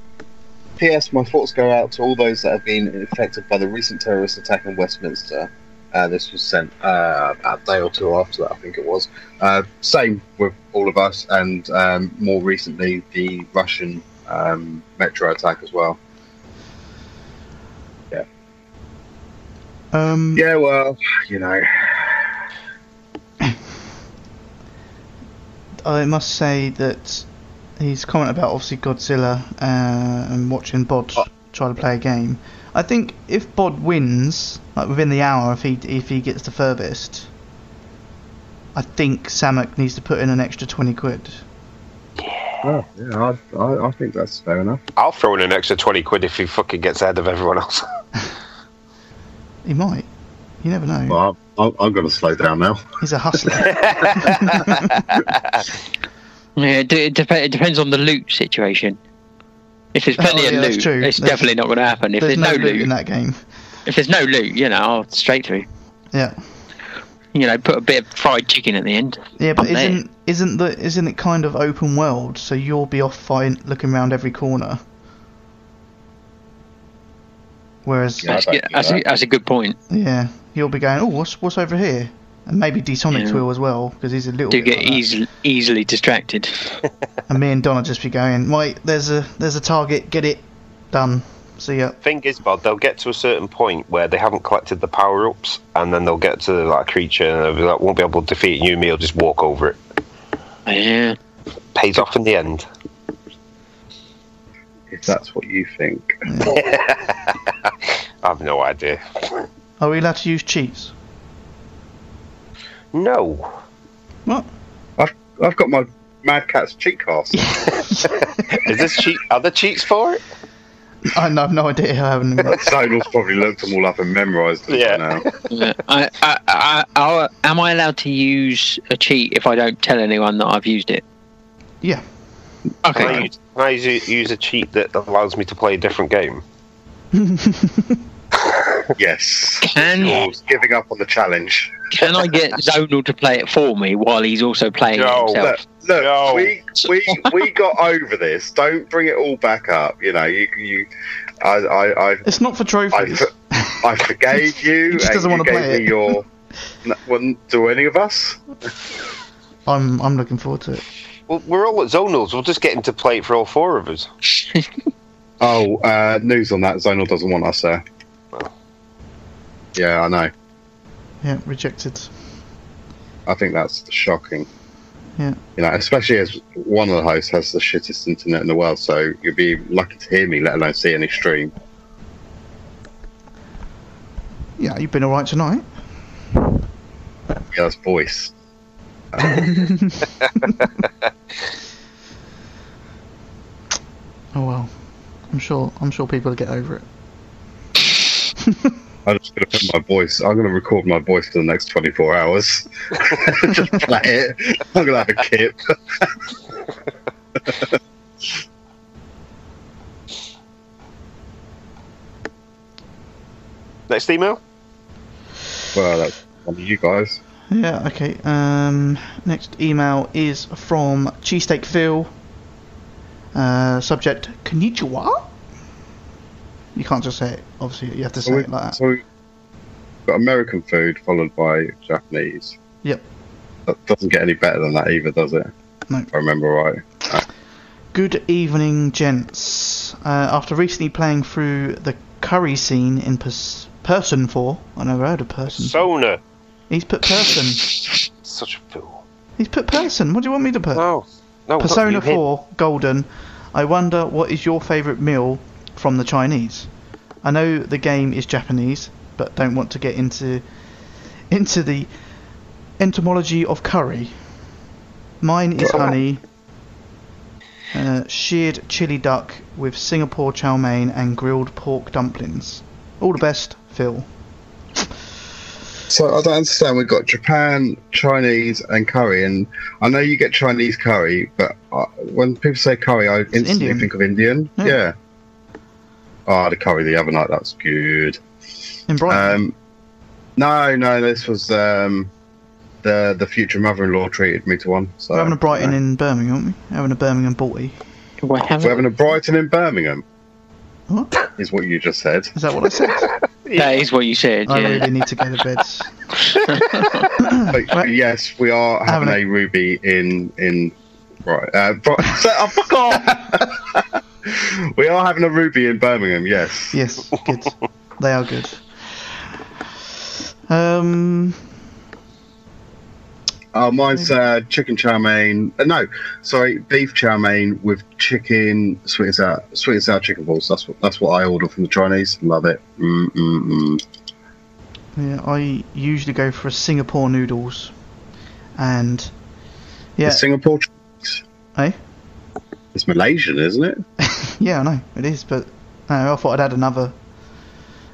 S3: P.S. My thoughts go out to all those that have been affected by the recent terrorist attack in Westminster. Uh, this was sent uh, a day or two after that, I think it was. Uh, same with all of us, and um, more recently, the Russian um, metro attack as well. Yeah.
S1: Um,
S3: Yeah, well, you know.
S1: I must say that his comment about obviously Godzilla uh, and watching Bod try to play a game. I think if Bod wins, like within the hour, if he if he gets the furthest, I think Samak needs to put in an extra twenty quid.
S3: Oh, yeah, I, I, I think that's fair enough.
S4: I'll throw in an extra 20 quid if he fucking gets ahead of everyone else. [LAUGHS]
S1: He might. You never know.
S3: Well, I'm, I'm going to slow down now.
S1: He's a hustler. [LAUGHS]
S2: Yeah, it, de- it, dep- it depends on the loot situation. If there's plenty
S1: Oh,
S2: of
S1: yeah, that's
S2: loot,
S1: true.
S2: it's
S1: There's-
S2: definitely not going to happen. If
S1: There's
S2: there's,
S1: no
S2: no,
S1: loot
S2: loot,
S1: in that game.
S2: if there's no loot, you know, I'll straight through.
S1: Yeah.
S2: You know, put a bit of fried chicken at the end.
S1: Yeah, but
S2: I'm there.
S1: isn't isn't the isn't it kind of open world? So you'll be off fine looking around every corner. Whereas
S3: Yeah.
S2: That's,
S3: I
S2: yeah, that's, a, that's a good point.
S1: Yeah, you'll be going. Oh, what's what's over here? And maybe D-Sonic
S2: Yeah.
S1: will as well because he's a little.
S2: Do
S1: bit
S2: get
S1: like
S2: easily easily distracted.
S1: And me and Donna just be going. Right, there's a there's a target. Get it done. See ya.
S4: Thing is, Bod, they'll get to a certain point where they haven't collected the power ups, and then they'll get to like a creature and they'll be like, won't be able to defeat you and me will just walk over it.
S2: Yeah.
S4: Pays off in the end.
S3: If that's what you think. [LAUGHS]
S4: I have no idea.
S1: Are we allowed to use cheats?
S4: No.
S1: What?
S3: I've I've got my Mad Catz cheat cast. [LAUGHS]
S4: Is this cheat? Are there cheats for it?
S1: I I've no idea. I haven't. even-
S3: Zonal's probably looked them all up and memorised them
S4: Yeah.
S3: now.
S2: Yeah. I, I, I, I, am I allowed to use a cheat if I don't tell anyone that I've used it?
S1: Yeah.
S2: Okay.
S4: Can I, use, can I use, use a cheat that allows me to play a different game? [LAUGHS]
S3: Yes.
S2: Can
S3: Jules giving up on the challenge.
S2: can I get [LAUGHS] Zonal to play it for me while he's also playing
S4: No.
S2: it himself?
S3: Look, look,
S4: No.
S3: we we [LAUGHS] we got over this. Don't bring it all back up. You know, you you. I I I,
S1: It's not for
S3: I,
S1: trophies. [LAUGHS]
S3: for- I forgave you,
S1: He just doesn't wanna play it.
S3: your. No, well, do any of us?
S1: I'm I'm looking forward to it.
S4: Well, we're all at zonals. We'll just get him to play it for all four of us.
S3: Oh, uh, news on that. Zonal doesn't want us there.
S4: Well.
S3: Yeah, I know.
S1: Yeah, rejected.
S3: I think that's shocking.
S1: Yeah.
S3: You know, especially as one of the hosts has the shittest internet in the world, so you'd be lucky to hear me, let alone see any stream.
S1: Yeah, you've been alright tonight.
S3: Yeah, that's voice. [LAUGHS]
S1: Oh well. I'm sure I'm sure people will get over it. [LAUGHS]
S3: I'm just going to put my voice. I'm going to record my voice for the next 24 hours. [LAUGHS] just play it. I'm going to have a kip. [LAUGHS]
S4: Next email.
S3: Well, that's one of you guys.
S1: Yeah, okay. Um, next email is from Cheesesteak Phil. Uh, subject Konnichiwa? You can't just say it, obviously, you have to say
S3: So,
S1: it like that.
S3: so we've got American food followed by Japanese.
S1: Yep.
S3: That doesn't get any better than that either, does it?
S1: No.
S3: If I remember right.
S1: Good evening, gents. Uh, after recently playing through the curry scene in pers- Person 4, I never heard of Person.
S4: Sona.
S1: He's put Person. [LAUGHS]
S4: Such a fool.
S1: He's put Person. What do you want me to put?
S4: No. No,
S1: Persona 4 Golden. I wonder what is your favourite meal from the Chinese? I know the game is Japanese, but don't want to get into into the entomology of curry. Mine is honey, uh, sheared chili duck with Singapore chow mein and grilled pork dumplings. All the best, Phil.
S3: So I don't understand. We've got Japan, Chinese, and curry, and I know you get Chinese curry, but uh, when people say curry, I instantly
S1: Indian.
S3: think of Indian.
S1: Yeah.
S3: Yeah. Oh, the curry the other night that was good.
S1: In Brighton.
S3: Um, no, no, this was um, the the future mother-in-law treated me to one. So
S1: We're having a Brighton
S3: yeah.
S1: in Birmingham, aren't we? Having a Birmingham Balti.
S2: We're having,
S3: We're having a Brighton in Birmingham.
S1: What?
S3: Is what you just said.
S1: Is that what I said? [LAUGHS]
S2: that is what you said,
S1: I
S2: yeah.
S1: really need to go to bed. [LAUGHS]
S3: But
S1: Right.
S3: yes, we are having
S1: Having
S3: a ruby in in right. Uh, Bri- [LAUGHS] oh, fuck off! [LAUGHS] we are having a ruby in Birmingham. Yes.
S1: Yes, good. they are good. Um,
S3: Oh, mine's uh, chicken chow mein. Uh, no, sorry, beef chow mein with chicken sweet and sour, sweet and sour chicken balls. That's what that's what I order from the Chinese. Love it. Mm mm mm.
S1: yeah, I usually go for Singapore noodles, and
S3: The
S1: yeah,
S3: Singapore. Chinese.
S1: Eh?
S3: It's Malaysian, isn't it? [LAUGHS]
S1: yeah, I know it is, but no, I thought I'd add another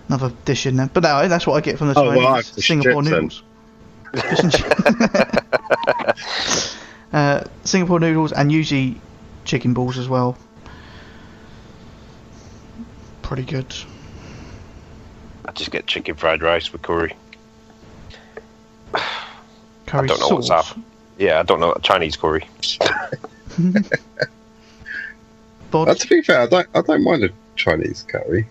S1: another dish in there. But no, that's what I get from the
S3: Oh,
S1: Chinese
S3: right, fish and
S1: Singapore
S3: chips
S1: noodles. Fish and chi- uh, Singapore noodles and usually chicken balls as well. Pretty good.
S4: I just get chicken fried rice with curry. [SIGHS]
S1: Curry
S4: I don't know what's up. Yeah, I don't know Chinese curry. [LAUGHS] [LAUGHS]
S1: Bod,
S3: Uh, to be fair, I don't I don't mind a Chinese curry.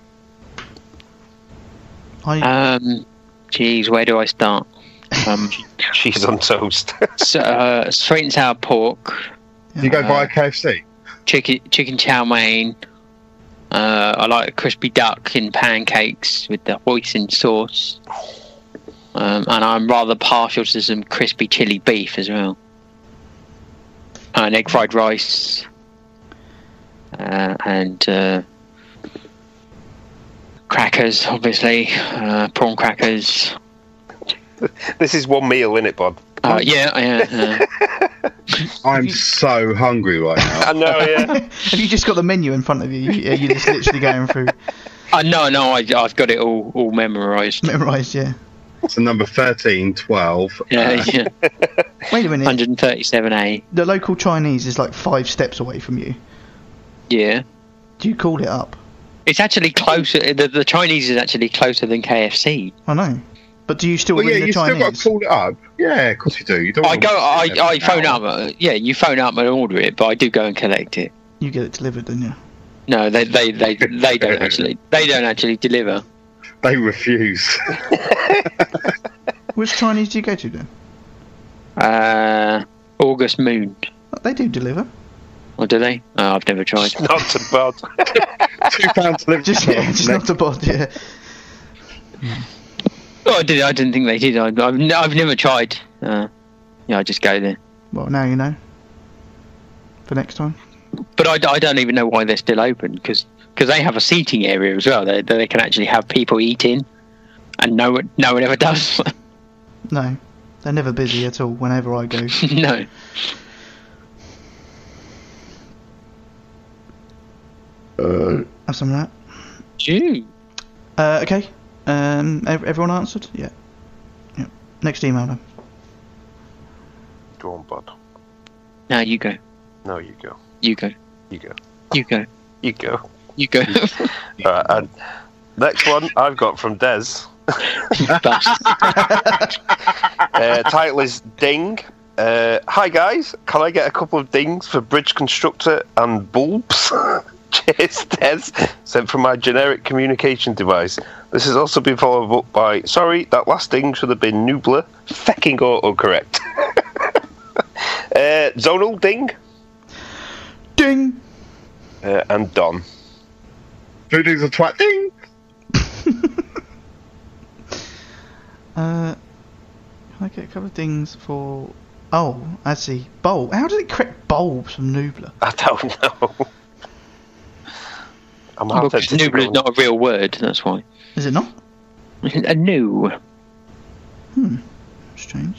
S1: I,
S2: Um, geez, where do I start? Um, [LAUGHS]
S4: Cheese on toast. [LAUGHS]
S2: so, uh, sweet and sour pork,
S3: you go
S2: Uh,
S3: buy a KFC?
S2: chicken chicken chow mein. Uh, I like crispy duck in pancakes with the hoisin sauce. Um, and I'm rather partial to some crispy chili beef as well. And egg fried rice. Uh, and uh, crackers, obviously. Uh, prawn crackers.
S4: this is one meal, in it, Bob?
S2: Uh, yeah, yeah. Uh, [LAUGHS]
S3: I'm so hungry right now.
S4: I know, yeah. [LAUGHS]
S1: have you just got the menu in front of you? You- You're just literally going through,
S2: uh, no, no, I, I've got it all, all memorised.
S1: memorised. Yeah.
S3: so number 13, 12.
S2: Yeah,
S3: uh,
S2: yeah.
S1: Wait a minute.
S2: 137A.
S1: The local Chinese is like five steps away from you.
S2: Yeah.
S1: Do you call it up?
S2: It's actually closer. The, the Chinese is actually closer than KFC.
S1: I know. But do you still
S3: well,
S1: ring
S3: yeah,
S1: the
S3: you still got
S1: Chinese?
S3: to call it up. Yeah, of course you do. You don't
S2: I go. I, I phone
S3: hour.
S2: up. uh, Yeah, you phone up and order it, but I do go and collect it.
S1: You get it delivered, don't you?
S2: No, they they, they, they don't [LAUGHS] actually. They don't actually deliver.
S3: They refuse. [LAUGHS]
S1: Which Chinese do you go to then?
S2: Uh, August Moon.
S1: They do deliver.
S2: Or do they? Oh, I've never tried.
S4: Not to Bod. [LAUGHS]
S3: Two pounds delivery
S1: Just yeah, just not a bod. Yeah.
S2: Oh, I did. I didn't think they did. I, I've, n- I've never tried. Uh, yeah, I just go there.
S1: Well, now you know. For next time.
S2: But I, I don't even know why they're still open because they have a seating area as well. They they can actually have people eat in, and no one no one ever [LAUGHS] does.
S1: No, they're never busy at all. Whenever I go. [LAUGHS]
S2: no.
S1: Have some of that.
S2: Gee.
S1: Uh, okay. Um, everyone answered? Yeah. Yeah. Next email then.
S4: Go on, Bod.
S2: No, you go.
S4: No, you go.
S2: You go.
S4: You go.
S2: You go.
S4: You go.
S2: You go. [LAUGHS]
S4: Alright, and next one I've got from Des.
S2: Bust. [LAUGHS]
S4: Uh, title is Ding. Uh, hi guys, can I get a couple of dings for bridge constructor and bulbs? [LAUGHS] Cheers, Des. [LAUGHS] Sent from my generic communication device. This has also been followed up by sorry, that last ding should have been Nubler. Fecking autocorrect. [LAUGHS] uh, Zonal Ding
S1: Ding.
S4: uh, and Don.
S3: Voodoo's a twat. Ding. [LAUGHS]
S1: Uh, can I get a couple of dings for? Oh, I see. Bulb. How does it correct bulbs from Nubler?
S4: I don't know. I'm
S2: Well,
S4: happy
S2: 'cause Nubler is not a real word, that's why.
S1: Is it not?
S2: A new. Hmm.
S1: Strange.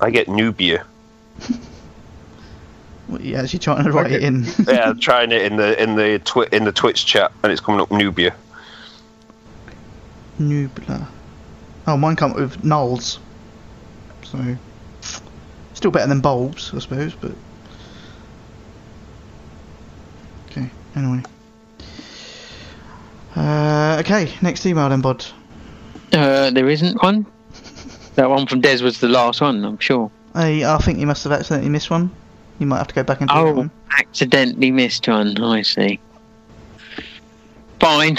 S4: I get Nubia.
S1: What, you actually trying to write it in? [LAUGHS]
S4: Yeah, I'm trying it in the in the twi- in the Twitch chat, and it's coming up Nubia.
S1: Nubla. Oh, mine come up with nulls. So, still better than bulbs, I suppose. But okay. Anyway. Uh, okay. Next email then, Bod.
S2: Uh, there isn't one. [LAUGHS] That one from Des was the last one, I'm sure.
S1: I, I think you must have accidentally missed one. You might have to go back and do that
S2: Oh,
S1: one.
S2: accidentally missed one. I see. Fine.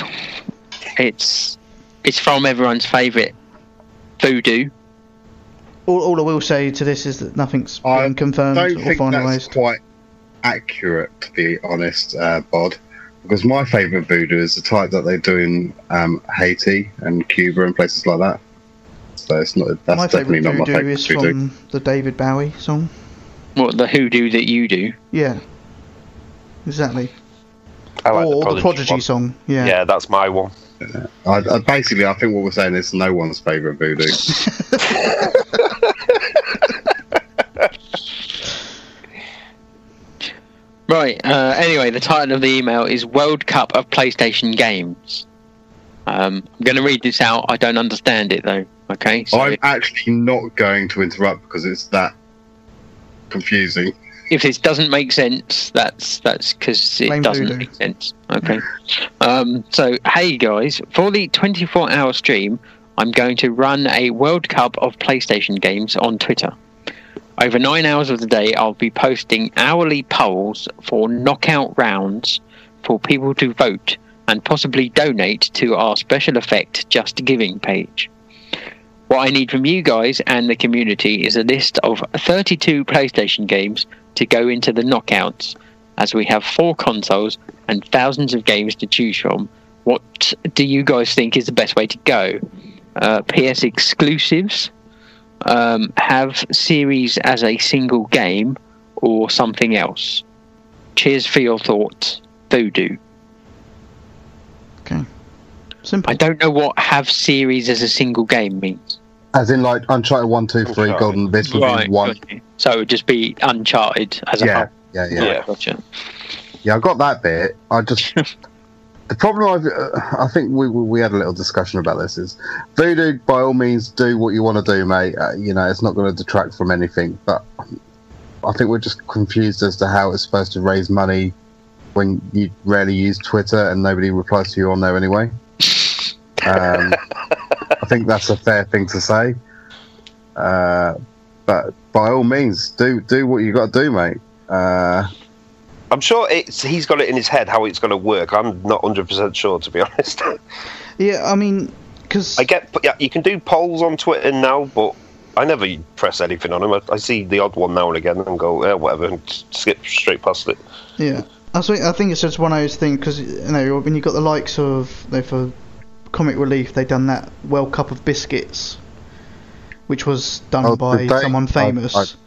S2: It's it's from everyone's favourite Voodoo.
S1: All, all I will say to this is that nothing's
S3: I
S1: been confirmed
S3: don't
S1: or
S3: think that's quite accurate, to be honest, uh, Bod. Because my favourite voodoo is the type that they do in um, Haiti and Cuba and places like that. So it's not. That's
S1: my
S3: definitely not my
S1: voodoo
S3: favourite
S1: is
S3: voodoo.
S1: from the David Bowie song.
S2: What the hoodoo that you do?
S1: Yeah. Exactly.
S4: I like
S1: or
S4: the
S1: the
S4: Prodigy,
S1: Prodigy song. Yeah.
S4: Yeah, that's my one.
S3: I, I, basically, I think what we're saying is no one's favourite voodoo. [LAUGHS] [LAUGHS]
S2: Right. Uh, anyway, the title of the email is World Cup of PlayStation Games. Um, I'm going to read this out. I don't understand it though. Okay. So
S3: I'm actually not going to interrupt because it's that confusing.
S2: if this doesn't make sense, that's that's because it
S1: Blame
S2: doesn't
S1: Voodoo.
S2: make sense. Okay. um, so hey guys, for the 24-hour stream, I'm going to run a World Cup of PlayStation games on Twitter. Over nine hours of the day, I'll be posting hourly polls for knockout rounds for people to vote and possibly donate to our SpecialEffect Just Giving page. What I need from you guys and the community is a list of 32 PlayStation games to go into the knockouts, as we have four consoles and thousands of games to choose from. What do you guys think is the best way to go? Uh, PS exclusives, um, have series as a single game, or something else? Cheers for your thoughts, Voodoo.
S1: Okay. Simple.
S2: I don't know what have series as a single game means.
S3: As in, like Uncharted One, Two, Three,
S4: Uncharted.
S3: Golden Abyss would
S2: Right,
S3: be one.
S2: got. So it would just be Uncharted as a
S3: Yeah,
S2: whole.
S3: yeah, yeah,
S4: Yeah.
S2: Gotcha.
S3: Yeah, I got that bit. I just [LAUGHS] the problem I've, uh, I think we we we had a little discussion about this is voodoo. By all means, do what you want to do, mate. Uh, you know, it's not going to detract from anything. But I think we're just confused as to how it's supposed to raise money when you rarely use Twitter and nobody replies to you on there anyway. Um, [LAUGHS] I think that's a fair thing to say. Uh, but by all means, do do what you got to do, mate. Uh,
S4: I'm sure it's he's got it in his head how it's going to work. I'm not 100 percent sure to be [LAUGHS] honest.
S1: Yeah, I mean, because
S4: I get yeah, you can do polls on Twitter now, but I never press anything on them. I, I see the odd one now and again and go yeah, whatever and skip straight past it.
S1: yeah, I think I think it's just one of those things because you know when you've got the likes of you know, for Comic Relief, they've done that World Cup of biscuits, which was done
S3: Oh,
S1: by
S3: did they?
S1: someone
S3: I-
S1: famous.
S3: I-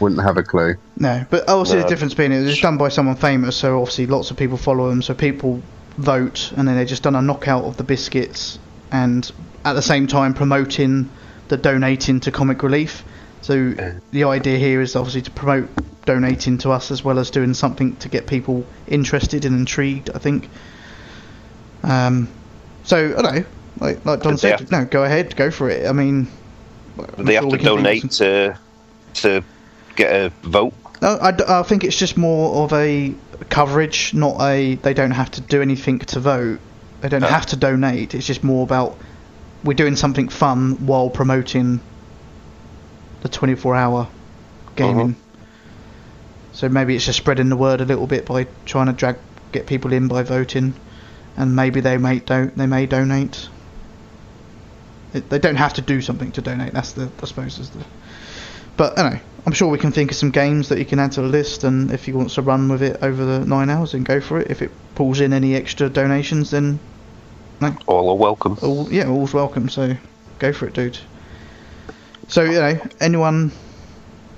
S3: wouldn't have a clue.
S1: No, but obviously
S4: No.
S1: the difference being it was done by someone famous, so obviously lots of people follow them, so people vote, and then they just done a knockout of the biscuits, and at the same time promoting the donating to Comic Relief. So the idea here is obviously to promote donating to us as well as doing something to get people interested and intrigued. I think. Um, so I don't know, like like Don said,
S4: have-
S1: no, go ahead, go for it. I mean,
S4: they
S1: sure
S4: have to
S1: can think of
S4: donate to to get a vote.
S1: No, I, I think it's just more of a coverage, not a. They don't have to do anything to vote. They don't
S4: Oh.
S1: have to donate. It's just more about we're doing something fun while promoting the 24 hour gaming. Uh-huh. So maybe it's just spreading the word a little bit by trying to drag get people in by voting, and maybe they may don't they may donate. It, they don't have to do something to donate. That's the I suppose is the. But I know I'm sure we can think of some games that you can add to the list, and if he wants to run with it over the nine hours, then go for it. If it pulls in any extra donations, then
S4: All are welcome.
S1: all yeah, all's welcome. So go for it, dude. So you know, anyone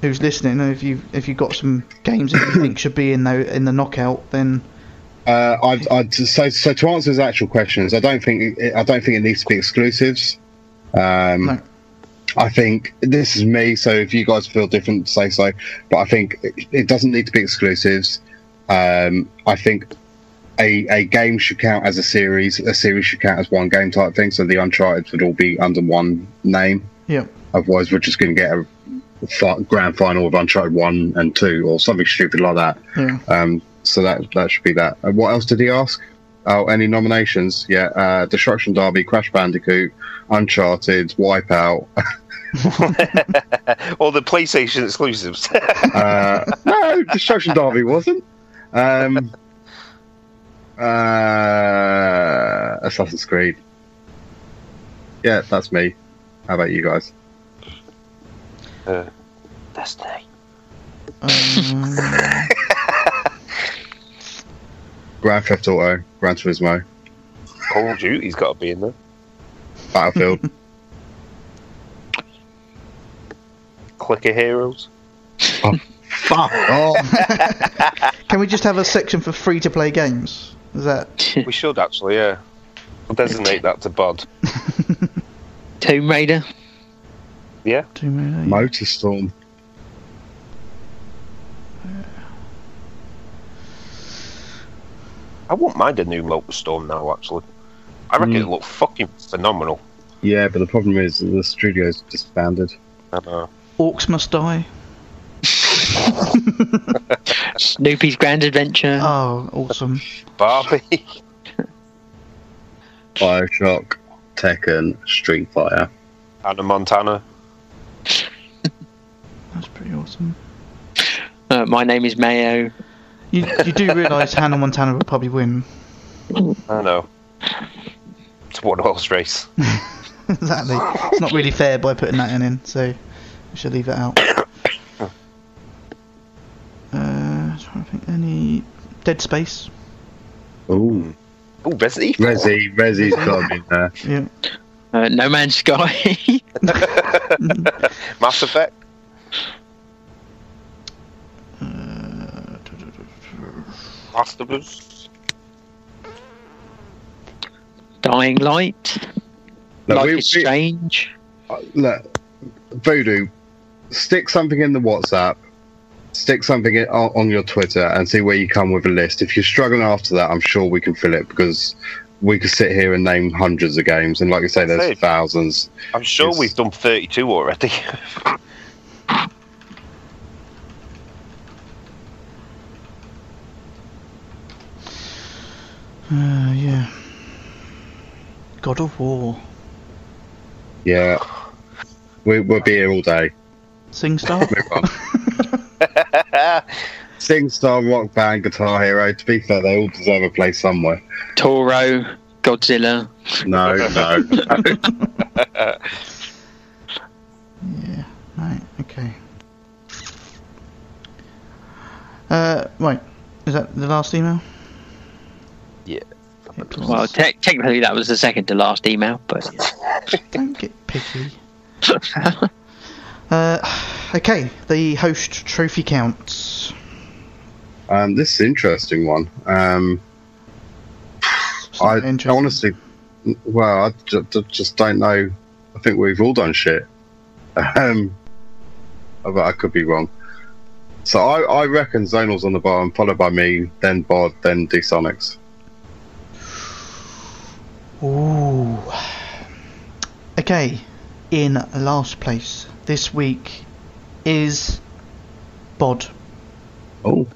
S1: who's listening, if you if you've got some games that you think should be in the in the knockout, then
S3: Uh, I'd, I'd so so to answer his actual questions, I don't think it, I don't think it needs to be exclusives. Um,
S1: No.
S3: I think this is me. So if you guys feel different, say so. But I think it, it doesn't need to be exclusives. Um, I think a a game should count as a series. A series should count as one game type thing. So the Uncharted would all be under one name.
S1: yeah,
S3: Otherwise, we're just going to get a fi- grand final of Uncharted one and two, or something stupid like that.
S1: yeah.
S3: Um, so that that should be that. Uh, what else did he ask? Oh, any nominations? Yeah, uh, Destruction Derby, Crash Bandicoot, Uncharted, Wipeout. [LAUGHS]
S4: All the PlayStation exclusives. [LAUGHS]
S3: Uh, no, Destruction Derby wasn't. Um, uh, Assassin's Creed. Yeah, that's me. How about you guys?
S4: uh, Destiny.
S1: Um, [LAUGHS]
S3: Grand Theft Auto, Gran Turismo,
S4: Call of Duty's got to be in there.
S3: Battlefield. [LAUGHS]
S4: Clicker Heroes.
S3: Oh, fuck [LAUGHS] off!
S1: can we just have a section for free to play games? Is that [LAUGHS]
S4: We should actually, yeah. We'll designate that to Bod.
S2: Tomb Raider.
S4: Yeah.
S1: too many?
S3: Motorstorm.
S4: I wouldn't mind a new Motorstorm now, actually. I reckon
S3: Mm.
S4: it look fucking phenomenal.
S3: Yeah, but the problem is the studio's disbanded.
S4: I know.
S1: Orcs must die.
S2: Snoopy's Grand Adventure.
S1: Oh, awesome. [LAUGHS]
S4: Barbie.
S3: Bioshock, Tekken, Street Fighter.
S4: Hannah Montana.
S1: That's pretty awesome.
S2: Uh, my name is Mayo.
S1: You you do realise Hannah Montana will probably win.
S4: I know. It's one horse race. [LAUGHS]
S1: exactly. It's not really fair by putting that in, in so we should leave that out. [COUGHS] Uh, trying to think. Any Dead Space?
S3: Ooh.
S4: Oh, Resi. Evil.
S3: Resi, Resi's got to be there.
S1: Yeah.
S2: Uh, no Man's Sky. [LAUGHS]
S4: Mass Effect. Last of
S2: Dying Light.
S3: Look,
S2: Life
S3: we-
S2: is
S3: we-
S2: Strange.
S3: Uh, look, Voodoo, stick something in the WhatsApp, stick something in, on, on your Twitter, and see where you come with a list. If you're struggling after that, I'm sure we can fill it because we could sit here and name hundreds of games, and like I say, there's
S4: Say.
S3: thousands.
S4: I'm sure
S3: Yes.
S4: we've done 32 already. [LAUGHS]
S1: Uh, yeah. God of War.
S3: Yeah, we, we'll be here all day.
S1: SingStar. [LAUGHS]
S3: Move on. [LAUGHS] Sing Star, Rock Band, Guitar Hero. To be fair, they all deserve a place somewhere.
S2: Toro. Godzilla.
S3: No, no. [LAUGHS]
S1: yeah. Right. Okay. Uh, right. Is that the last email?
S4: Yeah.
S2: Well, te- technically that was the second to last email, but [LAUGHS]
S1: Don't get picky. [LAUGHS] Uh, okay. The host trophy counts.
S3: um, this is an interesting one. Um, I
S1: Interesting.
S3: honestly, well, I ju- ju- just don't know. I think we've all done shit. Um, but I could be wrong. So I, I reckon Zonal's on the bottom, followed by me, then Bod, then D-Sonics.
S1: Ooh. Okay, in last place this week is Bod
S3: Oh,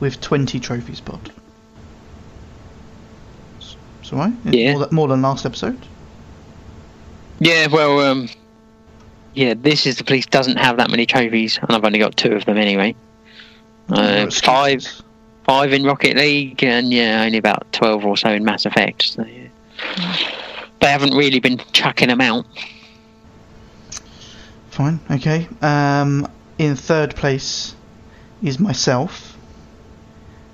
S1: with 20 trophies, Bod. So alright? It's
S2: Yeah.
S1: More than, more than last episode?
S2: Yeah, well, um, yeah, this is the police doesn't have that many trophies, and I've only got two of them anyway. Uh, five, five in Rocket League, and yeah, only about twelve or so in Mass Effect. So, yeah. They haven't really been chucking them out.
S1: Fine, okay. Um, in third place is myself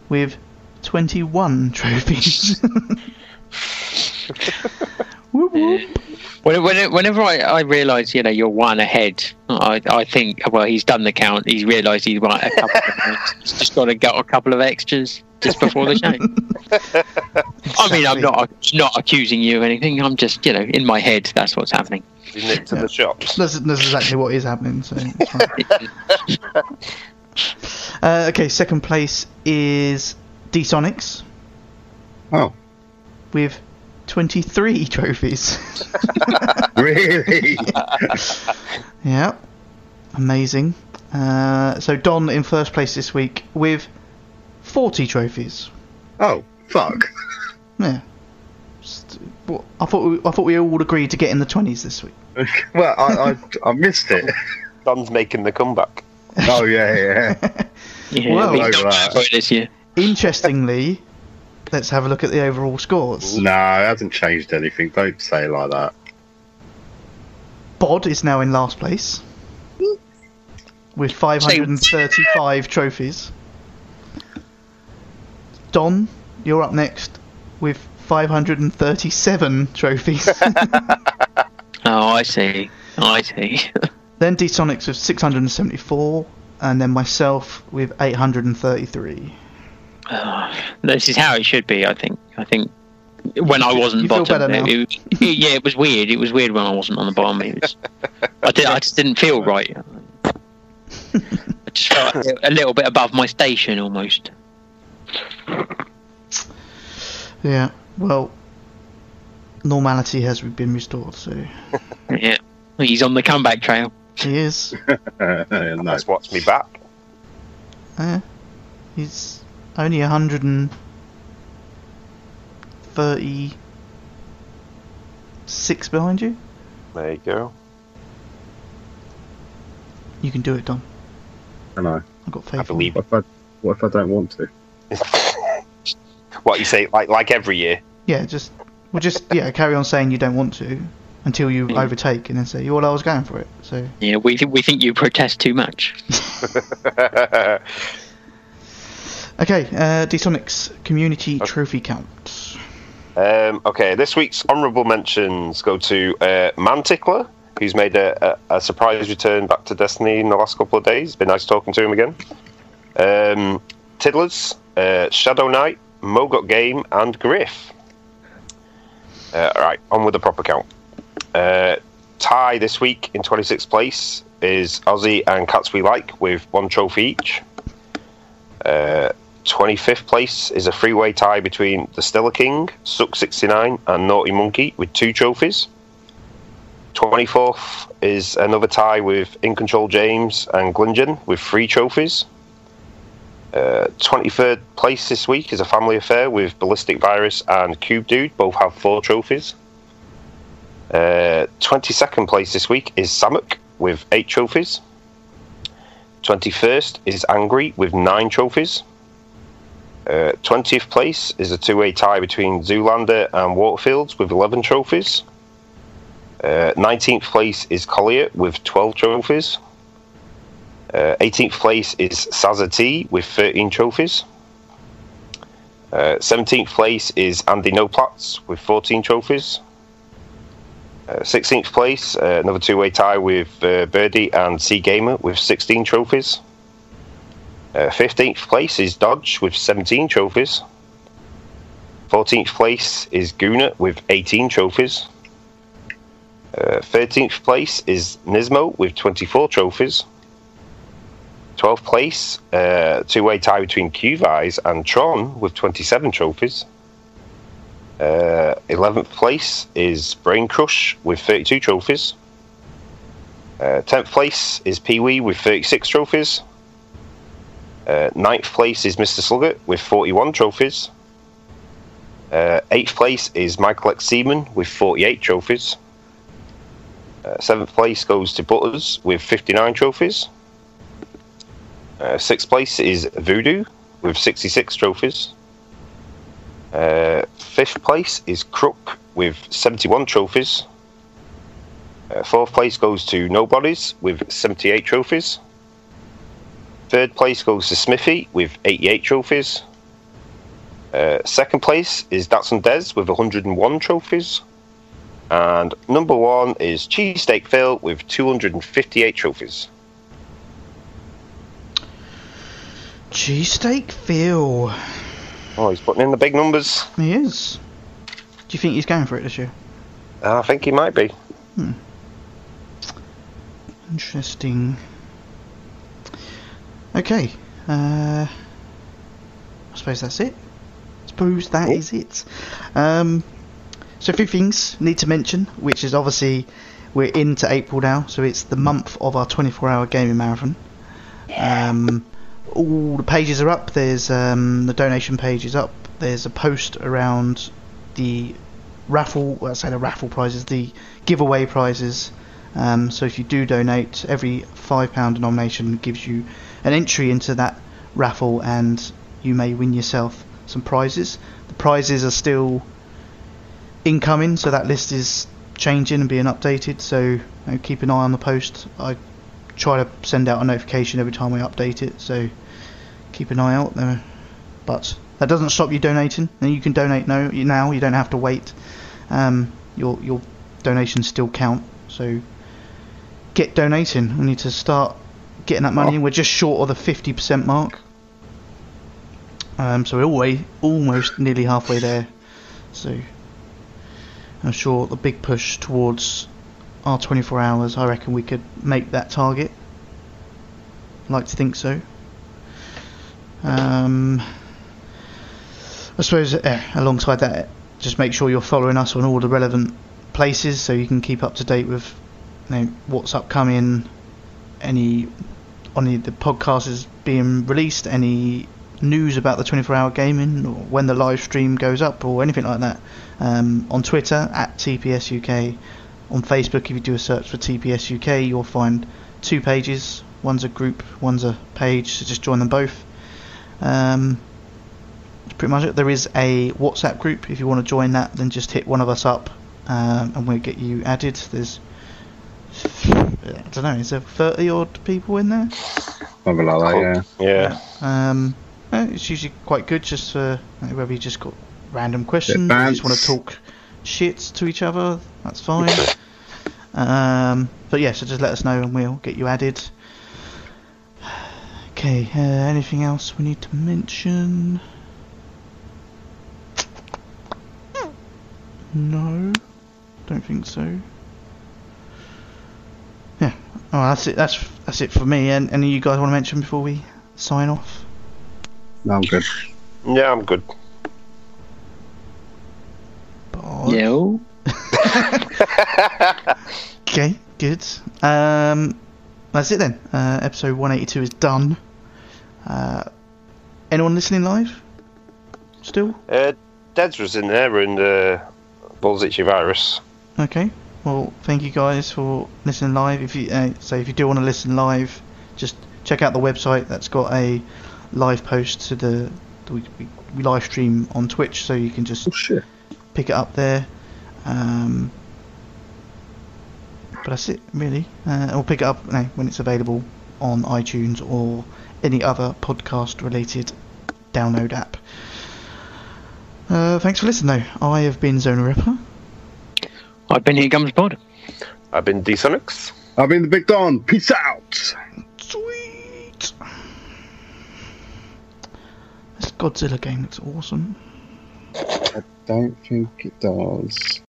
S1: with 21 [LAUGHS] trophies. [LAUGHS] whoop, whoop.
S2: When, when, whenever I, I realise, you know, you're one ahead, I, I think, well, he's done the count. He's realised he's won a couple of [LAUGHS] points. He's just got to get a couple of extras just before the show. [LAUGHS] I mean, I'm not not accusing you of anything. I'm just, you know, in my head, that's what's happening.
S4: He's nipped to
S1: Yeah.
S4: the shops.
S1: That's, that's exactly what is happening. So [LAUGHS] [LAUGHS] uh, okay, second place is D-Sonics
S5: Oh,
S1: with 23 trophies.
S5: really?
S1: yeah, amazing. Uh, so Don in first place this week with 40 trophies.
S5: oh, fuck.
S1: Yeah. Just, what, I thought we, I thought we all agreed to get in the 20s this week. [LAUGHS]
S5: Well, I, I, I missed it.
S4: Don's making the comeback.
S5: Oh, yeah, yeah. [LAUGHS]
S2: Yeah,
S1: Well,
S2: we
S5: over
S2: don't
S5: that.
S2: this year.
S1: Interestingly, let's have a look at the overall scores.
S5: No, it hasn't changed anything. Don't say it like that.
S1: Bod is now in last place hmm. with 535 trophies. Don, you're up next with 537 trophies. [LAUGHS]
S2: Oh, I see. Oh, I see. [LAUGHS]
S1: then D Sonics with 674, and then myself with 833.
S2: Oh, [SIGHS] this is how it should be. I think. I think when I wasn't
S1: You feel
S2: bottom,
S1: better now?
S2: it, it- yeah, it was weird. It was weird when I wasn't on the bottom. It was, I, did, I just didn't feel right. [LAUGHS] I just felt a little bit above my station almost.
S1: Yeah, well, normality has been restored, so [LAUGHS]
S2: Yeah, he's on the comeback trail.
S1: he is. [LAUGHS]
S5: no.
S4: Let's watch me back.
S1: Uh, he's only 136 behind you.
S4: There you go.
S1: You can do it, Don.
S5: I know.
S1: I've got faith.
S4: I believe.
S5: What if I, what if I don't want to? [LAUGHS]
S4: What you say, like like every year.
S1: Yeah, just well, just yeah, carry on saying you don't want to until you
S2: Yeah.
S1: overtake, and then say, you "Well, I was going for it." So
S2: Yeah, we think we think you protest too much. [LAUGHS] [LAUGHS]
S1: okay, uh, D-Sonic's community
S4: Okay.
S1: trophy count.
S4: Um, okay, this week's honourable mentions go to uh, Mantickler, who's made a, a, a surprise return back to Destiny in the last couple of days. Been nice talking to him again. Um, Tiddlers, uh, Shadow Knight, Mogot Game, and Griff. Uh, all right, on with the proper count. Uh, tie this week in 26th place is Aussie and Cats We Like with one trophy each. Uh, 25th place is a three-way tie between the Stella King, Suck 69, and Naughty Monkey with two trophies. 24th is another tie with In Control James and Glingen with three trophies. Uh, 23rd place this week is a family affair with Ballistic Virus and Cube Dude, both have four trophies. Uh, 22nd place this week is Samuk with eight trophies. 21st is Angry with nine trophies. Uh, 20th place is a two way tie between Zoolander and Waterfields with 11 trophies. Uh, 19th place is Collier with 12 trophies. Uh, 18th place is Sazza T with 13 trophies. Uh, 17th place is Andy Noplatz with 14 trophies. Uh, 16th place, uh, another two way tie with uh, Birdie and Sea Gamer with 16 trophies. Uh, 15th place is Dodge with 17 trophies. 14th place is Guna with 18 trophies. Uh, 13th place is Nismo with 24 trophies. 12th place, uh, two way tie between Qvise and Tron with 27 trophies. Uh, 11th place is Brain Crush with 32 trophies. Uh, 10th place is Pee Wee with 36 trophies. Uh, ninth place is Mr. Slugger with 41 trophies. Uh, eighth place is Michael X. Seaman with 48 trophies. Uh, seventh place goes to Butters with 59 trophies. Uh, sixth place is Voodoo with 66 trophies. Uh, fifth place is Crook with 71 trophies. Uh, fourth place goes to Nobodies with 78 trophies. Third place goes to Smithy with 88 trophies. Uh, second place is Datsun Des with 101 trophies. And number one is Cheesesteak Phil with 258 trophies.
S1: Cheesesteak Phil.
S4: Oh, he's putting in the big numbers.
S1: He is. Do you think he's going for it this year?
S4: I think he might be. Hmm.
S1: Interesting. Okay. Uh, I suppose that's it. I suppose that is it. Um, so a few things need to mention, which is obviously we're into April now, so it's the month of our 24-hour gaming marathon. Um, all the pages are up. There's um, the donation page is up. There's a post around the raffle. Well, I say the raffle prizes, the giveaway prizes. Um, so if you do donate, every five pound denomination gives you an entry into that raffle, and you may win yourself some prizes. The prizes are still incoming, so that list is changing and being updated. So you know, keep an eye on the post. I try to send out a notification every time we update it, so keep an eye out there. But that doesn't stop you donating, and you can donate now. Now you don't have to wait. Um, your your donations still count, so get donating. We need to start getting that money. in. We're just short of the fifty percent mark. Um, so we're always almost nearly halfway there. So I'm sure the big push towards our 24 hours, I reckon we could make that target. I'd like to think so. Um, I suppose eh, alongside that, just make sure you're following us on all the relevant places so you can keep up to date with you know, what's upcoming, any on the podcast is being released, any news about the 24 hour gaming, or when the live stream goes up, or anything like that. Um, on Twitter at TPS UK, on Facebook, if you do a search for TPS UK, you'll find two pages. One's a group, one's a page, so just join them both. Um, that's pretty much it. There is a WhatsApp group. If you want to join that, then just hit one of us up, um, and we'll get you added. There's I don't know, is there 30 odd people in there?
S5: Something like that, yeah.
S4: Yeah.
S1: Um, it's usually quite good just for whether you just got random questions, you just want to talk shit to each other, that's fine. Um, but yeah, so just let us know and we'll get you added. Okay, uh, anything else we need to mention? No, don't think so. Yeah, oh, that's it. That's that's it for me. And any of you guys want to mention before we sign off?
S5: No, I'm good.
S4: Yeah, I'm good.
S1: Bod?
S2: No. [LAUGHS]
S1: Okay, good. Um, that's it then. Uh, episode 182 is done. Uh, anyone listening live? Still?
S4: Uh, Deds was in there and uh, Ballistic Virus.
S1: Okay. Well, thank you guys for listening live. If you uh, so, if you do want to listen live, just check out the website. That's got a live post to the we, we, we live stream on Twitch, so you can just
S5: Oh, shit.
S1: Pick it up there. Um, but that's it, really. Uh, or pick it up you know, when it's available on iTunes or any other podcast-related download app. Uh, thanks for listening, though. I have been Zonal Ripper.
S2: I've been here, Gums Pod.
S4: I've been D-Sonics.
S5: I've been the Big Don. Peace out.
S1: Sweet. This Godzilla game looks awesome.
S5: I don't think it does.